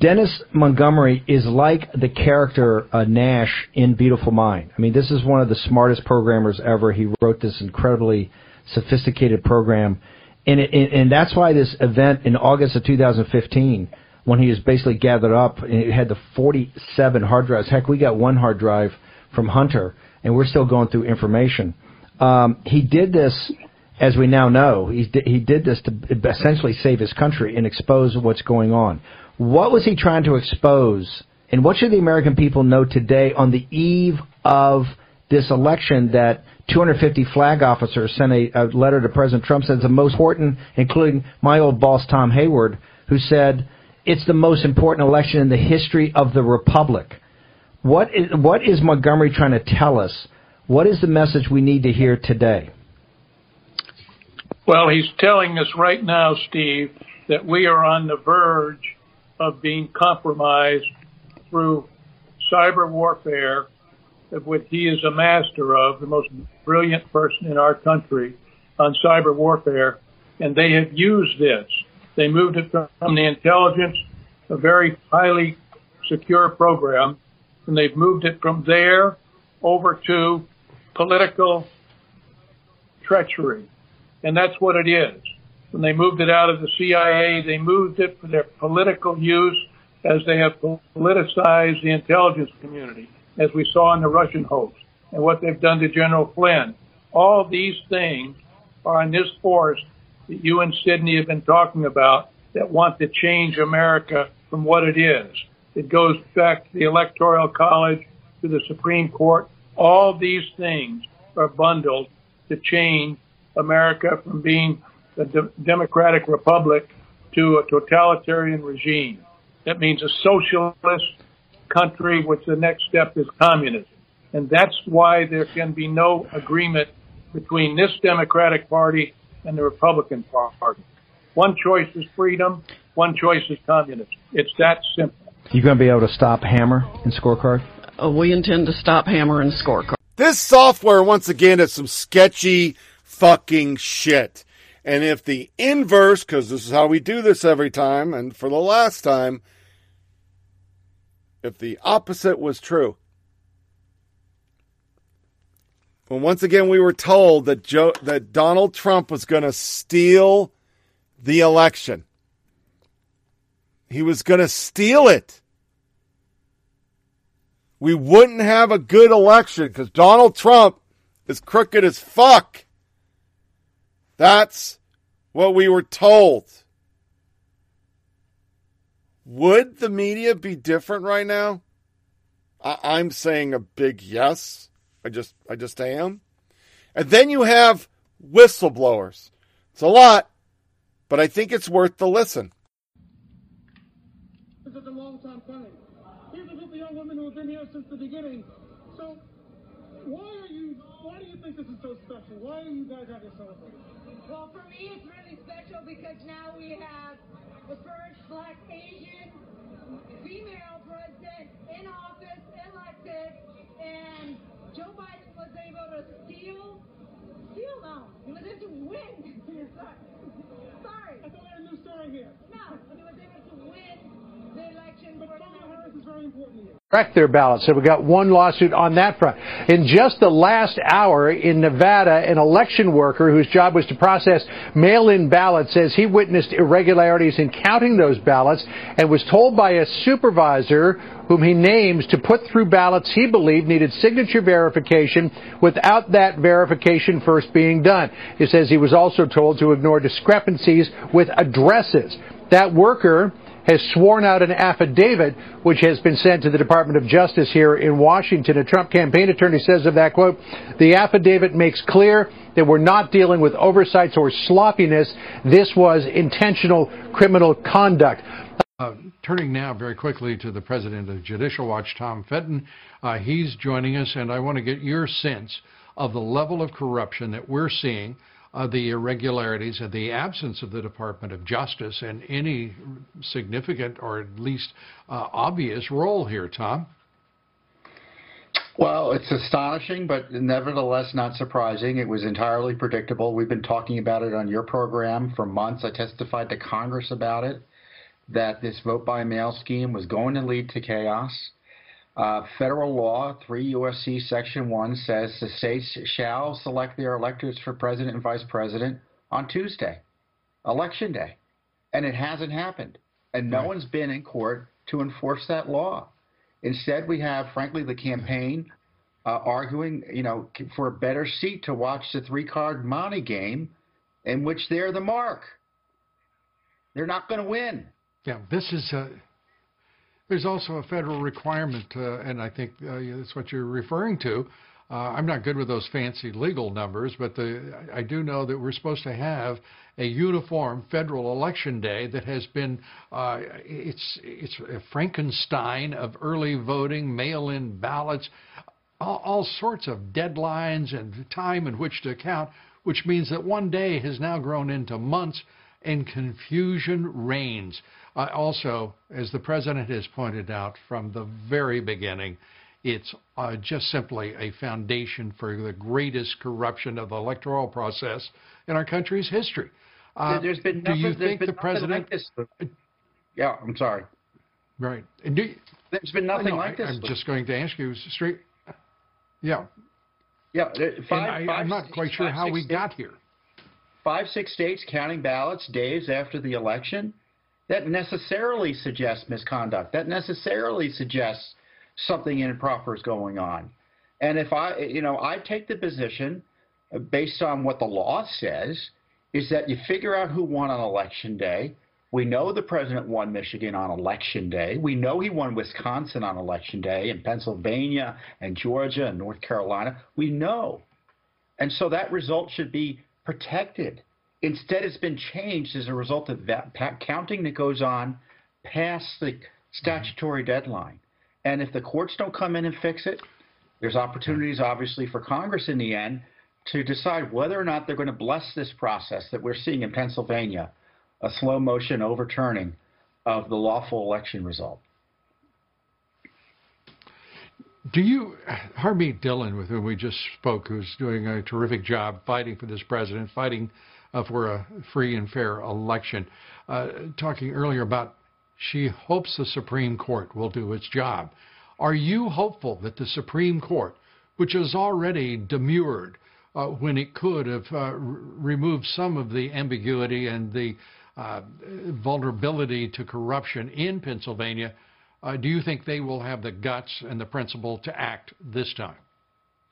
Dennis Montgomery is like the character uh, Nash in Beautiful Mind. I mean, this is one of the smartest programmers ever. He wrote this incredibly sophisticated program and, it, and that's why this event in August of 2015, when he was basically gathered up, and it had the 47 hard drives. Heck, we got one hard drive from Hunter, and we're still going through information. Um, he did this, as we now know, he he did this to essentially save his country and expose what's going on. What was he trying to expose? And what should the American people know today on the eve of this election that 250 flag officers sent a, a letter to President Trump says the most important, including my old boss Tom Hayward, who said it's the most important election in the history of the republic. What is, what is Montgomery trying to tell us? What is the message we need to hear today? Well, he's telling us right now, Steve, that we are on the verge of being compromised through cyber warfare of which he is a master of, the most brilliant person in our country on cyber warfare. And they have used this. They moved it from the intelligence, a very highly secure program, and they've moved it from there over to political treachery. And that's what it is. When they moved it out of the CIA, they moved it for their political use as they have politicized the intelligence community as we saw in the Russian hoax and what they've done to General Flynn. All these things are in this force that you and Sidney have been talking about that want to change America from what it is. It goes back to the Electoral College, to the Supreme Court. All these things are bundled to change America from being a de- democratic republic to a totalitarian regime. That means a socialist country, which the next step is communism. And that's why there can be no agreement between this Democratic Party and the Republican Party. One choice is freedom, one choice is communism. It's that simple. You going to be able to stop Hammer and Scorecard? Uh, we intend to stop Hammer and Scorecard. This software, once again, is some sketchy fucking shit. And if the inverse, because this is how we do this every time, and for the last time, if the opposite was true. When once again we were told that Joe that Donald Trump was going to steal the election. He was going to steal it. We wouldn't have a good election because Donald Trump is crooked as fuck. That's what we were told. Would the media be different right now? I- am saying a big yes. I just I just am. And then you have whistleblowers. It's a lot, but I think it's worth the listen. This is a long time coming. Here's a group of young women who have been here since the beginning. So why are you why do you think this is so special? Why are you guys having celebrating? Well, for me, it's really special because now we have the first black Asian female president in office, elected, and Joe Biden was able to steal, steal no, he was able to win. Sorry. I thought we had a new story here. No, correct their ballots. So we got one lawsuit on that front. In just the last hour in Nevada, an election worker whose job was to process mail-in ballots says he witnessed irregularities in counting those ballots and was told by a supervisor whom he names to put through ballots he believed needed signature verification without that verification first being done. He says he was also told to ignore discrepancies with addresses. That worker has sworn out an affidavit which has been sent to the Department of Justice here in Washington. A Trump campaign attorney says of that quote, the affidavit makes clear that we're not dealing with oversights or sloppiness. This was intentional criminal conduct. Uh, turning now very quickly to the president of Judicial Watch, Tom Fitton. Uh, he's joining us, and I want to get your sense of the level of corruption that we're seeing uh, the irregularities and the absence of the Department of Justice and any significant or at least uh, obvious role here, Tom? Well, it's astonishing, but nevertheless not surprising. It was entirely predictable. We've been talking about it on your program for months. I testified to Congress about it, that this vote by mail scheme was going to lead to chaos. Uh, federal law, 3 U.S.C. Section 1 says the states shall select their electors for president and vice president on Tuesday, election day. And it hasn't happened. And no right. one's been in court to enforce that law. Instead, we have, frankly, the campaign uh, arguing, you know, for a better seat to watch the three-card monte game, in which they're the mark. They're not going to win. Yeah, this is a there's also a federal requirement, uh, and I think uh, that's what you're referring to. Uh, I'm not good with those fancy legal numbers, but the, I do know that we're supposed to have a uniform federal election day that has been uh, it's it's a Frankenstein of early voting, mail-in ballots, all, all sorts of deadlines and time in which to count, which means that one day has now grown into months, and confusion reigns. Uh, also, as the president has pointed out from the very beginning, it's uh, just simply a foundation for the greatest corruption of the electoral process in our country's history. Uh, there's been nothing, do you think the president? Like yeah, I'm sorry. Right. And do, there's been nothing like this. I'm just going to ask you straight. Yeah. Yeah. Five, I, am not quite sure how we got here. Five, six states counting ballots days after the election that necessarily suggests misconduct. That necessarily suggests something improper is going on. And if I, you know, I take the position uh, based on what the law says is that you figure out who won on election day. We know the president won Michigan on election day. We know he won Wisconsin on election day and Pennsylvania and Georgia and North Carolina. We know. And so that result should be protected. Instead, it's been changed as a result of that counting that goes on past the statutory deadline. And if the courts don't come in and fix it, there's opportunities, obviously, for Congress in the end to decide whether or not they're going to bless this process that we're seeing in Pennsylvania a slow motion overturning of the lawful election result. Do you, Harmeet Dillon, with whom we just spoke, who's doing a terrific job fighting for this president, fighting for a free and fair election. Uh, talking earlier about she hopes the Supreme Court will do its job. Are you hopeful that the Supreme Court, which has already demurred uh, when it could have uh, removed some of the ambiguity and the uh, vulnerability to corruption in Pennsylvania. Uh, do you think they will have the guts and the principle to act this time?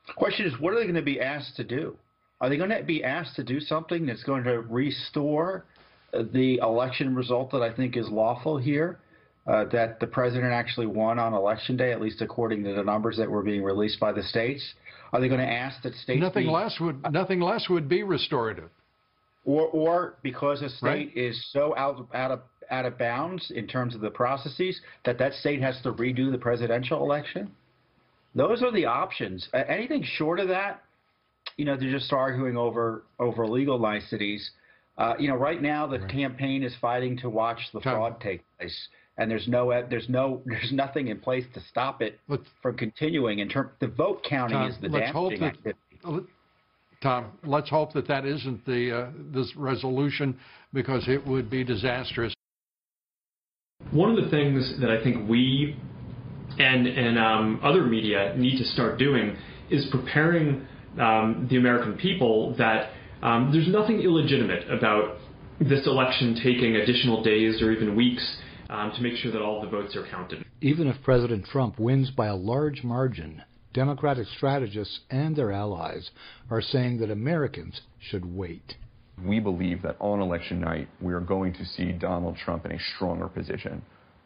The question is, what are they going to be asked to do? Are they going to be asked to do something that's going to restore the election result that I think is lawful here? Uh, that the president actually won on election day, at least according to the numbers that were being released by the states? Are they going to ask that states nothing be, less would nothing less would be restorative, or or because a state Right. is so out out of out of bounds in terms of the processes that that state has to redo the presidential election? Those are the options. Anything short of that, you know, they're just arguing over over legal niceties. Uh, you know, right now the campaign is fighting to watch the fraud take place, and there's no there's no there's nothing in place to stop it from continuing. In term, the vote counting Tom, is the let's hope damaging that- activity. Tom. Let's hope that that isn't the uh, this resolution because it would be disastrous. One of the things that I think we and and um, other media need to start doing is preparing um, the American people that um, there's nothing illegitimate about this election taking additional days or even weeks um, to make sure that all the votes are counted. Even if President Trump wins by a large margin, Democratic strategists and their allies are saying that Americans should wait. We believe that on election night, we are going to see Donald Trump in a stronger position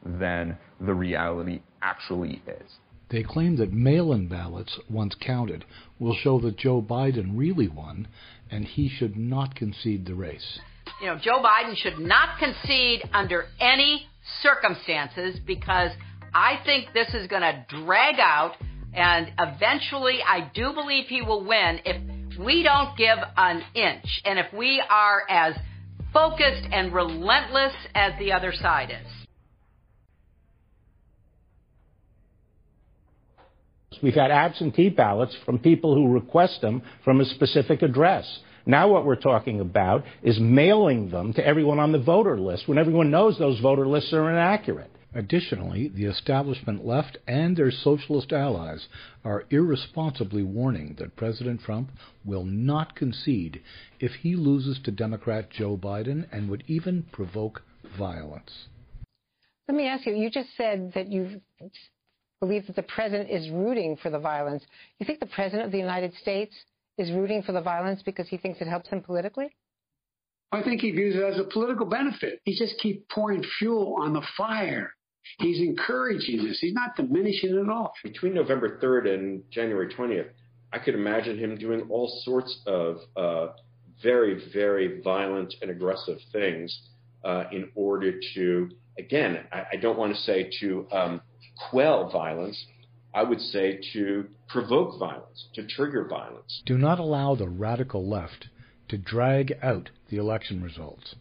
than the reality actually is. They claim that mail in ballots, once counted, will show that Joe Biden really won and he should not concede the race. You know, Joe Biden should not concede under any circumstances because I think this is going to drag out and eventually I do believe he will win if we don't give an inch and if we are as focused and relentless as the other side is. We've had absentee ballots from people who request them from a specific address. Now what we're talking about is mailing them to everyone on the voter list when everyone knows those voter lists are inaccurate. Additionally, the establishment left and their socialist allies are irresponsibly warning that President Trump will not concede if he loses to Democrat Joe Biden and would even provoke violence. Let me ask you, you just said that you believe that the president is rooting for the violence. You think the president of the United States is rooting for the violence because he thinks it helps him politically? I think he views it as a political benefit. He just keeps pouring fuel on the fire. He's encouraging this. He's not diminishing it at all. between November 3rd and January 20th, I could imagine him doing all sorts of uh, very, very violent and aggressive things uh, in order to, again, I, I don't want to say to um, quell violence. I would say to provoke violence, to trigger violence. Do not allow the radical left to drag out the election results.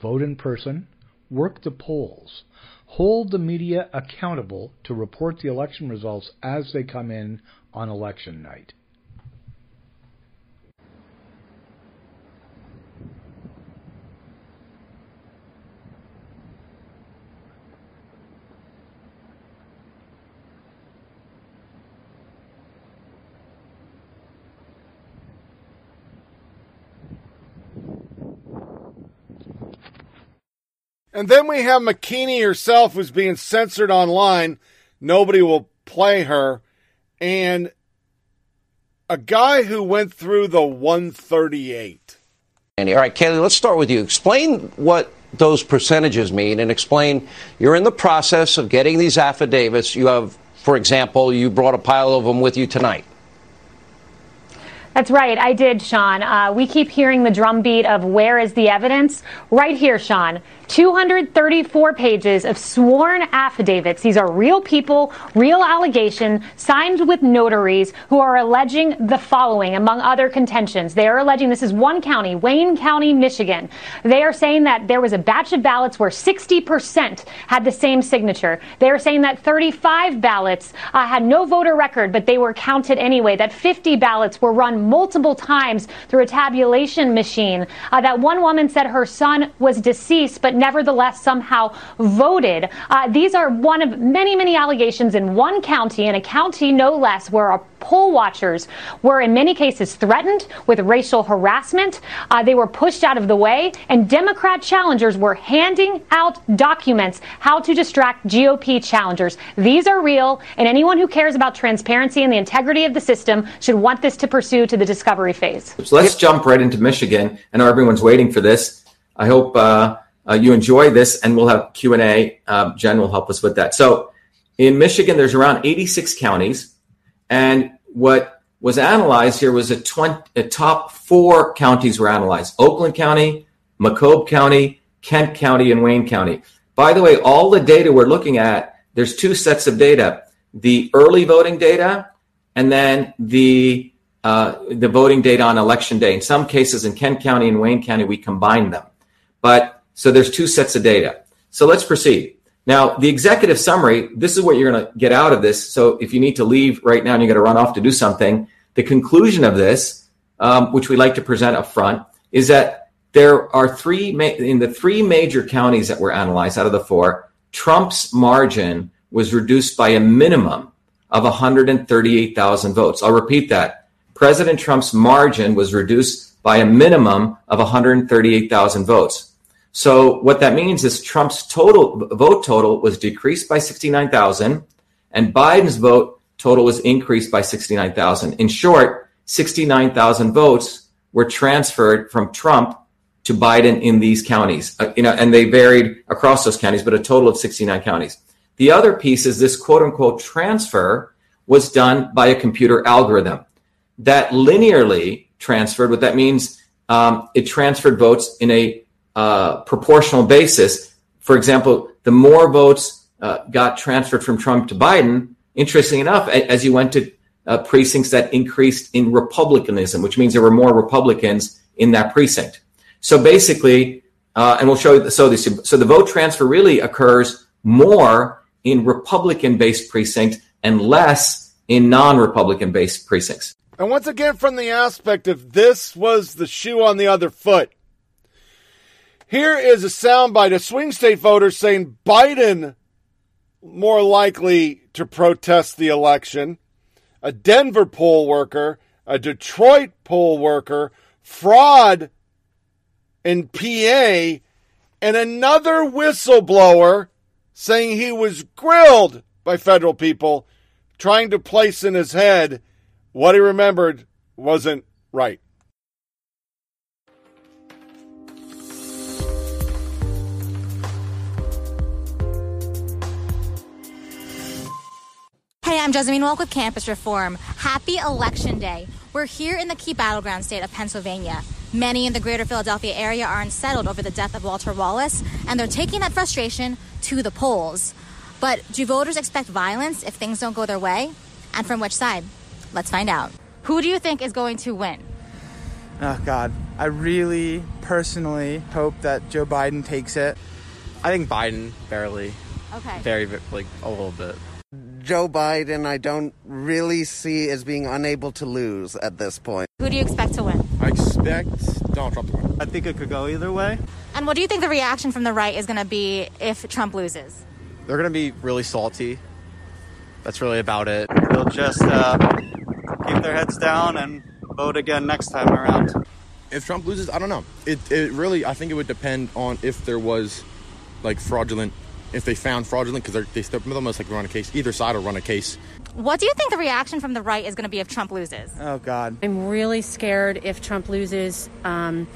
Vote in person, work the polls, hold the media accountable to report the election results as they come in on election night. And then we have McEnany herself who's being censored online. Nobody will play her. And a guy who went through the 138. Andy. All right, Kayleigh, let's start with you. Explain what those percentages mean and explain you're in the process of getting these affidavits. You have, for example, you brought a pile of them with you tonight. That's right, I did, Sean. Uh, we keep hearing the drumbeat of where is the evidence? Right here, Sean. 234 pages of sworn affidavits. These are real people, real allegation, signed with notaries who are alleging the following, among other contentions. They are alleging this is one county, Wayne County, Michigan. They are saying that there was a batch of ballots where 60% had the same signature. They are saying that 35 ballots uh, had no voter record, but they were counted anyway. That 50 ballots were run multiple times through a tabulation machine. Uh, that one woman said her son was deceased, but nevertheless somehow voted. Uh, these are one of many, many allegations in one county, in a county no less, where a poll watchers were in many cases threatened with racial harassment. Uh, they were pushed out of the way, and Democrat challengers were handing out documents how to distract GOP challengers. These are real, and anyone who cares about transparency and the integrity of the system should want this to pursue to the discovery phase. So let's jump right into Michigan. Know everyone's waiting for this. I hope uh, uh, you enjoy this, and we'll have Q and A. Uh, Jen will help us with that. So in Michigan, there's around 86 counties, and what was analyzed here was a, 20, a top four counties were analyzed: Oakland County, Macomb County, Kent County, and Wayne County. By the way, all the data we're looking at, there's two sets of data: the early voting data, and then the uh, the voting data on election day. In some cases, in Kent County and Wayne County, we combine them. But so there's two sets of data. So let's proceed. Now, the executive summary, this is what you're going to get out of this. So if you need to leave right now and you got to run off to do something, the conclusion of this, um, which we like to present up front, is that there are three, ma- in the three major counties that were analyzed out of the four, Trump's margin was reduced by a minimum of 138,000 votes. I'll repeat that. President Trump's margin was reduced by a minimum of 138,000 votes. So what that means is Trump's total vote total was decreased by 69,000 and Biden's vote total was increased by 69,000. In short, 69,000 votes were transferred from Trump to Biden in these counties. Uh, you know, and they varied across those counties, but a total of 69 counties. The other piece is this quote unquote transfer was done by a computer algorithm that linearly transferred. What that means, um, it transferred votes in a uh, proportional basis. For example, the more votes uh, got transferred from Trump to Biden, interesting enough, as you went to uh, precincts that increased in Republicanism, which means there were more Republicans in that precinct. So basically, uh, and we'll show you. So this, so the vote transfer really occurs more in Republican-based precincts and less in non-Republican based precincts. And once again, from the aspect of this was the shoe on the other foot. Here is a soundbite of swing state voters saying Biden more likely to protest the election, a Denver poll worker, a Detroit poll worker, fraud in PA, and another whistleblower saying he was grilled by federal people trying to place in his head what he remembered wasn't right. I'm Jessamine Walk with Campus Reform. Happy Election Day. We're here in the key battleground state of Pennsylvania. Many in the greater Philadelphia area are unsettled over the death of Walter Wallace, and they're taking that frustration to the polls. But do voters expect violence if things don't go their way? And from which side? Let's find out. Who do you think is going to win? Oh, God. I really personally hope that Joe Biden takes it. I think Biden barely. Okay. Very, like, a little bit. Joe Biden, I don't really see as being unable to lose at this point. Who do you expect to win? I expect Donald Trump to win. I think it could go either way. And what do you think the reaction from the right is going to be if Trump loses? They're going to be really salty. That's really about it. They'll just uh, keep their heads down and vote again next time around. If Trump loses, I don't know. It, it really, I think it would depend on if there was like fraudulent if they found fraudulent because they still almost like run a case. Either side will run a case. What do you think the reaction from the right is going to be if Trump loses? Oh God, I'm really scared if Trump loses um,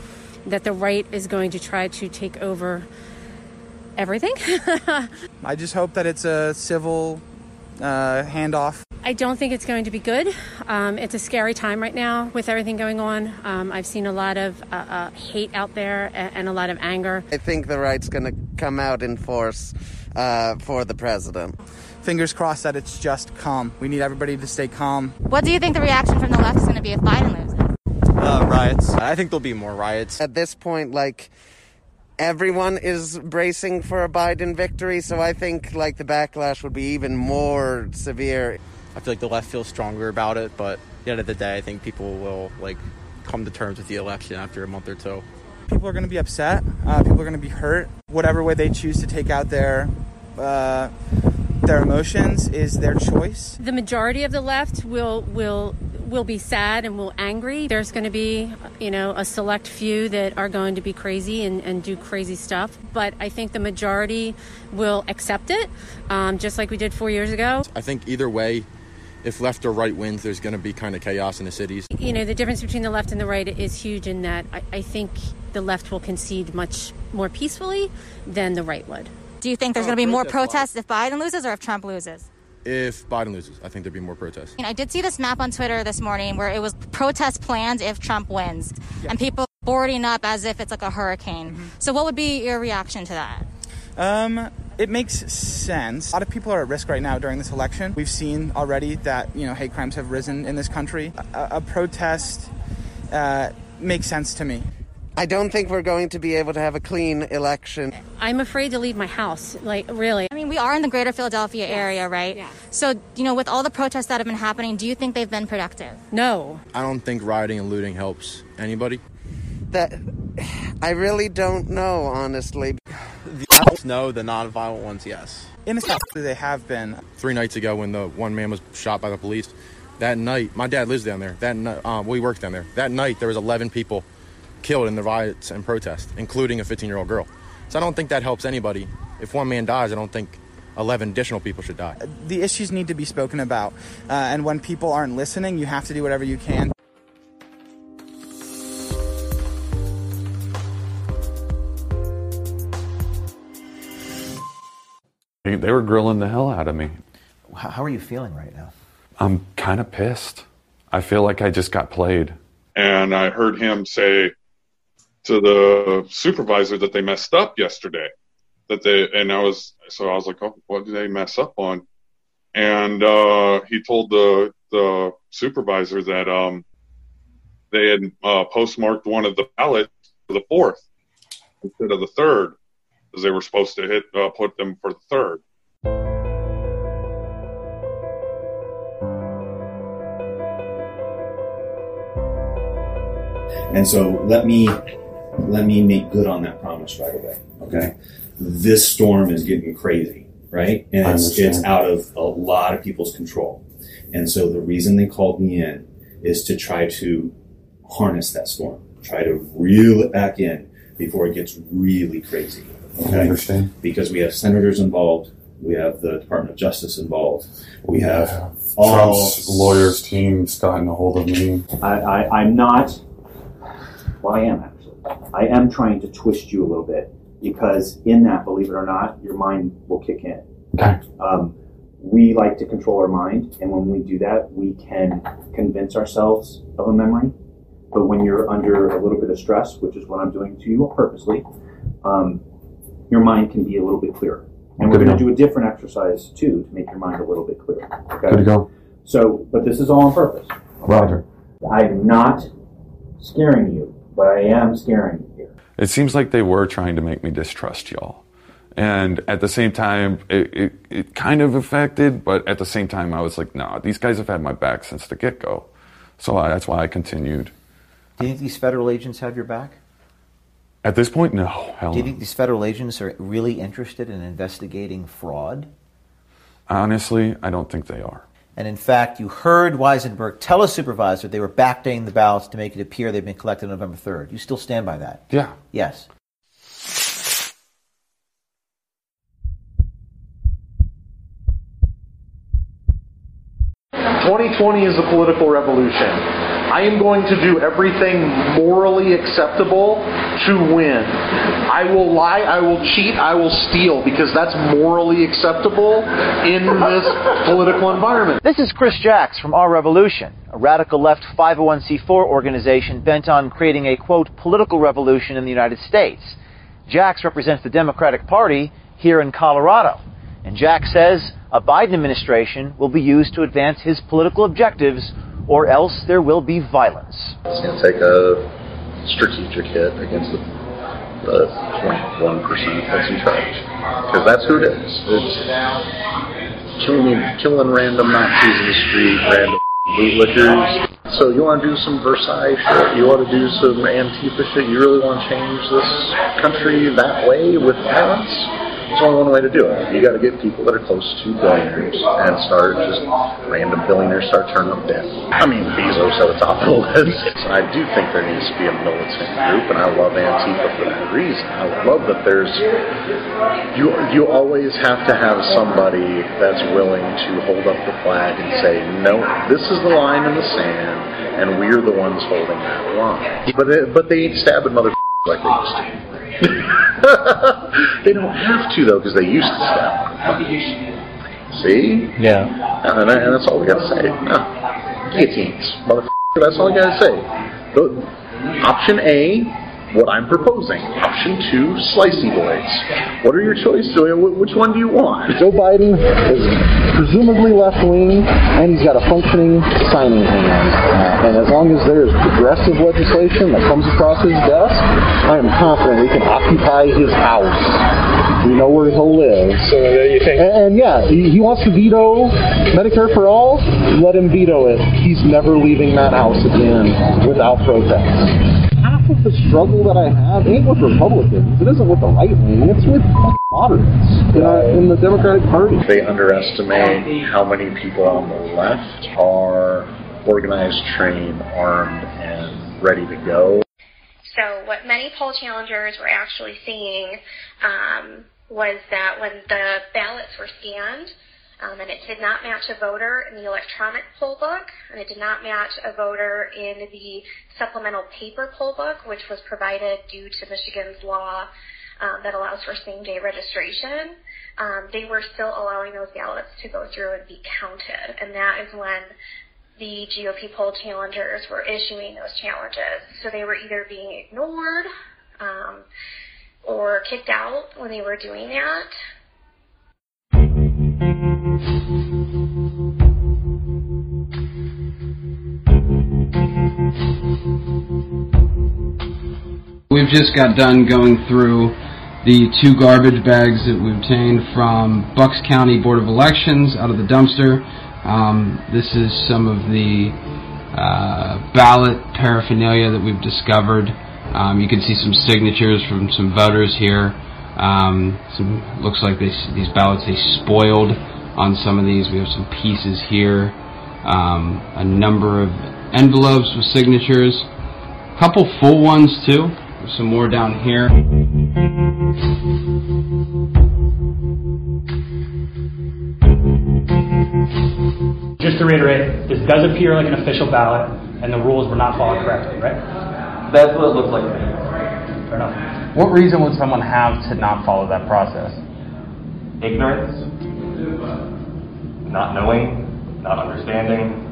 that the right is going to try to take over everything. I just hope that it's a civil uh, handoff. I don't think it's going to be good. Um, it's a scary time right now with everything going on. Um, I've seen a lot of uh, uh, hate out there and, and, a lot of anger. I think the right's going to come out in force uh, for the president. Fingers crossed that it's just calm. We need everybody to stay calm. What do you think the reaction from the left is going to be if Biden loses? Uh, riots. I think there'll be more riots. At this point, like, everyone is bracing for a Biden victory, so I think like the backlash would be even more severe. I feel like the left feels stronger about it, but at the end of the day, I think people will like come to terms with the election after a month or two. People are going to be upset. Uh, people are going to be hurt. Whatever way they choose to take out their uh, their emotions is their choice. The majority of the left will will will be sad and will angry. There's going to be, you know, a select few that are going to be crazy and, and do crazy stuff. But I think the majority will accept it, um, just like we did four years ago. I think either way, if left or right wins, there's going to be kind of chaos in the cities. You know, the difference between the left and the right is huge in that I, I think the left will concede much more peacefully than the right would. Do you think there's Oh, going to be more protests if Biden loses or if Trump loses? If Biden loses, I think there'd be more protests. You know, I did see this map on Twitter this morning where it was protest plans if Trump wins, and people boarding up as if it's like a hurricane. Mm-hmm. So, what would be your reaction to that? Um, it makes sense. A lot of people are at risk right now during this election. We've seen already that you know hate crimes have risen in this country. A, a protest uh, makes sense to me. I don't think we're going to be able to have a clean election. I'm afraid to leave my house, like, really. I mean, we are in the greater Philadelphia area, right? Yeah. So, you know, with all the protests that have been happening, do you think they've been productive? No. I don't think rioting and looting helps anybody. That I really don't know, honestly. The adults no, the non-violent ones yes. In the South, they have been. Three nights ago, when the one man was shot by the police, that night, my dad lives down there. That night, um, we worked down there. That night, there was 11 people killed in the riots and protests, including a 15-year-old girl. So I don't think that helps anybody. If one man dies, I don't think 11 additional people should die. The issues need to be spoken about, uh, and when people aren't listening, you have to do whatever you can. They they were grilling the hell out of me. How how are you feeling right now? I'm kind of pissed. I feel like I just got played. and I heard him say to the supervisor that they messed up yesterday. That they and I was so I was like, oh, what did they mess up on? And uh, he told the the supervisor that um, they had uh, postmarked one of the ballots for the fourth instead of the third, because they were supposed to hit uh, put them for the third. And so let me let me make good on that promise right away. Okay. This storm is getting crazy, right? And it's, understand. it's out of a lot of people's control. And so the reason they called me in is to try to harness that storm, try to reel it back in before it gets really crazy. I understand. Because we have senators involved, we have the Department of Justice involved, we have all Trump's lawyers team's gotten a hold of me. I, I, I'm not. Well, I am actually. I am trying to twist you a little bit because in that, believe it or not, your mind will kick in. Okay. Um, we like to control our mind, and when we do that, we can convince ourselves of a memory. But when you're under a little bit of stress, which is what I'm doing to you purposely, um, your mind can be a little bit clearer. And we're going to know. do a different exercise too to make your mind a little bit clearer. Okay. Good to go. So, but this is all on purpose. Roger. I'm not scaring you, but I am scaring you here. It seems like they were trying to make me distrust y'all. And at the same time, it, it, it kind of affected, but at the same time, I was like, nah, these guys have had my back since the get go. So I, that's why I continued. Do you think these federal agents have your back? At this point, no. Hell Do you no. think these federal agents are really interested in investigating fraud? Honestly, I don't think they are. And in fact, you heard Weisenbach tell a supervisor they were backdating the ballots to make it appear they'd been collected on November 3rd. You still stand by that? Yeah. Yes. 2020 is a political revolution. I am going to do everything morally acceptable to win. I will lie, I will cheat, I will steal because that's morally acceptable in this political environment. This is Chris Jacks from Our Revolution, a radical left 501c4 organization bent on creating a quote political revolution in the United States. Jacks represents the Democratic Party here in Colorado. And Jack says a Biden administration will be used to advance his political objectives, or else there will be violence. It's going to take a strategic hit against the, the 0.1% that's in charge. Because that's who it is. It's killing, killing random Nazis in the street, random bootlickers. So you want to do some Versailles shit? You want to do some Antifa shit? You really want to change this country that way with violence? There's only one way to do it. You got to get people that are close to billionaires and start just random billionaires start turning up debt. I mean, Bezos at the top of the list. I do think there needs to be a militant group, and I love Antifa for that reason. I love that there's you. You always have to have somebody that's willing to hold up the flag and say, no, this is the line in the sand, and we're the ones holding that line. But it, but they ain't stabbing mother like they used to. they don't have to though, because they used to stab. See? Yeah. And, and that's all we got to say. No. Guillotines, motherfucker. That's all we got to say. Option A, what I'm proposing. Option two, slicey blades. What are your choices? Which one do you want? Joe Biden is presumably left wing, and he's got a functioning signing hand. And as long as there is progressive legislation that comes across his desk, I am confident we can occupy his house. We know where he'll live. So there you think? And, and yeah, he, he wants to veto Medicare for all. Let him veto it. He's never leaving that house again without protest half of the struggle that I have ain't with Republicans. It isn't with the right wing. It's with moderates in, our, in the Democratic Party. They underestimate how many people on the left are organized, trained, armed, and ready to go. So what many poll challengers were actually seeing um, was that when the ballots were scanned, um, and it did not match a voter in the electronic poll book, and it did not match a voter in the supplemental paper poll book, which was provided due to Michigan's law um, that allows for same-day registration. Um, they were still allowing those ballots to go through and be counted, and that is when the GOP poll challengers were issuing those challenges. So they were either being ignored um, or kicked out when they were doing that. We've just got done going through the two garbage bags that we obtained from Bucks County Board of Elections out of the dumpster. Um, this is some of the uh, ballot paraphernalia that we've discovered. Um, you can see some signatures from some voters here. Um, some looks like they, these ballots they spoiled on some of these. We have some pieces here. Um, a number of envelopes with signatures. A couple full ones too. Some more down here. Just to reiterate, this does appear like an official ballot, and the rules were not followed correctly, right? That's what it looks like. Fair enough. What reason would someone have to not follow that process? Ignorance, not knowing, not understanding,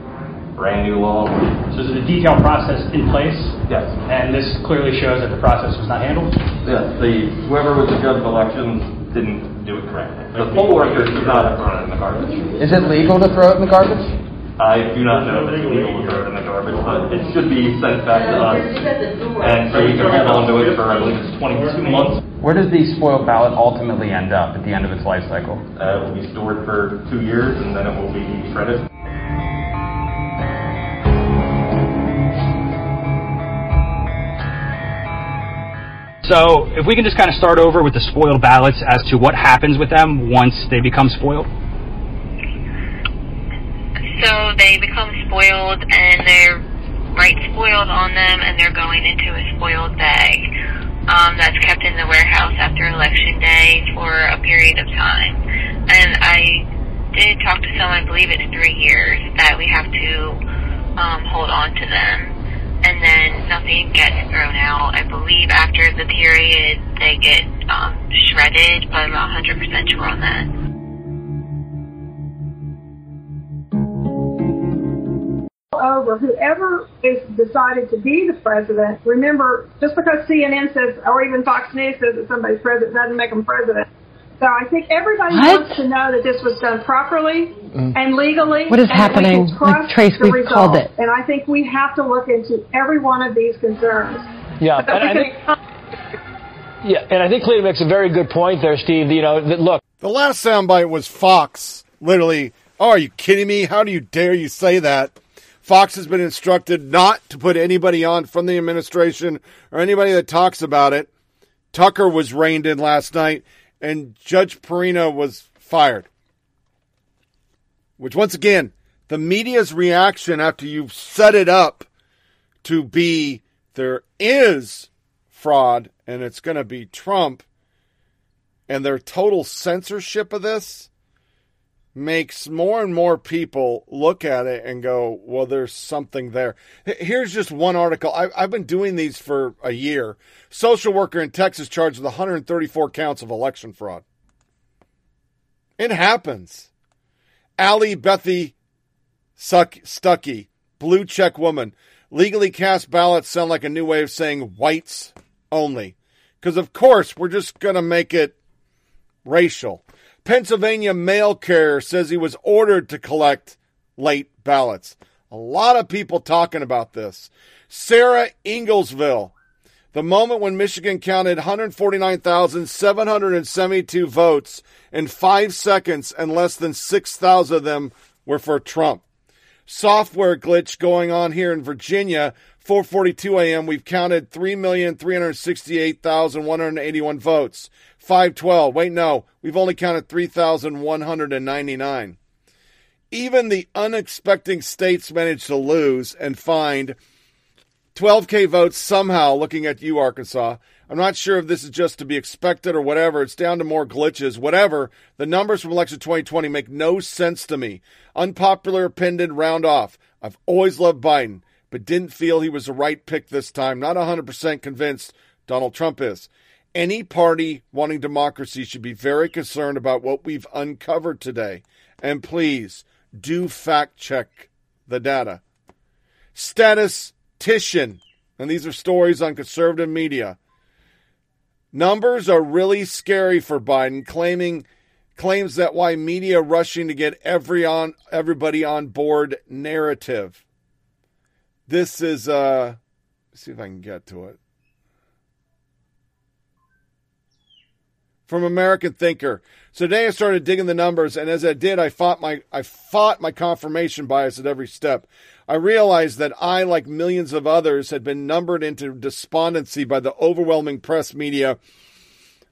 brand new law. So there's a detailed process in place, Yes. and this clearly shows that the process was not handled. Yes, the, whoever was the judge of elections didn't do it correctly. The poll workers did not throw it in the garbage. Is it legal to throw it in the garbage? I do not know if it's legal to throw it in the garbage, but it should be sent back to us. And so you can hold on to it for, I believe it's 22 months. Where does the spoiled ballot ultimately end up at the end of its life cycle? Uh, it will be stored for two years and then it will be shredded. So if we can just kind of start over with the spoiled ballots as to what happens with them once they become spoiled. So they become spoiled and they're right spoiled on them and they're going into a spoiled bag um, that's kept in the warehouse after election day for a period of time. And I did talk to someone, I believe it's three years, that we have to um, hold on to them. And then nothing gets thrown out. I believe after the period they get um, shredded, but I'm not 100% sure on that. over whoever is decided to be the president. Remember, just because CNN says, or even Fox News says that somebody's president, doesn't make them president. So I think everybody What? wants to know that this was done properly mm. and legally. What is and that we happening? Like, Trace, we've called it. And I think we have to look into every one of these concerns. Yeah, But and I we think, yeah, and I think Cleta makes a very good point there, Steve. You know, that look, The last soundbite was Fox. Literally, oh, are you kidding me? How do you dare you say that? Fox has been instructed not to put anybody on from the administration or anybody that talks about it. Tucker was reined in last night, and Judge Perina was fired. Which, once again, the media's reaction after you've set it up to be there is fraud and it's going to be Trump and their total censorship of this makes more and more people look at it and go, well, there's something there. Here's just one article. I, have been doing these for a year. Social worker in Texas charged with 134 counts of election fraud. It happens. Allie Beth Stuckey, blue check woman. Legally cast ballots sound like a new way of saying whites only. Because, of course, we're just going to make it racial. Pennsylvania mail carrier says he was ordered to collect late ballots. A lot of people talking about this. Sarah Inglesville, the moment when Michigan counted 149,772 votes in five seconds and less than 6,000 of them were for Trump. Software glitch going on here in Virginia. 4:42 a.m. We've counted 3,368,181 votes. 512. Wait, no, we've only counted 3,199. Even the unexpected states managed to lose and find 12K votes somehow, looking at you, Arkansas. I'm not sure if this is just to be expected or whatever. It's down to more glitches. Whatever. The numbers from election 2020 make no sense to me. Unpopular opinion round off. I've always loved Biden, but didn't feel he was the right pick this time. Not 100% convinced Donald Trump is. Any party wanting democracy should be very concerned about what we've uncovered today. And please do fact check the data. Statistician, and these are stories on conservative media. Numbers are really scary for Biden, claiming claims that why media rushing to get every on everybody on board narrative. This is uh see if I can get to it. From American Thinker. So today I started digging the numbers, and as I did, I fought my I fought my confirmation bias at every step. I realized that I, like millions of others, had been numbered into despondency by the overwhelming press media,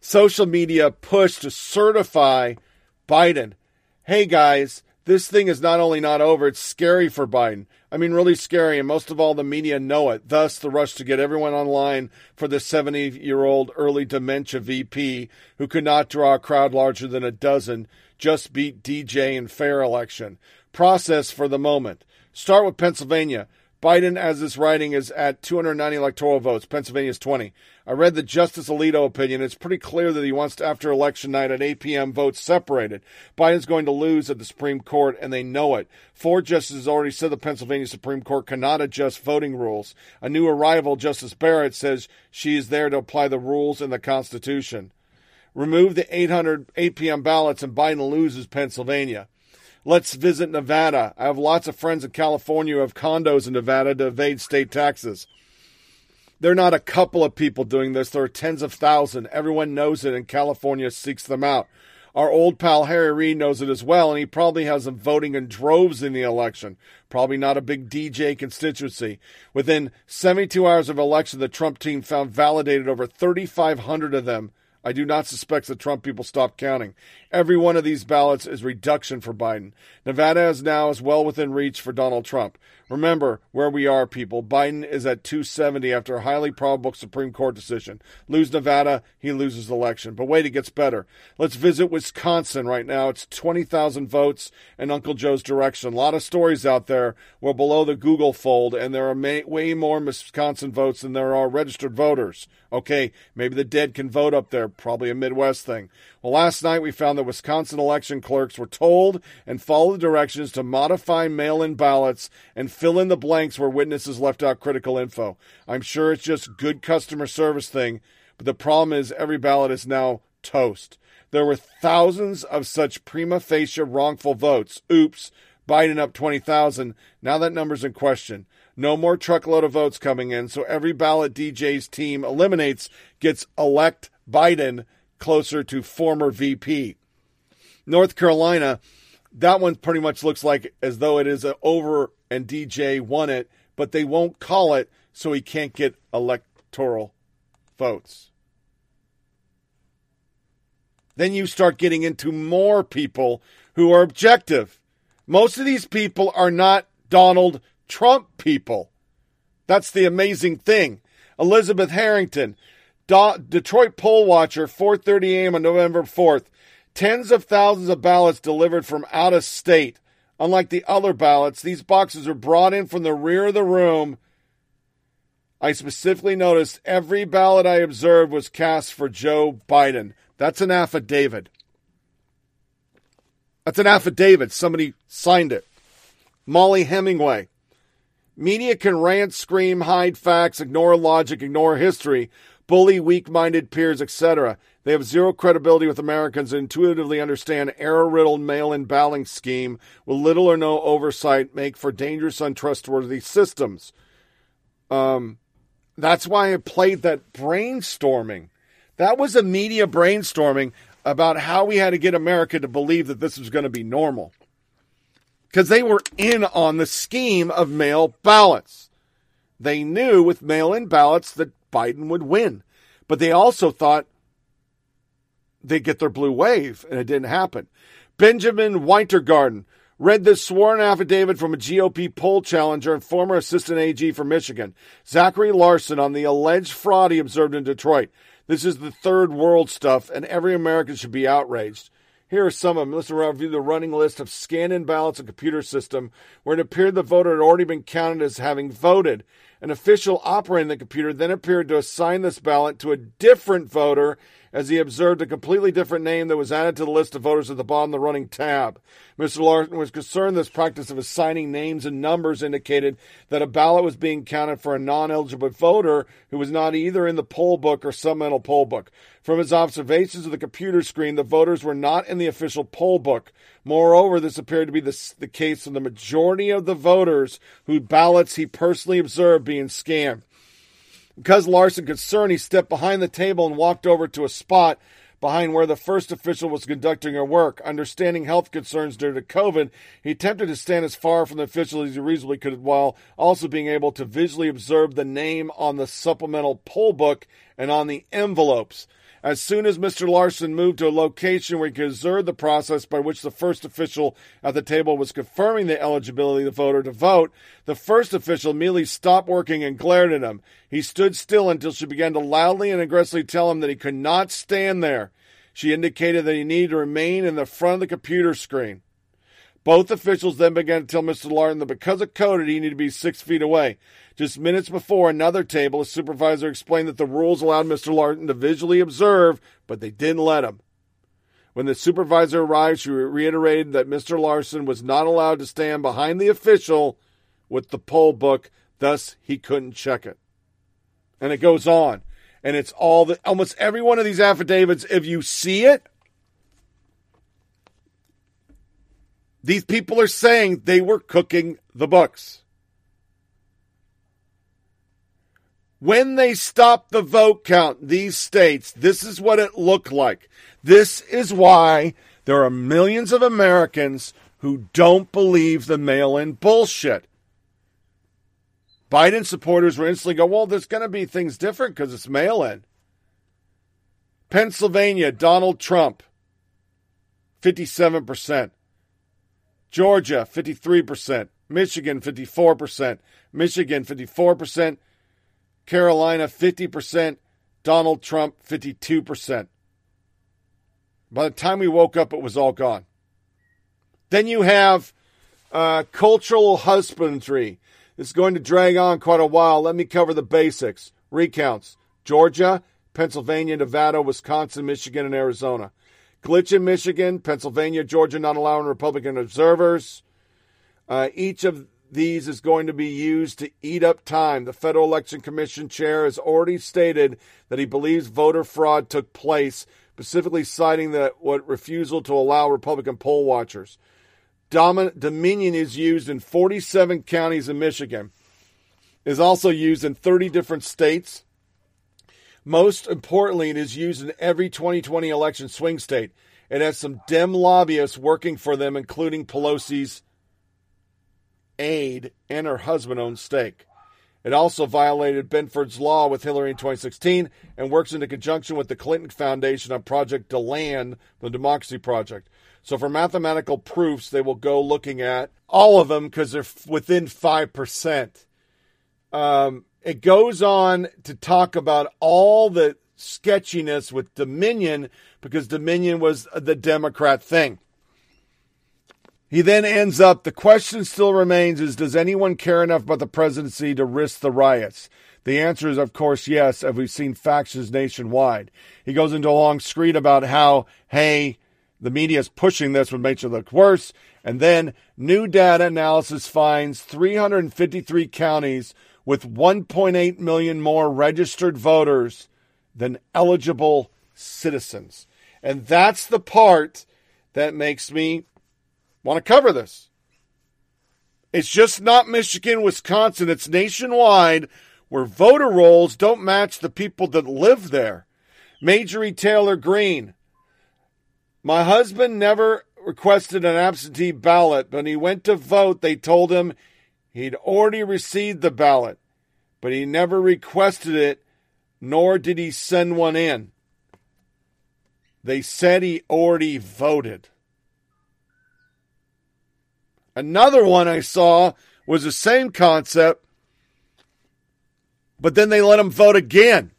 social media push to certify Biden. Hey guys, this thing is not only not over, it's scary for Biden. I mean, really scary, and most of all, the media know it. Thus, the rush to get everyone online for the 70 year old early dementia VP who could not draw a crowd larger than a dozen just beat DJ in fair election. Process for the moment. Start with Pennsylvania. Biden, as this writing, is at 290 electoral votes. Pennsylvania is 20. I read the Justice Alito opinion. It's pretty clear that he wants to, after election night at 8 p.m., votes separated. Biden's going to lose at the Supreme Court, and they know it. Four justices already said the Pennsylvania Supreme Court cannot adjust voting rules. A new arrival, Justice Barrett, says she is there to apply the rules in the Constitution. Remove the 800 8 p.m. ballots, and Biden loses Pennsylvania. Let's visit Nevada. I have lots of friends in California who have condos in Nevada to evade state taxes. There are not a couple of people doing this. There are tens of thousands. Everyone knows it, and California seeks them out. Our old pal Harry Reid knows it as well, and he probably has them voting in droves in the election. Probably not a big DJ constituency. Within 72 hours of election, the Trump team found validated over 3,500 of them I do not suspect the Trump people stopped counting. Every one of these ballots is reduction for Biden. Nevada is now as well within reach for Donald Trump. Remember where we are, people. Biden is at 270 after a highly probable Supreme Court decision. Lose Nevada, he loses election. But wait, it gets better. Let's visit Wisconsin right now. It's 20,000 votes in Uncle Joe's direction. A lot of stories out there. We're below the Google fold, and there are may, way more Wisconsin votes than there are registered voters. Okay, maybe the dead can vote up there. Probably a Midwest thing. Well, last night we found that Wisconsin election clerks were told and followed directions to modify mail in ballots and fill in the blanks where witnesses left out critical info. I'm sure it's just good customer service thing, but the problem is every ballot is now toast. There were thousands of such prima facie wrongful votes. Oops, Biden up 20,000. Now that number's in question. No more truckload of votes coming in, so every ballot DJ's team eliminates gets elect Biden closer to former VP. North Carolina, that one pretty much looks like as though it is over and DJ won it, but they won't call it so he can't get electoral votes. Then you start getting into more people who are objective. Most of these people are not Donald Trump people. That's the amazing thing. Elizabeth Harrington, Do- Detroit poll watcher, 4:30 a.m. on November 4th. Tens of thousands of ballots delivered from out of state. Unlike the other ballots, these boxes are brought in from the rear of the room. I specifically noticed every ballot I observed was cast for Joe Biden. That's an affidavit. That's an affidavit. Somebody signed it. Mollie Hemingway. Media can rant, scream, hide facts, ignore logic, ignore history, bully weak minded peers, etc. They have zero credibility with Americans and intuitively understand error riddled mail in balloting scheme with little or no oversight make for dangerous, untrustworthy systems. Um, that's why I played that brainstorming. That was a media brainstorming about how we had to get America to believe that this was going to be normal. Because they were in on the scheme of mail ballots. They knew with mail in ballots that Biden would win. But they also thought they'd get their blue wave, and it didn't happen. Benjamin Weingarten read this sworn affidavit from a GOP poll challenger and former assistant AG for Michigan, Zachary Larsen, on the alleged fraud he observed in Detroit. This is the third world stuff, and every American should be outraged. Here are some of them. Let's review the running list of scanned in ballots and computer system where it appeared the voter had already been counted as having voted. An official operating the computer then appeared to assign this ballot to a different voter as he observed a completely different name that was added to the list of voters at the bottom of the running tab. Mr. Larsen was concerned this practice of assigning names and numbers indicated that a ballot was being counted for a non eligible voter who was not either in the poll book or supplemental poll book. From his observations of the computer screen, the voters were not in the official poll book. Moreover, this appeared to be the, the case of the majority of the voters whose ballots he personally observed being scanned. Because Larsen could concerned, he stepped behind the table and walked over to a spot behind where the first official was conducting her work. Understanding health concerns due to COVID, he attempted to stand as far from the official as he reasonably could while also being able to visually observe the name on the supplemental poll book and on the envelopes. As soon as Mr. Larsen moved to a location where he could observe the process by which the first official at the table was confirming the eligibility of the voter to vote, the first official immediately stopped working and glared at him. He stood still until she began to loudly and aggressively tell him that he could not stand there. She indicated that he needed to remain in the front of the computer screen. Both officials then began to tell Mr. Larsen that because of code, he needed to be six feet away. Just minutes before another table, a supervisor explained that the rules allowed Mr. Larsen to visually observe, but they didn't let him. When the supervisor arrived, she reiterated that Mr. Larsen was not allowed to stand behind the official with the poll book, thus he couldn't check it. And it goes on. And it's all the almost every one of these affidavits, if you see it, these people are saying they were cooking the books. When they stopped the vote count, these states, this is what it looked like. This is why there are millions of Americans who don't believe the mail in bullshit. Biden supporters will instantly go, well, there's going to be things different because it's mail in. Pennsylvania, Donald Trump, 57%. Georgia, 53%. Michigan, 54%. Michigan, 54%. Carolina 50%, Donald Trump 52%. By the time we woke up, it was all gone. Then you have uh, cultural husbandry. It's going to drag on quite a while. Let me cover the basics. Recounts Georgia, Pennsylvania, Nevada, Wisconsin, Michigan, and Arizona. Glitch in Michigan, Pennsylvania, Georgia not allowing Republican observers. Uh, each of these is going to be used to eat up time. The Federal Election Commission chair has already stated that he believes voter fraud took place, specifically citing that what refusal to allow Republican poll watchers. Domin- Dominion is used in 47 counties in Michigan. Is also used in 30 different states. Most importantly, it is used in every 2020 election swing state. It has some Dem lobbyists working for them, including Pelosi's aide and her husband owned stake. It also violated Benford's law with Hillary in 2016 and works in conjunction with the Clinton Foundation on Project Delian, the Democracy Project. So for mathematical proofs, they will go looking at all of them because they're within 5%. Um, it goes on to talk about all the sketchiness with Dominion because Dominion was the Democrat thing. He then ends up the question still remains is does anyone care enough about the presidency to risk the riots? The answer is, of course, yes, as we've seen factions nationwide. He goes into a long screed about how, hey, the media is pushing this would make it look worse. And then new data analysis finds 353 counties with 1.8 million more registered voters than eligible citizens. And that's the part that makes me want to cover this. It's just not Michigan, Wisconsin, it's nationwide where voter rolls don't match the people that live there. Marjorie Taylor Greene. My husband never requested an absentee ballot. When he went to vote, they told him he'd already received the ballot, but he never requested it, nor did he send one in. They said he already voted. Another one I saw was the same concept, but then they let him vote again.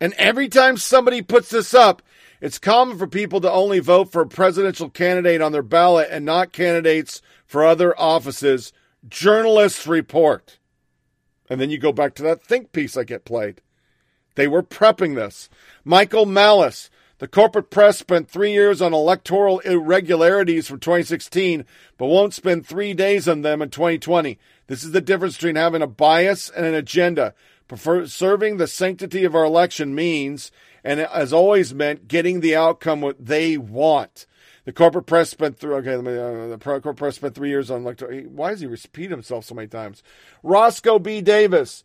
And every time somebody puts this up, it's common for people to only vote for a presidential candidate on their ballot and not candidates for other offices. Journalists report. And then you go back to that think piece I get played. They were prepping this. Michael Malice, the corporate press spent three years on electoral irregularities from 2016, but won't spend three days on them in 2020. This is the difference between having a bias and an agenda. Prefer- serving the sanctity of our election means, and it has always meant, getting the outcome what they want. The corporate press spent through. Okay, let me. Uh, the corporate press spent three years on electoral. Why does he repeat himself so many times? Roscoe B. Davis.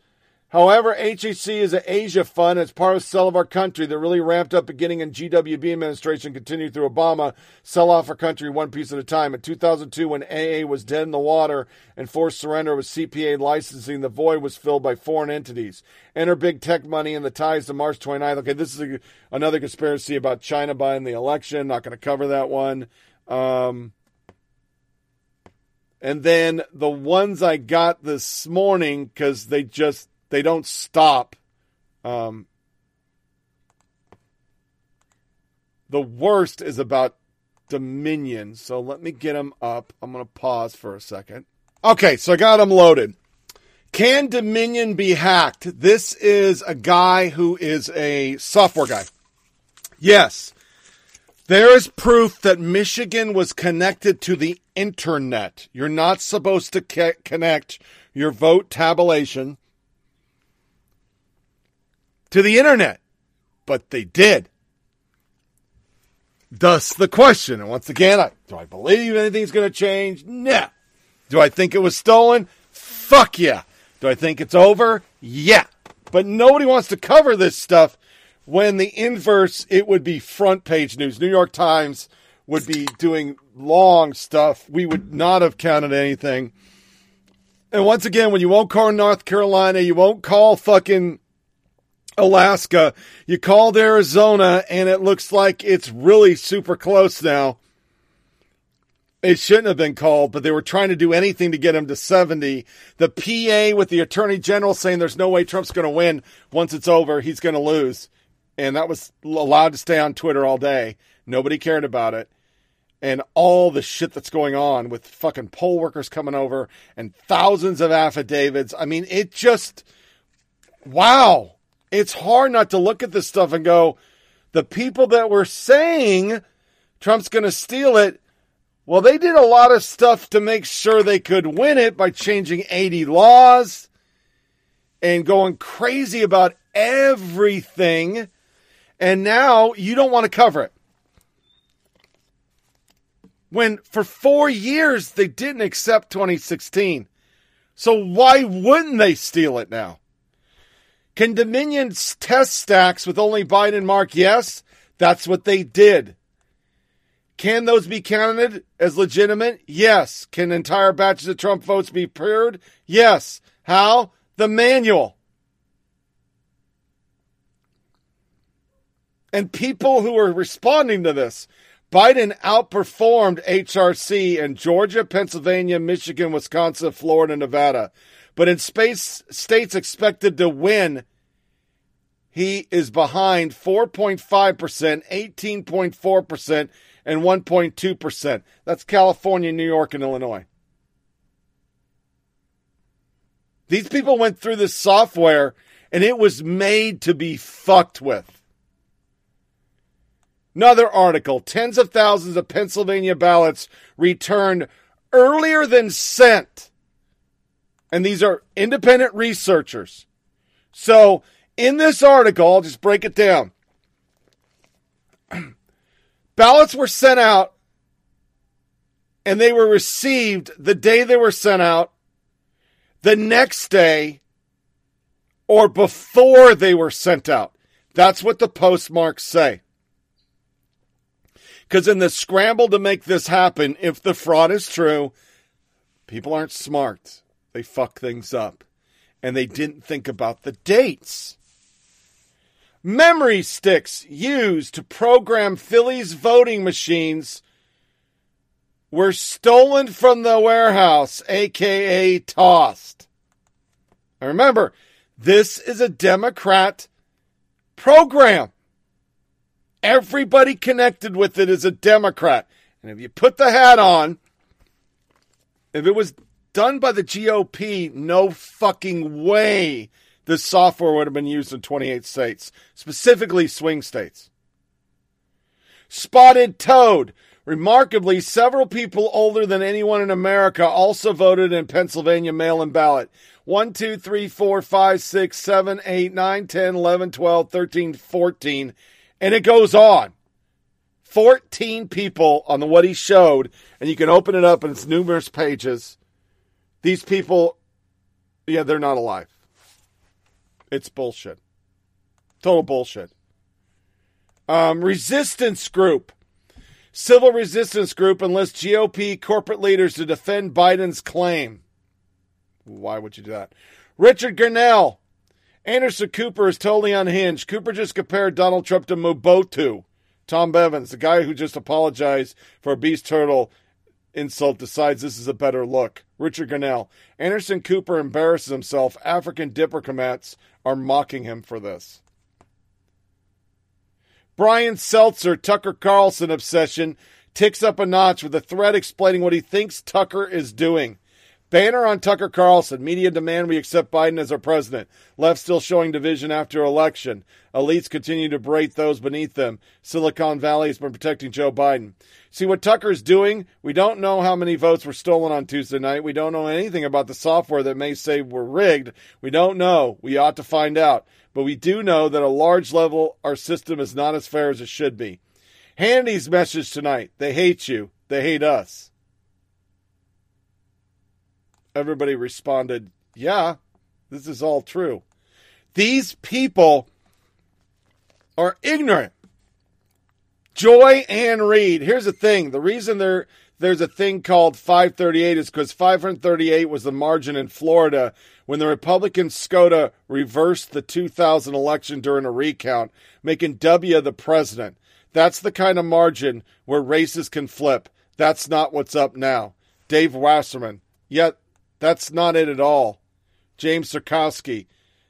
However, HHC is an Asia fund. It's part of Sell of Our Country that really ramped up beginning in GWB administration, continued through Obama. Sell off our country one piece at a time. In 2002, when AA was dead in the water and forced surrender with CPA licensing, the void was filled by foreign entities. Enter big tech money and the ties to March 29th. Okay, this is a, another conspiracy about China buying the election. Not going to cover that one. Um, and then the ones I got this morning because they just they don't stop. Um, the worst is about Dominion. So let me get them up. I'm going to pause for a second. Okay, so I got them loaded. Can Dominion be hacked? This is a guy who is a software guy. Yes. There is proof that Michigan was connected to the internet. You're not supposed to connect your vote tabulation to the internet, but they did. Thus the question. And once again, I, do I believe anything's going to change? No. Do I think it was stolen? Fuck yeah. Do I think it's over? Yeah. But nobody wants to cover this stuff when the inverse, it would be front page news. New York Times would be doing long stuff. We would not have counted anything. And once again, when you won't call North Carolina, you won't call fucking Alaska. You called Arizona, and it looks like it's really super close now. It shouldn't have been called, but they were trying to do anything to get him to 70. The PA with the attorney general saying there's no way Trump's going to win once it's over. He's going to lose. And that was allowed to stay on Twitter all day. Nobody cared about it. And all the shit that's going on with fucking poll workers coming over and thousands of affidavits. I mean, it just, wow it's hard not to look at this stuff and go, the people that were saying Trump's going to steal it, well, they did a lot of stuff to make sure they could win it by changing 80 laws and going crazy about everything. And now you don't want to cover it. When for four years they didn't accept 2016. So why wouldn't they steal it now? Can Dominion test stacks with only Biden Mark? Yes, that's what they did. Can those be counted as legitimate? Yes. Can entire batches of Trump votes be paired? Yes. How? The manual. And people who are responding to this, Biden outperformed HRC in Georgia, Pennsylvania, Michigan, Wisconsin, Florida, Nevada. But in space states expected to win, he is behind 4.5%, 18.4%, and 1.2%. That's California, New York, and Illinois. These people went through this software and it was made to be fucked with. Another article tens of thousands of Pennsylvania ballots returned earlier than sent. And these are independent researchers. So, in this article, I'll just break it down. ballots were sent out and they were received the day they were sent out, the next day, or before they were sent out. That's what the postmarks say. Because in the scramble to make this happen, if the fraud is true, people aren't smart. They fuck things up. And they didn't think about the dates. Memory sticks used to program Philly's voting machines were stolen from the warehouse, aka tossed. And remember, this is a Democrat program. Everybody connected with it is a Democrat. And if you put the hat on, if it was done by the GOP, no fucking way this software would have been used in 28 states, specifically swing states. Spotted Toad. Remarkably, several people older than anyone in America also voted in Pennsylvania mail in ballot. 1, 2, 3, 4, 5, 6, 7, 8, 9, 10, 11, 12, 13, 14 and it goes on. 14 people on the what he showed, and you can open it up and it's numerous pages. These people, yeah, they're not alive. It's bullshit. Total bullshit. Um, resistance group. Civil resistance group enlists GOP corporate leaders to defend Biden's claim. Why would you do that? Richard Grenell, Anderson Cooper is totally unhinged. Cooper just compared Donald Trump to Mobutu. Tom Bevins, the guy who just apologized for beast turtle insult, decides this is a better look. Richard Grenell. Anderson Cooper embarrasses himself. African diplomats are mocking him for this. Brian Stelter, Tucker Carlson obsession, ticks up a notch with a thread explaining what he thinks Tucker is doing. Banner on Tucker Carlson. Media demand we accept Biden as our president. Left still showing division after election. Elites continue to berate those beneath them. Silicon Valley has been protecting Joe Biden. See what Tucker's doing? We don't know how many votes were stolen on Tuesday night. We don't know anything about the software that may say were rigged. We don't know. We ought to find out. But we do know that at a large level, our system is not as fair as it should be. Hannity's message tonight. They hate you. They hate us everybody responded, Yeah, this is all true. These people are ignorant. Joy Ann Reid. Here's the thing the reason there, there's a thing called 538 is because 538 was the margin in Florida when the Republican SCOTUS reversed the 2000 election during a recount, making W the president. That's the kind of margin where races can flip. That's not what's up now. Dave Wasserman. Yet that's not it at all. James Sirkowski.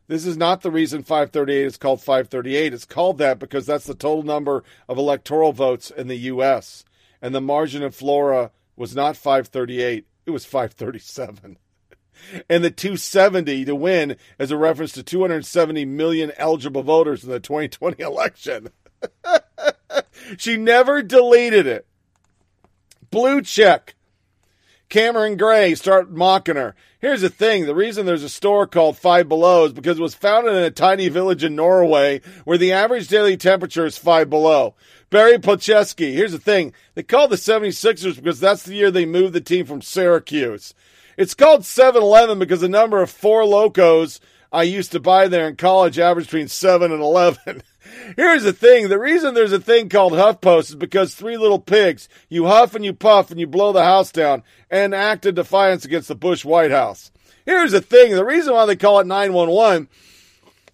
This is not the reason 538 is called 538. It's called that because that's the total number of electoral votes in the U.S. And the margin of Flora was not 538, it was 537. and the 270 to win is a reference to 270 million eligible voters in the 2020 election. she never deleted it. Blue check. Cameron Gray start mocking her. Here's the thing the reason there's a store called Five Below is because it was founded in a tiny village in Norway where the average daily temperature is five below. Barry Pocheski, here's the thing they called the 76ers because that's the year they moved the team from Syracuse. It's called 7 Eleven because the number of Four Lokos I used to buy there in college averaged between 7 and 11. Here's the thing. The reason there's a thing called HuffPost is because three little pigs, you huff and you puff and you blow the house down and act in defiance against the Bush White House. Here's the thing. The reason why they call it 911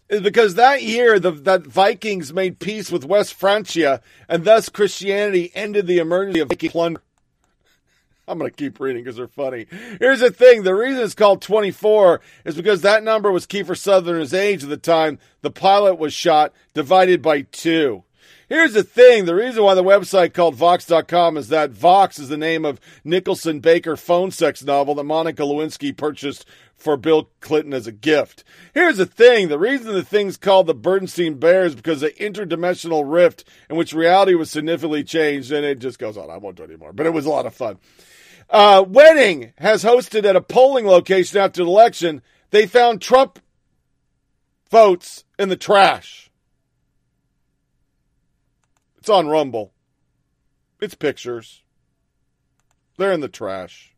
is because that year the that Vikings made peace with West Francia and thus Christianity ended the emergency of Viking plunder. I'm going to keep reading because they're funny. Here's the thing. The reason it's called 24 is because that number was Kiefer Sutherland's age at the time the pilot was shot, divided by two. Here's the thing. The reason why the website called Vox.com is that Vox is the name of Nicholson Baker phone sex novel that Monica Lewinsky purchased for Bill Clinton as a gift. Here's the thing. The reason the thing's called the Bernstein Bear is because the interdimensional rift in which reality was significantly changed. And it just goes on. I won't do it anymore, but it was a lot of fun. Uh, Wedding has hosted at a polling location after the election. They found Trump votes in the trash. It's on Rumble. It's pictures. They're in the trash.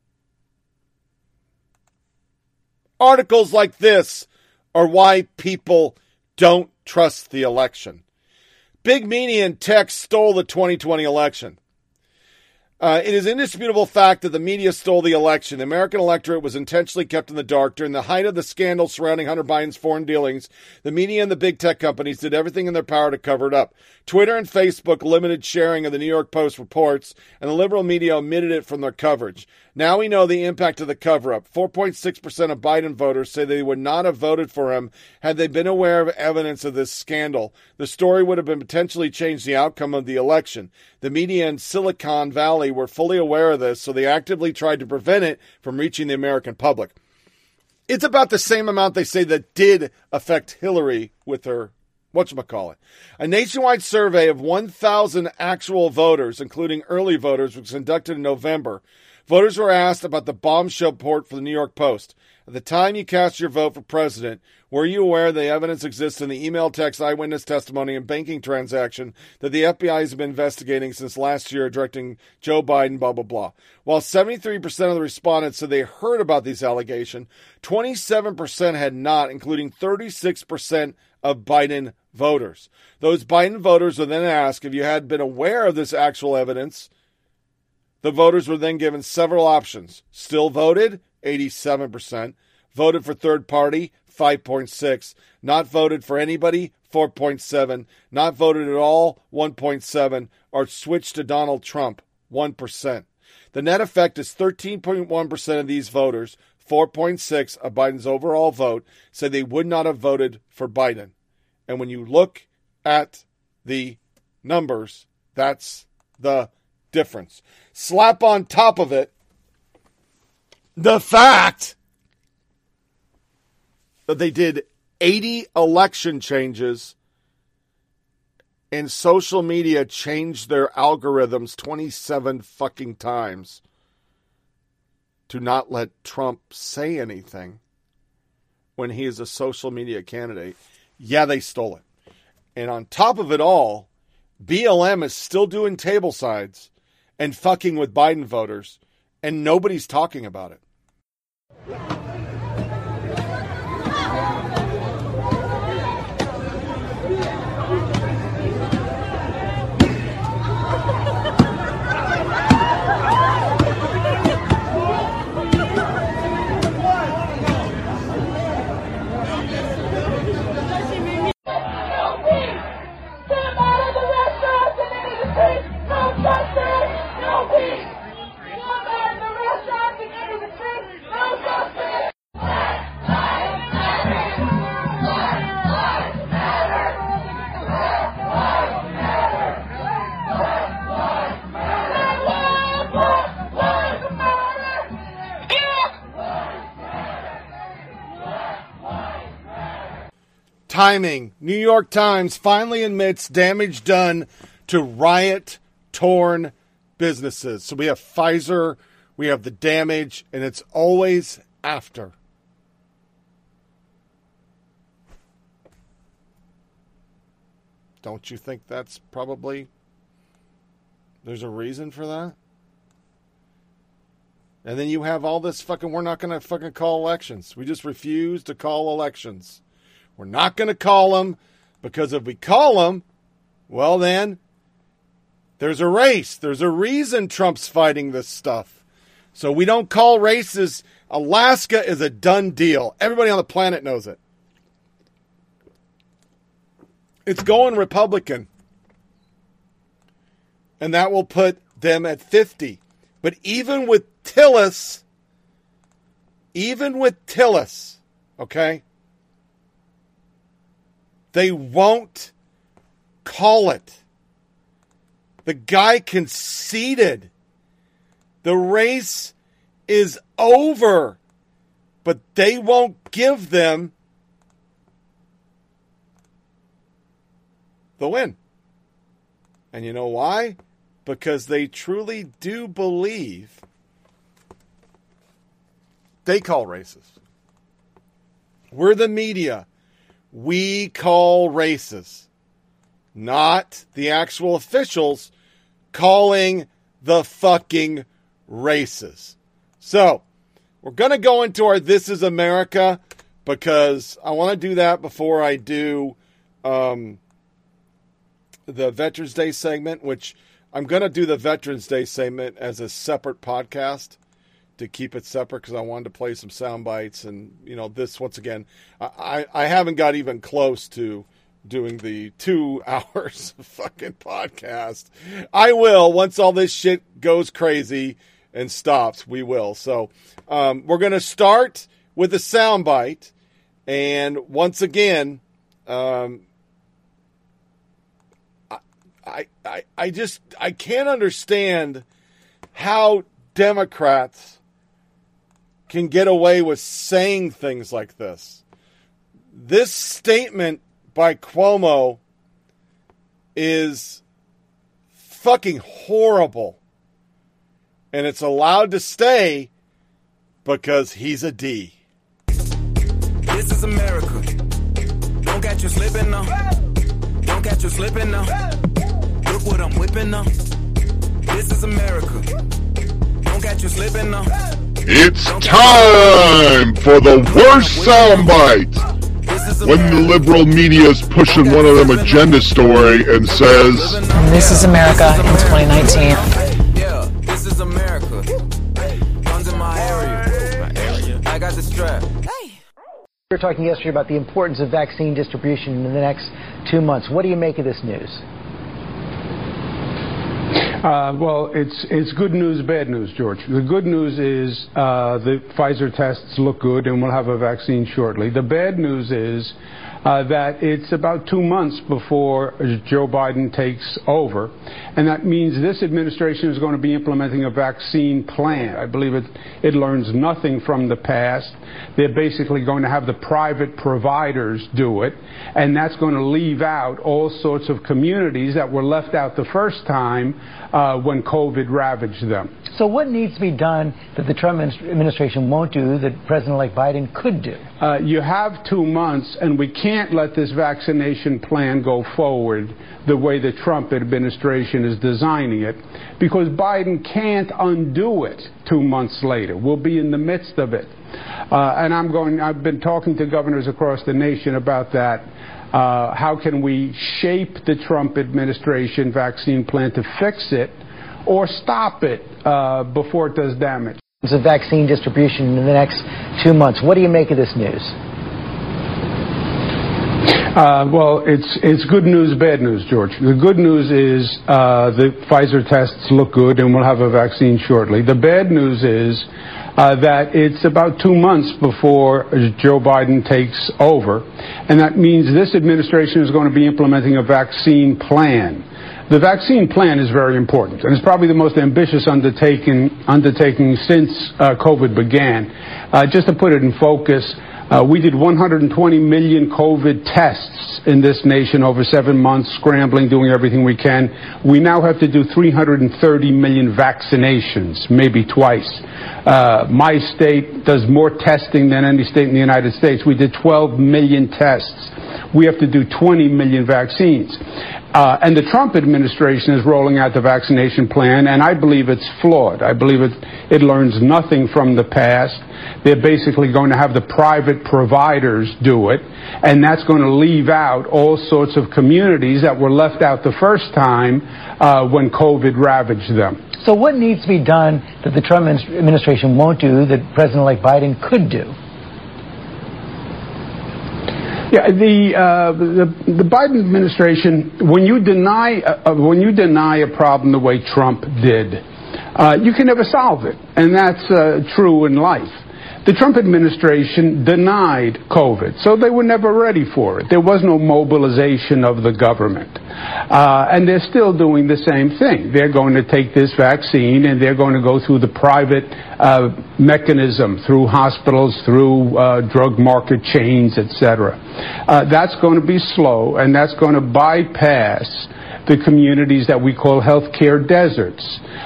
Articles like this are why people don't trust the election. Big media and tech stole the 2020 election. Uh, it is indisputable fact that the media stole the election. The American electorate was intentionally kept in the dark during the height of the scandal surrounding Hunter Biden's foreign dealings. The media and the big tech companies did everything in their power to cover it up. Twitter and Facebook limited sharing of the New York Post reports, and the liberal media omitted it from their coverage. Now we know the impact of the cover up. 4.6% of Biden voters say they would not have voted for him had they been aware of evidence of this scandal. The story would have been potentially changed the outcome of the election. The media in Silicon Valley were fully aware of this, so they actively tried to prevent it from reaching the American public. It's about the same amount they say that did affect Hillary with her whatchamacallit. A nationwide survey of 1,000 actual voters, including early voters, was conducted in November. Voters were asked about the bombshell report for the New York Post. At the time you cast your vote for president, were you aware the evidence exists in the email, text, eyewitness testimony, and banking transaction that the FBI has been investigating since last year, directing Joe Biden, blah, blah, blah? While 73% of the respondents said they heard about these allegations, 27% had not, including 36% of Biden voters. Those Biden voters were then asked if you had been aware of this actual evidence. The voters were then given several options. Still voted, 87%. Voted for third party, 5.6. Not voted for anybody, 4.7. Not voted at all, 1.7. Or switched to Donald Trump, 1%. The net effect is 13.1% of these voters, 4.6 of Biden's overall vote, said they would not have voted for Biden. And when you look at the numbers, that's the difference. Slap on top of it the fact that they did 80 election changes and social media changed their algorithms 27 fucking times to not let Trump say anything when he is a social media candidate. Yeah, they stole it. And on top of it all, BLM is still doing table sides and fucking with Biden voters, and nobody's talking about it. Timing. New York Times finally admits damage done to riot torn businesses. So we have Pfizer, we have the damage, and it's always after. Don't you think that's probably there's a reason for that? And then you have all this fucking we're not going to fucking call elections. We just refuse to call elections. We're not going to call them because if we call them, well, then there's a race. There's a reason Trump's fighting this stuff. So we don't call races. Alaska is a done deal. Everybody on the planet knows it. It's going Republican. And that will put them at 50. But even with Tillis, even with Tillis, okay, they won't call it. The guy conceded. The race is over, but they won't give them the win. And you know why? Because they truly do believe they call races. We're the media. We call races, not the actual officials calling the fucking races. So, we're going to go into our This is America because I want to do that before I do um, the Veterans Day segment, which I'm going to do the Veterans Day segment as a separate podcast to keep it separate because I wanted to play some sound bites. And, you know, this, once again, I, I haven't got even close to doing the two hours of fucking podcast. I will once all this shit goes crazy and stops. We will. So um, we're to start with a sound bite. And once again, um, I, I, I just I can't understand how Democrats can get away with saying things like this. This statement by Cuomo is fucking horrible. And it's allowed to stay because he's a D. This is America. Don't catch you slipping now. Don't catch you slipping now. Look what I'm whipping now. This is America. Don't catch you slipping now. It's time for the worst soundbite. When the liberal media is pushing one of them agenda story and says, This is America in 2019. Yeah, this is America. Guns in my area. I got the strap. Hey. We were talking yesterday about the importance of vaccine distribution in the next two months. What do you make of this news? Uh, well, it's it's good news, bad news, George. The good news is uh, the Pfizer tests look good, and we'll have a vaccine shortly. The bad news is uh, that it's about two months before Joe Biden takes over, and that means this administration is going to be implementing a vaccine plan. I believe it it learns nothing from the past. They're basically going to have the private providers do it, and that's going to leave out all sorts of communities that were left out the first time uh, when COVID ravaged them. So, what needs to be done that the Trump administration won't do that President-elect Biden could do? Uh, you have two months, and we can't let this vaccination plan go forward the way the Trump administration is designing it, because Biden can't undo it two months later. We'll be in the midst of it. Uh, and I'm going, I've been talking to governors across the nation about that. Uh, how can we shape the Trump administration vaccine plan to fix it or stop it uh, before it does damage? Of vaccine distribution in the next two months. What do you make of this news? Uh, well, it's it's good news, bad news, George. The good news is uh, the Pfizer tests look good, and we'll have a vaccine shortly. The bad news is uh, that it's about two months before Joe Biden takes over, and that means this administration is going to be implementing a vaccine plan. The vaccine plan is very important, and it's probably the most ambitious undertaking, undertaking since uh, COVID began. Uh, just to put it in focus, uh, we did 120 million COVID tests in this nation over seven months, scrambling, doing everything we can. We now have to do 330 million vaccinations, maybe twice. Uh, my state does more testing than any state in the United States. We did 12 million tests. We have to do 20 million vaccines. Uh, and the Trump administration is rolling out the vaccination plan, and I believe it's flawed. I believe it, it learns nothing from the past. They're basically going to have the private providers do it, and that's going to leave out all sorts of communities that were left out the first time uh, when COVID ravaged them. So, what needs to be done that the Trump administration won't do that President-elect Biden could do? Yeah, the, uh, the the Biden administration, when you deny uh, when you deny a problem the way Trump did, uh, you can never solve it, and that's uh, true in life. The Trump administration denied COVID, so they were never ready for it. There was no mobilization of the government. Uh, and they're still doing the same thing. They're going to take this vaccine and they're going to go through the private uh, mechanism, through hospitals, through uh, drug market chains, etc. Uh, that's going to be slow and that's going to bypass the communities that we call healthcare deserts.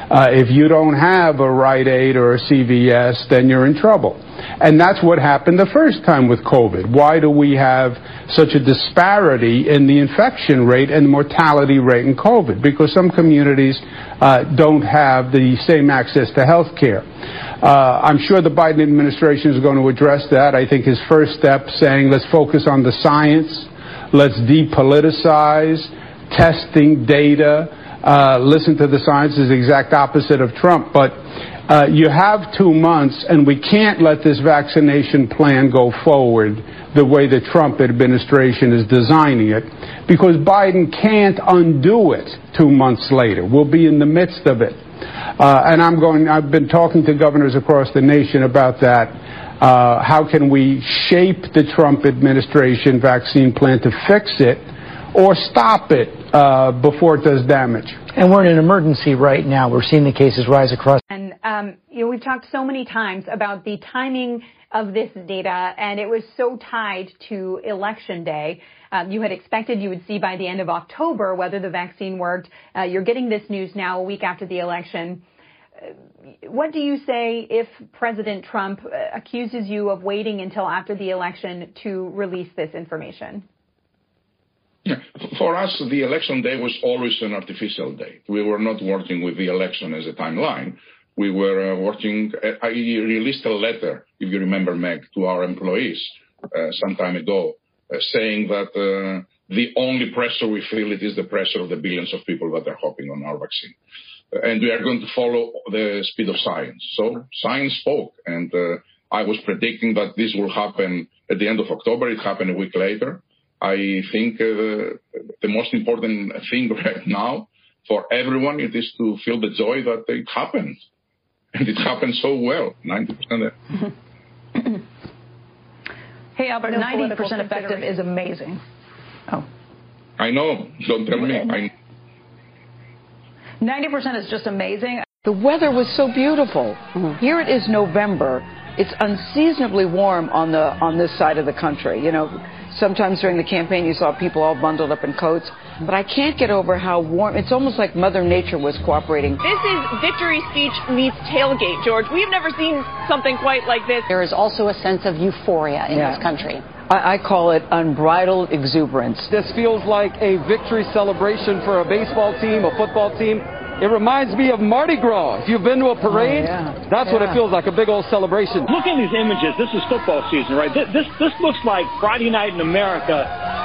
Uh, if you don't have a Rite Aid or a CVS, then you're in trouble. And that's what happened the first time with COVID. Why do we have such a disparity in the infection rate and the mortality rate in COVID? Because some communities uh, don't have the same access to health care. Uh, I'm sure the Biden administration is going to address that. I think his first step saying let's focus on the science, let's depoliticize, testing data, uh, listen to the science is the exact opposite of Trump. But uh, you have two months, and we can't let this vaccination plan go forward the way the Trump administration is designing it, because Biden can't undo it two months later. We'll be in the midst of it. Uh, and I'm going, I've been talking to governors across the nation about that. Uh, how can we shape the Trump administration vaccine plan to fix it or stop it uh, before it does damage? And we're in an emergency right now. We're seeing the cases rise across. And, um, you know, we've talked so many times about the timing of this data, and it was so tied to election day. Um, you had expected you would see by the end of October whether the vaccine worked. Uh, you're getting this news now a week after the election. Uh, what do you say if President Trump uh, accuses you of waiting until after the election to release this information? For us, the election day was always an artificial day. We were not working with the election as a timeline. We were uh, working. Uh, I released a letter, if you remember, Meg, to our employees uh, some time ago, uh, saying that uh, the only pressure we feel it is the pressure of the billions of people that are hopping on our vaccine, and we are going to follow the speed of science. So science spoke, and uh, I was predicting that this will happen at the end of October. It happened a week later. I think uh, the most important thing right now for everyone it is to feel the joy that it happened. And it happened so well, 90%. hey, Albert, No 90% effective is amazing. Oh. I know. Don't tell me. I 90% is just amazing. The weather was so beautiful. Here it is November. It's unseasonably warm on the on this side of the country. You know, sometimes during the campaign you saw people all bundled up in coats, but I can't get over how warm. It's almost like Mother Nature was cooperating. This is victory speech meets tailgate, George. We've never seen something quite like this. There is also a sense of euphoria in Yeah. this country. I, I call it unbridled exuberance. This feels like a victory celebration for a baseball team, a football team. It reminds me of Mardi Gras. If you've been to a oh, parade, Oh, yeah. that's what it feels like, a big old celebration. Look at these images. This is football season, right? This, this this looks like Friday night in America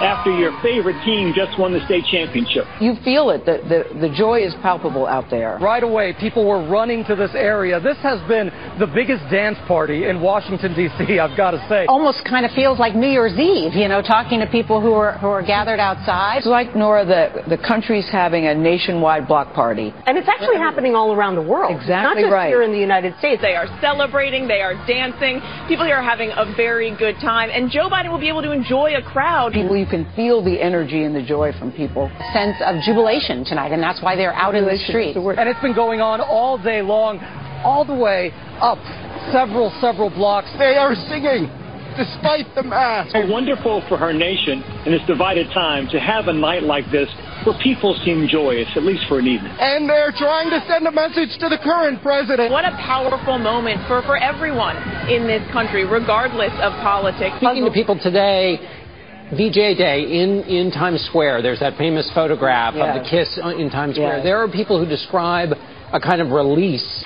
after your favorite team just won the state championship. You feel it. The, the, the joy is palpable out there. Right away, people were running to this area. This has been the biggest dance party in Washington, D.C., I've got to say. Almost kind of feels like New Year's Eve, you know, talking to people who are who are gathered outside. It's like, Nora, the, the country's having a nationwide block party. And it's actually happening all around the world. Exactly Not just right. here in the United States. They are celebrating, they are dancing. People here are having a very good time, and Joe Biden will be able to enjoy a crowd. People, you can feel the energy and the joy from people. A Sense of jubilation tonight, and that's why they're out in the streets. And it's been going on all day long, all the way up several, several blocks. They are singing despite the mask. So wonderful for her nation in this divided time to have a night like this where people seem joyous, at least for an evening. And they're trying to send a message to the current president. What a powerful moment for, for everyone in this country, regardless of politics. Speaking to people today, VJ Day in, in Times Square, there's that famous photograph of the kiss in Times Square. Yes. There are people who describe a kind of release.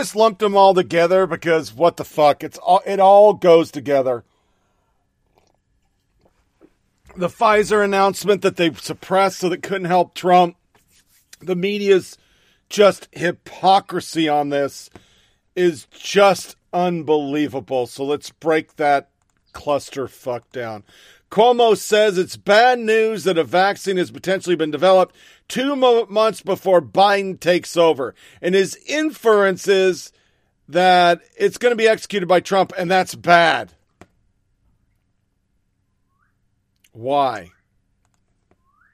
Just lumped them all together because what the fuck? It's all, it all goes together. The Pfizer announcement that they suppressed so that couldn't help Trump. The media's just hypocrisy on this is just unbelievable. So let's break that cluster fuck down. Cuomo says it's bad news that a vaccine has potentially been developed two mo- months before Biden takes over. And his inference is that it's going to be executed by Trump, and that's bad. Why?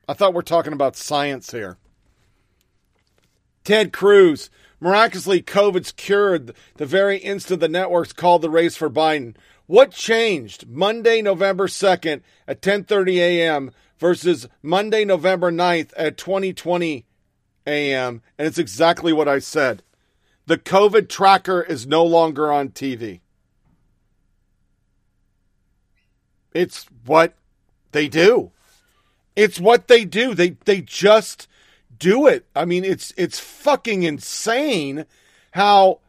I thought we're talking about science here. Ted Cruz. Miraculously, COVID's cured the very instant the networks called the race for Biden. What changed Monday, November 2nd at 10:30 a.m. versus Monday, November 9th at 2020 a.m. And it's exactly what I said. The COVID tracker is no longer on TV. It's what they do. It's what they do. They they just do it. I mean, it's it's fucking insane how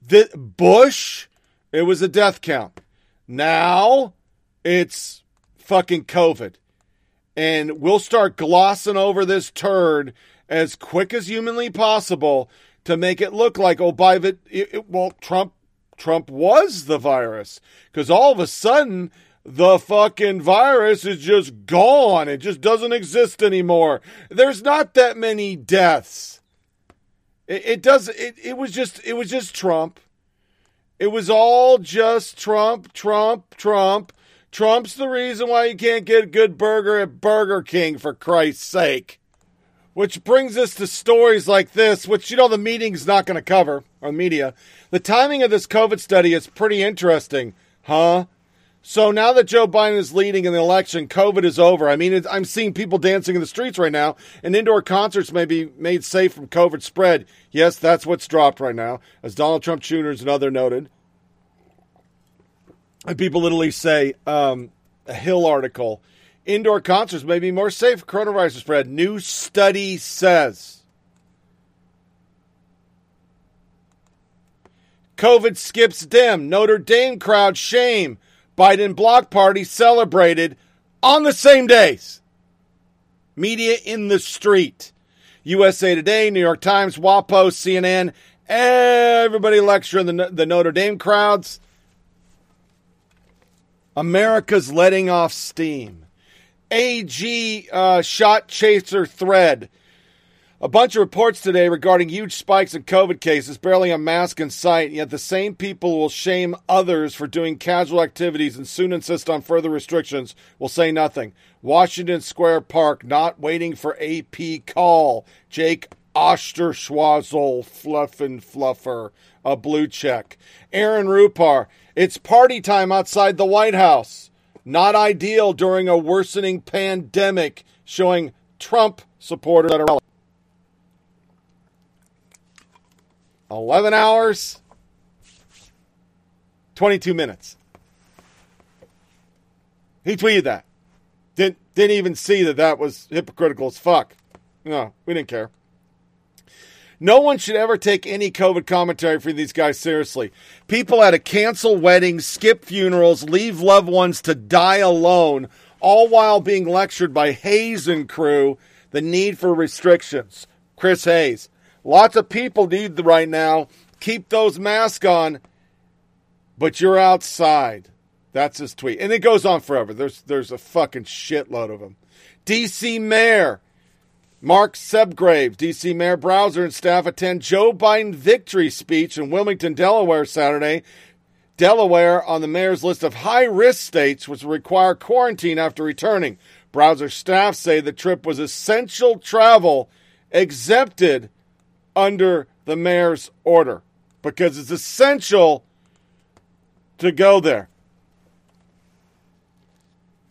the Bush it was a death count. Now it's fucking COVID. And we'll start glossing over this turd as quick as humanly possible to make it look like oh by the it, it, well Trump Trump was the virus because all of a sudden the fucking virus is just gone. It just doesn't exist anymore. There's not that many deaths. It, it does. It, it was just. It was just Trump. It was all just Trump, Trump, Trump. Trump's the reason why you can't get a good burger at Burger King, for Christ's sake. Which brings us to stories like this, which, you know, the meeting's not going to cover, or media. The timing of this COVID study is pretty interesting, huh? So now that Joe Biden is leading in the election, COVID is over. I mean, I'm seeing people dancing in the streets right now, and indoor concerts may be made safe from COVID spread. Yes, that's what's dropped right now, as Donald Trump Jr. and other noted. And people literally say, um, a Hill article, indoor concerts may be more safe coronavirus spread. New study says. COVID skips Dem. Notre Dame crowd shame. Biden block party celebrated on the same days. Media in the street. USA Today, New York Times, WAPO, CNN, everybody lecturing the, the Notre Dame crowds. America's letting off steam. AG uh, shot chaser thread. A bunch of reports today regarding huge spikes in COVID cases, barely a mask in sight, yet the same people will shame others for doing casual activities and soon insist on further restrictions will say nothing. Washington Square Park not waiting for AP call. Jake Osterschwazel, Fluffin Fluffer, a blue check. Aaron Rupar, it's party time outside the White House. Not ideal during a worsening pandemic, showing Trump supporters at a rally. 11 hours, 22 minutes. He tweeted that. Didn't, didn't even see that that was hypocritical as fuck. No, we didn't care. No one should ever take any COVID commentary from these guys seriously. People had to cancel weddings, skip funerals, leave loved ones to die alone, all while being lectured by Hayes and crew the need for restrictions. Chris Hayes. Lots of people need right now. Keep those masks on, but you're outside. That's his tweet. And it goes on forever. There's there's a fucking shitload of them. DC Mayor Mark Subgrave, DC Mayor Bowser and staff attend Joe Biden victory speech in Wilmington, Delaware Saturday. Delaware on the mayor's list of high risk states which require quarantine after returning. Bowser staff say the trip was essential travel exempted under the mayor's order because it's essential to go there.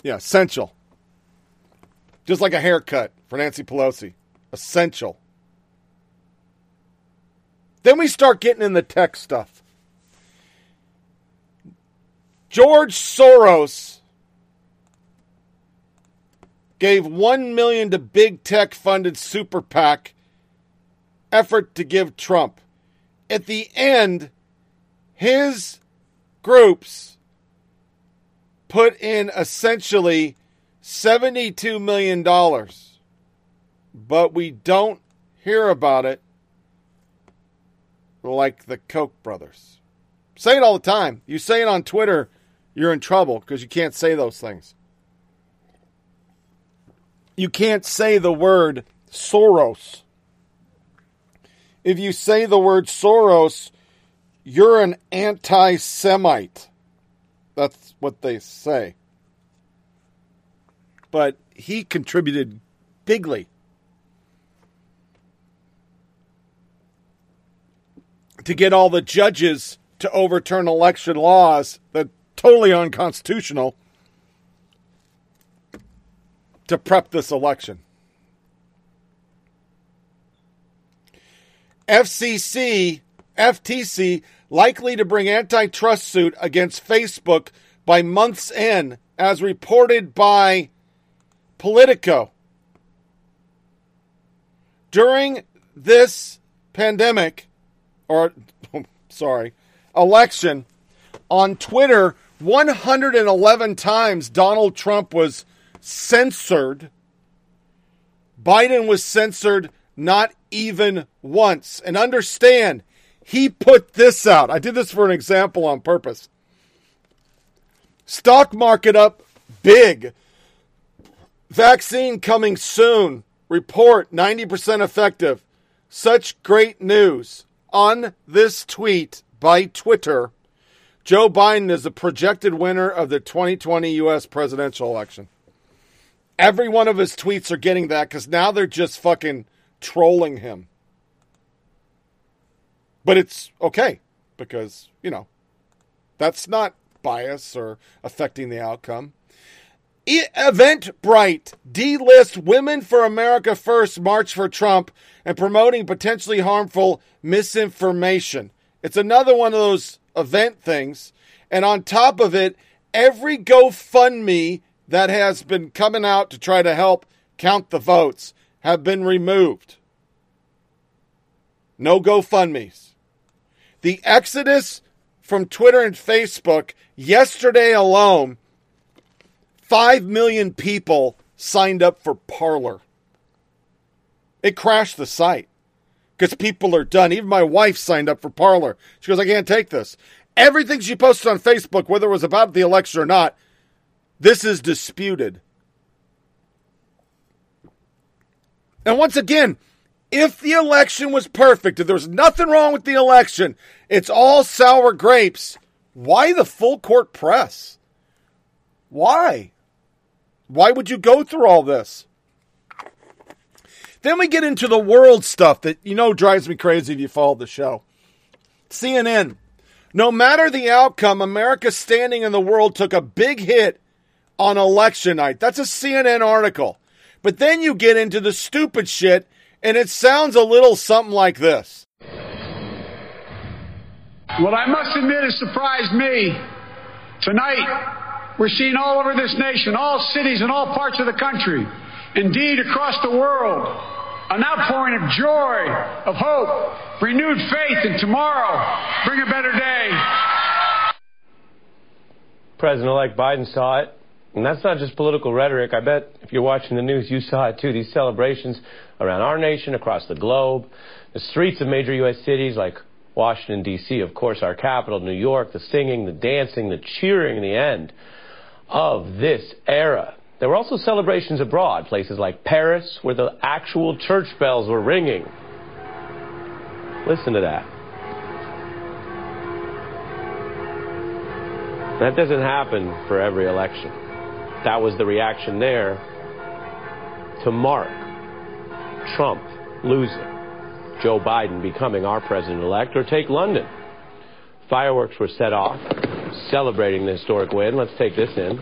Yeah, essential. Just like a haircut for Nancy Pelosi. Essential. Then we start getting in the tech stuff. George Soros gave 1 million to big tech funded super PAC effort to give Trump at the end, his groups put in essentially $72 million, but we don't hear about it like the Koch brothers. Say it all the time. You say it on Twitter, you're in trouble because you can't say those things. You can't say the word Soros. If you say the word Soros, you're an anti Semite. That's what they say. But he contributed bigly to get all the judges to overturn election laws that totally unconstitutional to prep this election. FCC, FTC likely to bring antitrust suit against Facebook by month's end, as reported by Politico. During this pandemic, or sorry, election, on Twitter, 111 times Donald Trump was censored. Biden was censored not even once. And understand, he put this out. I did this for an example on purpose. Stock market up big. Vaccine coming soon. Report 90% effective. Such great news. On this tweet by Twitter, Joe Biden is the projected winner of the 2020 U.S. presidential election. Every one of his tweets are getting that because now they're just fucking trolling him. But it's okay because, you know, that's not bias or affecting the outcome. E- Eventbrite delist Women for America First March for Trump and promoting potentially harmful misinformation. It's another one of those event things. And on top of it, every GoFundMe that has been coming out to try to help count the votes have been removed. No GoFundMe's. The exodus from Twitter and Facebook yesterday alone, 5 million people signed up for Parler. It crashed the site because people are done. Even my wife signed up for Parler. She goes, I can't take this. Everything she posted on Facebook, whether it was about the election or not, this is disputed. And once again, if the election was perfect, if there was nothing wrong with the election, it's all sour grapes, why the full court press? Why? Why would you go through all this? Then we get into the world stuff that you know drives me crazy if you follow the show. CNN. No matter the outcome, America's standing in the world took a big hit on election night. That's a CNN article. But then you get into the stupid shit, and it sounds a little something like this. What I must admit has surprised me. Tonight, we're seeing all over this nation, all cities and all parts of the country, indeed across the world, an outpouring of joy, of hope, renewed faith in tomorrow. Bring a better day. President elect Biden saw it. And that's not just political rhetoric. I bet if you're watching the news, you saw it too. These celebrations around our nation, across the globe, the streets of major U.S. cities like Washington, D.C., of course, our capital, New York, the singing, the dancing, the cheering, the end of this era. There were also celebrations abroad, places like Paris, where the actual church bells were ringing. Listen to that. That doesn't happen for every election. That was the reaction there to Mark Trump losing, Joe Biden becoming our president elect, or take London. Fireworks were set off, celebrating the historic win. Let's take this in.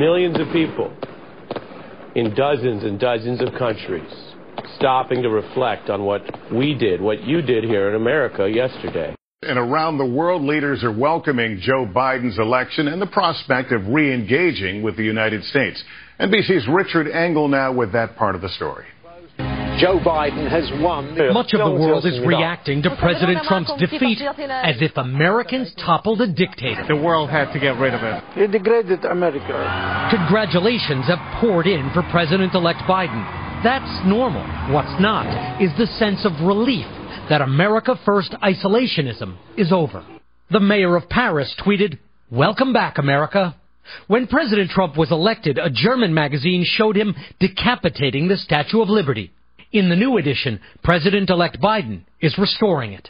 Millions of people in dozens and dozens of countries stopping to reflect on what we did, what you did here in America yesterday. And around the world, leaders are welcoming Joe Biden's election and the prospect of re engaging with the United States. NBC's Richard Engel now with that part of the story. Joe Biden has won. Much of the world is reacting to President Trump's defeat as if Americans toppled a dictator. The world had to get rid of it. He degraded America. Congratulations have poured in for President elect Biden. That's normal. What's not is the sense of relief that America First isolationism is over. The mayor of Paris tweeted, Welcome back, America. When President Trump was elected, a German magazine showed him decapitating the Statue of Liberty. In the new edition, President elect Biden is restoring it.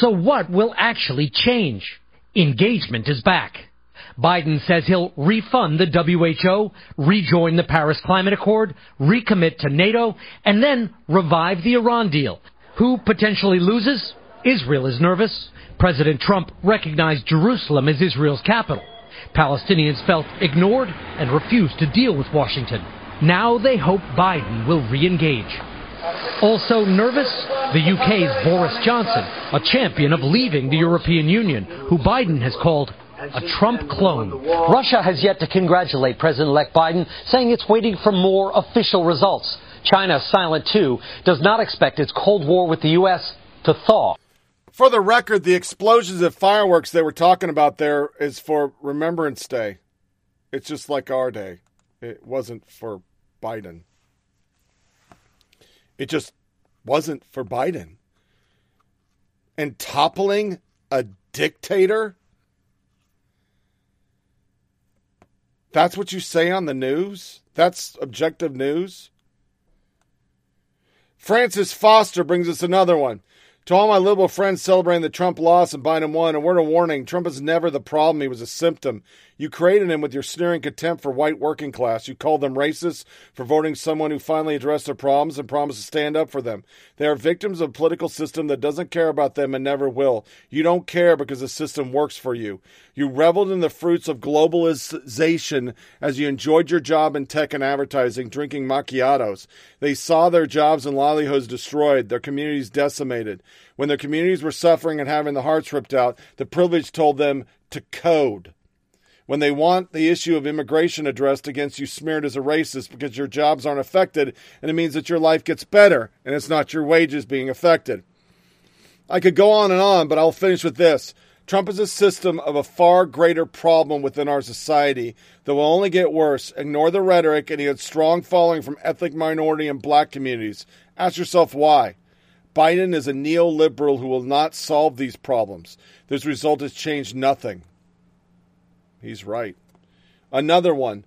So what will actually change? Engagement is back. Biden says he'll refund the WHO, rejoin the Paris Climate Accord, recommit to NATO, and then revive the Iran deal. Who potentially loses? Israel is nervous. President Trump recognized Jerusalem as Israel's capital. Palestinians felt ignored and refused to deal with Washington. Now they hope Biden will re-engage. Also nervous, the UK's Boris Johnson, a champion of leaving the European Union, who Biden has called a Trump clone. Russia has yet to congratulate President-elect Biden, saying it's waiting for more official results. China, silent too, does not expect its Cold War with the U.S. to thaw. For the record, the explosions of fireworks they were talking about there is for Remembrance Day. It's just like our day. It wasn't for Biden. It just wasn't for Biden. And toppling a dictator? That's what you say on the news? That's objective news? Francis Foster brings us another one. To all my liberal friends celebrating the Trump loss and Biden won, a word of warning Trump is never the problem, he was a symptom. You created him with your sneering contempt for white working class. You called them racist for voting someone who finally addressed their problems and promised to stand up for them. They are victims of a political system that doesn't care about them and never will. You don't care because the system works for you. You reveled in the fruits of globalization as you enjoyed your job in tech and advertising, drinking macchiatos. They saw their jobs and livelihoods destroyed, their communities decimated. When their communities were suffering and having the hearts ripped out, the privilege told them to code when they want the issue of immigration addressed against you smeared as a racist because your jobs aren't affected and it means that your life gets better and it's not your wages being affected. I could go on and on, but I'll finish with this. Trump is a system of a far greater problem within our society that will only get worse. Ignore the rhetoric, and he had strong following from ethnic minority and black communities. Ask yourself why. Biden is a neoliberal who will not solve these problems. This result has changed nothing. He's right. Another one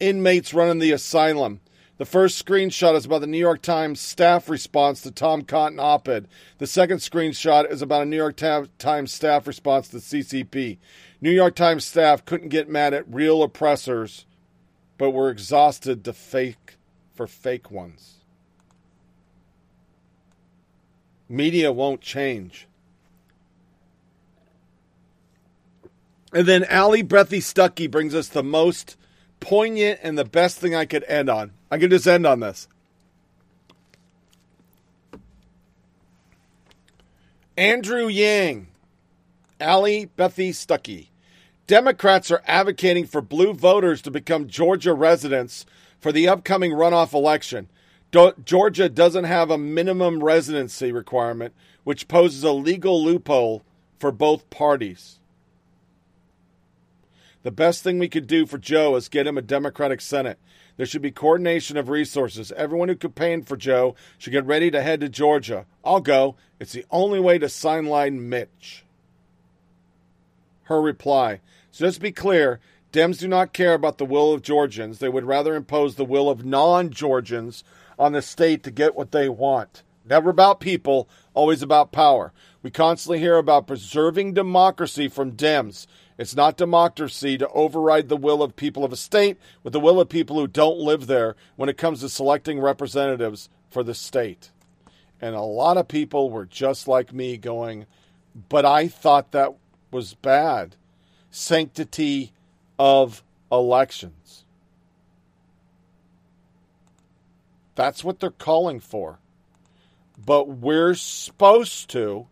inmates running the asylum. The first screenshot is about the New York Times staff response to Tom Cotton op ed. The second screenshot is about a New York Times staff response to CCP. New York Times staff couldn't get mad at real oppressors, but were exhausted to fake for fake ones. Media won't change. And then Allie Beth Stuckey brings us the most poignant and the best thing I could end on. I could just end on this. Andrew Yang, Allie Beth Stuckey. Democrats are advocating for blue voters to become Georgia residents for the upcoming runoff election. Do- Georgia doesn't have a minimum residency requirement, which poses a legal loophole for both parties. The best thing we could do for Joe is get him a Democratic Senate. There should be coordination of resources. Everyone who campaigned for Joe should get ready to head to Georgia. I'll go. It's the only way to sideline Mitch. Her reply. So just be clear Dems do not care about the will of Georgians. They would rather impose the will of non Georgians on the state to get what they want. Never about people, always about power. We constantly hear about preserving democracy from Dems. It's not democracy to override the will of people of a state with the will of people who don't live there when it comes to selecting representatives for the state. And a lot of people were just like me going, but I thought that was bad. Sanctity of elections. That's what they're calling for. But we're supposed to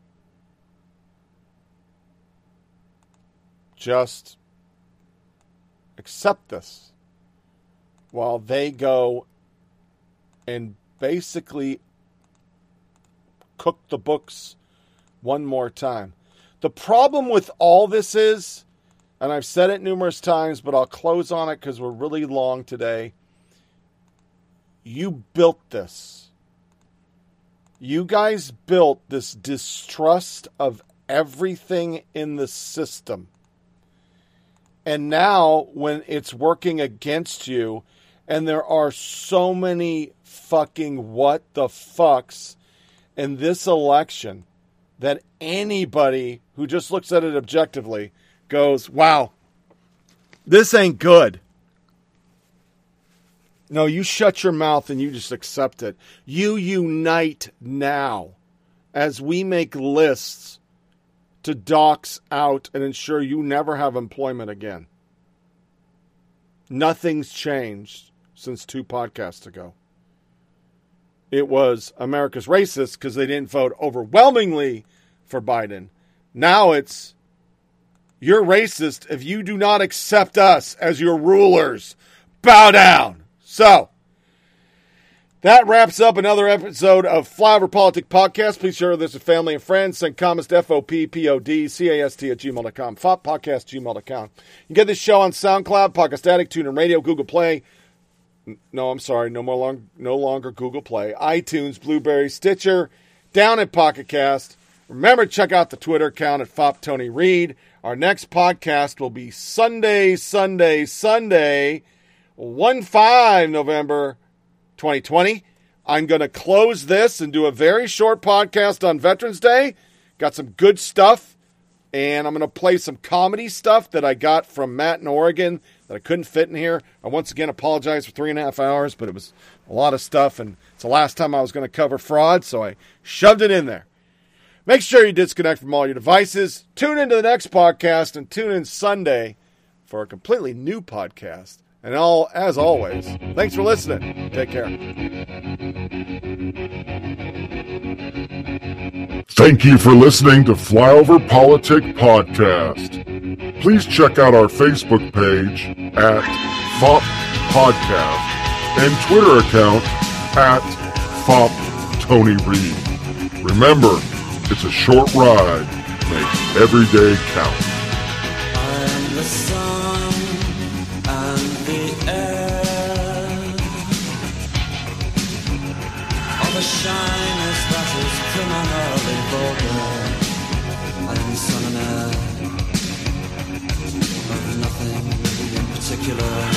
just accept this while they go and basically cook the books one more time. The problem with all this is, and I've said it numerous times, but I'll close on it because we're really long today. You built this. You guys built this distrust of everything in the system. And now, when it's working against you, and there are so many fucking what the fucks in this election that anybody who just looks at it objectively goes, wow, this ain't good. No, you shut your mouth and you just accept it. You unite now as we make lists to dox out and ensure you never have employment again. Nothing's changed since two podcasts ago. It was America's racist because they didn't vote overwhelmingly for Biden. Now it's you're racist if you do not accept us as your rulers. Bow down. So, that wraps up another episode of Flyover Politic Podcast. Please share this with family and friends. Send comments to F-O-P-P-O-D-C-A-S-T at gmail.com. FOP podcast gmail.com. You can get this show on SoundCloud, Podcast Addict, TuneIn Radio, Google Play. No, I'm sorry, no more long, no longer Google Play, iTunes, Blubrry, Stitcher, down at Pocket Cast. Remember, check out the Twitter account at FOP Tony Reed. Our next podcast will be Sunday, Sunday, Sunday, 1 5 November 2020. I'm going to close this and do a very short podcast on Veterans Day. Got some good stuff, and I'm going to play some comedy stuff that I got from Matt in Oregon that I couldn't fit in here. I once again apologize for three and a half hours, but it was a lot of stuff, and it's the last time I was going to cover fraud, so I shoved it in there. Make sure you disconnect from all your devices. Tune into the next podcast and tune in Sunday for a completely new podcast. And all as always, thanks for listening. Take care. Thank you for listening to Flyover Politic Podcast. Please check out our Facebook page at FOP Podcast and Twitter account at FOP Tony Reed. Remember, it's a short ride. Make every day count. the shyness that is criminally vulgar and some of nothing in particular.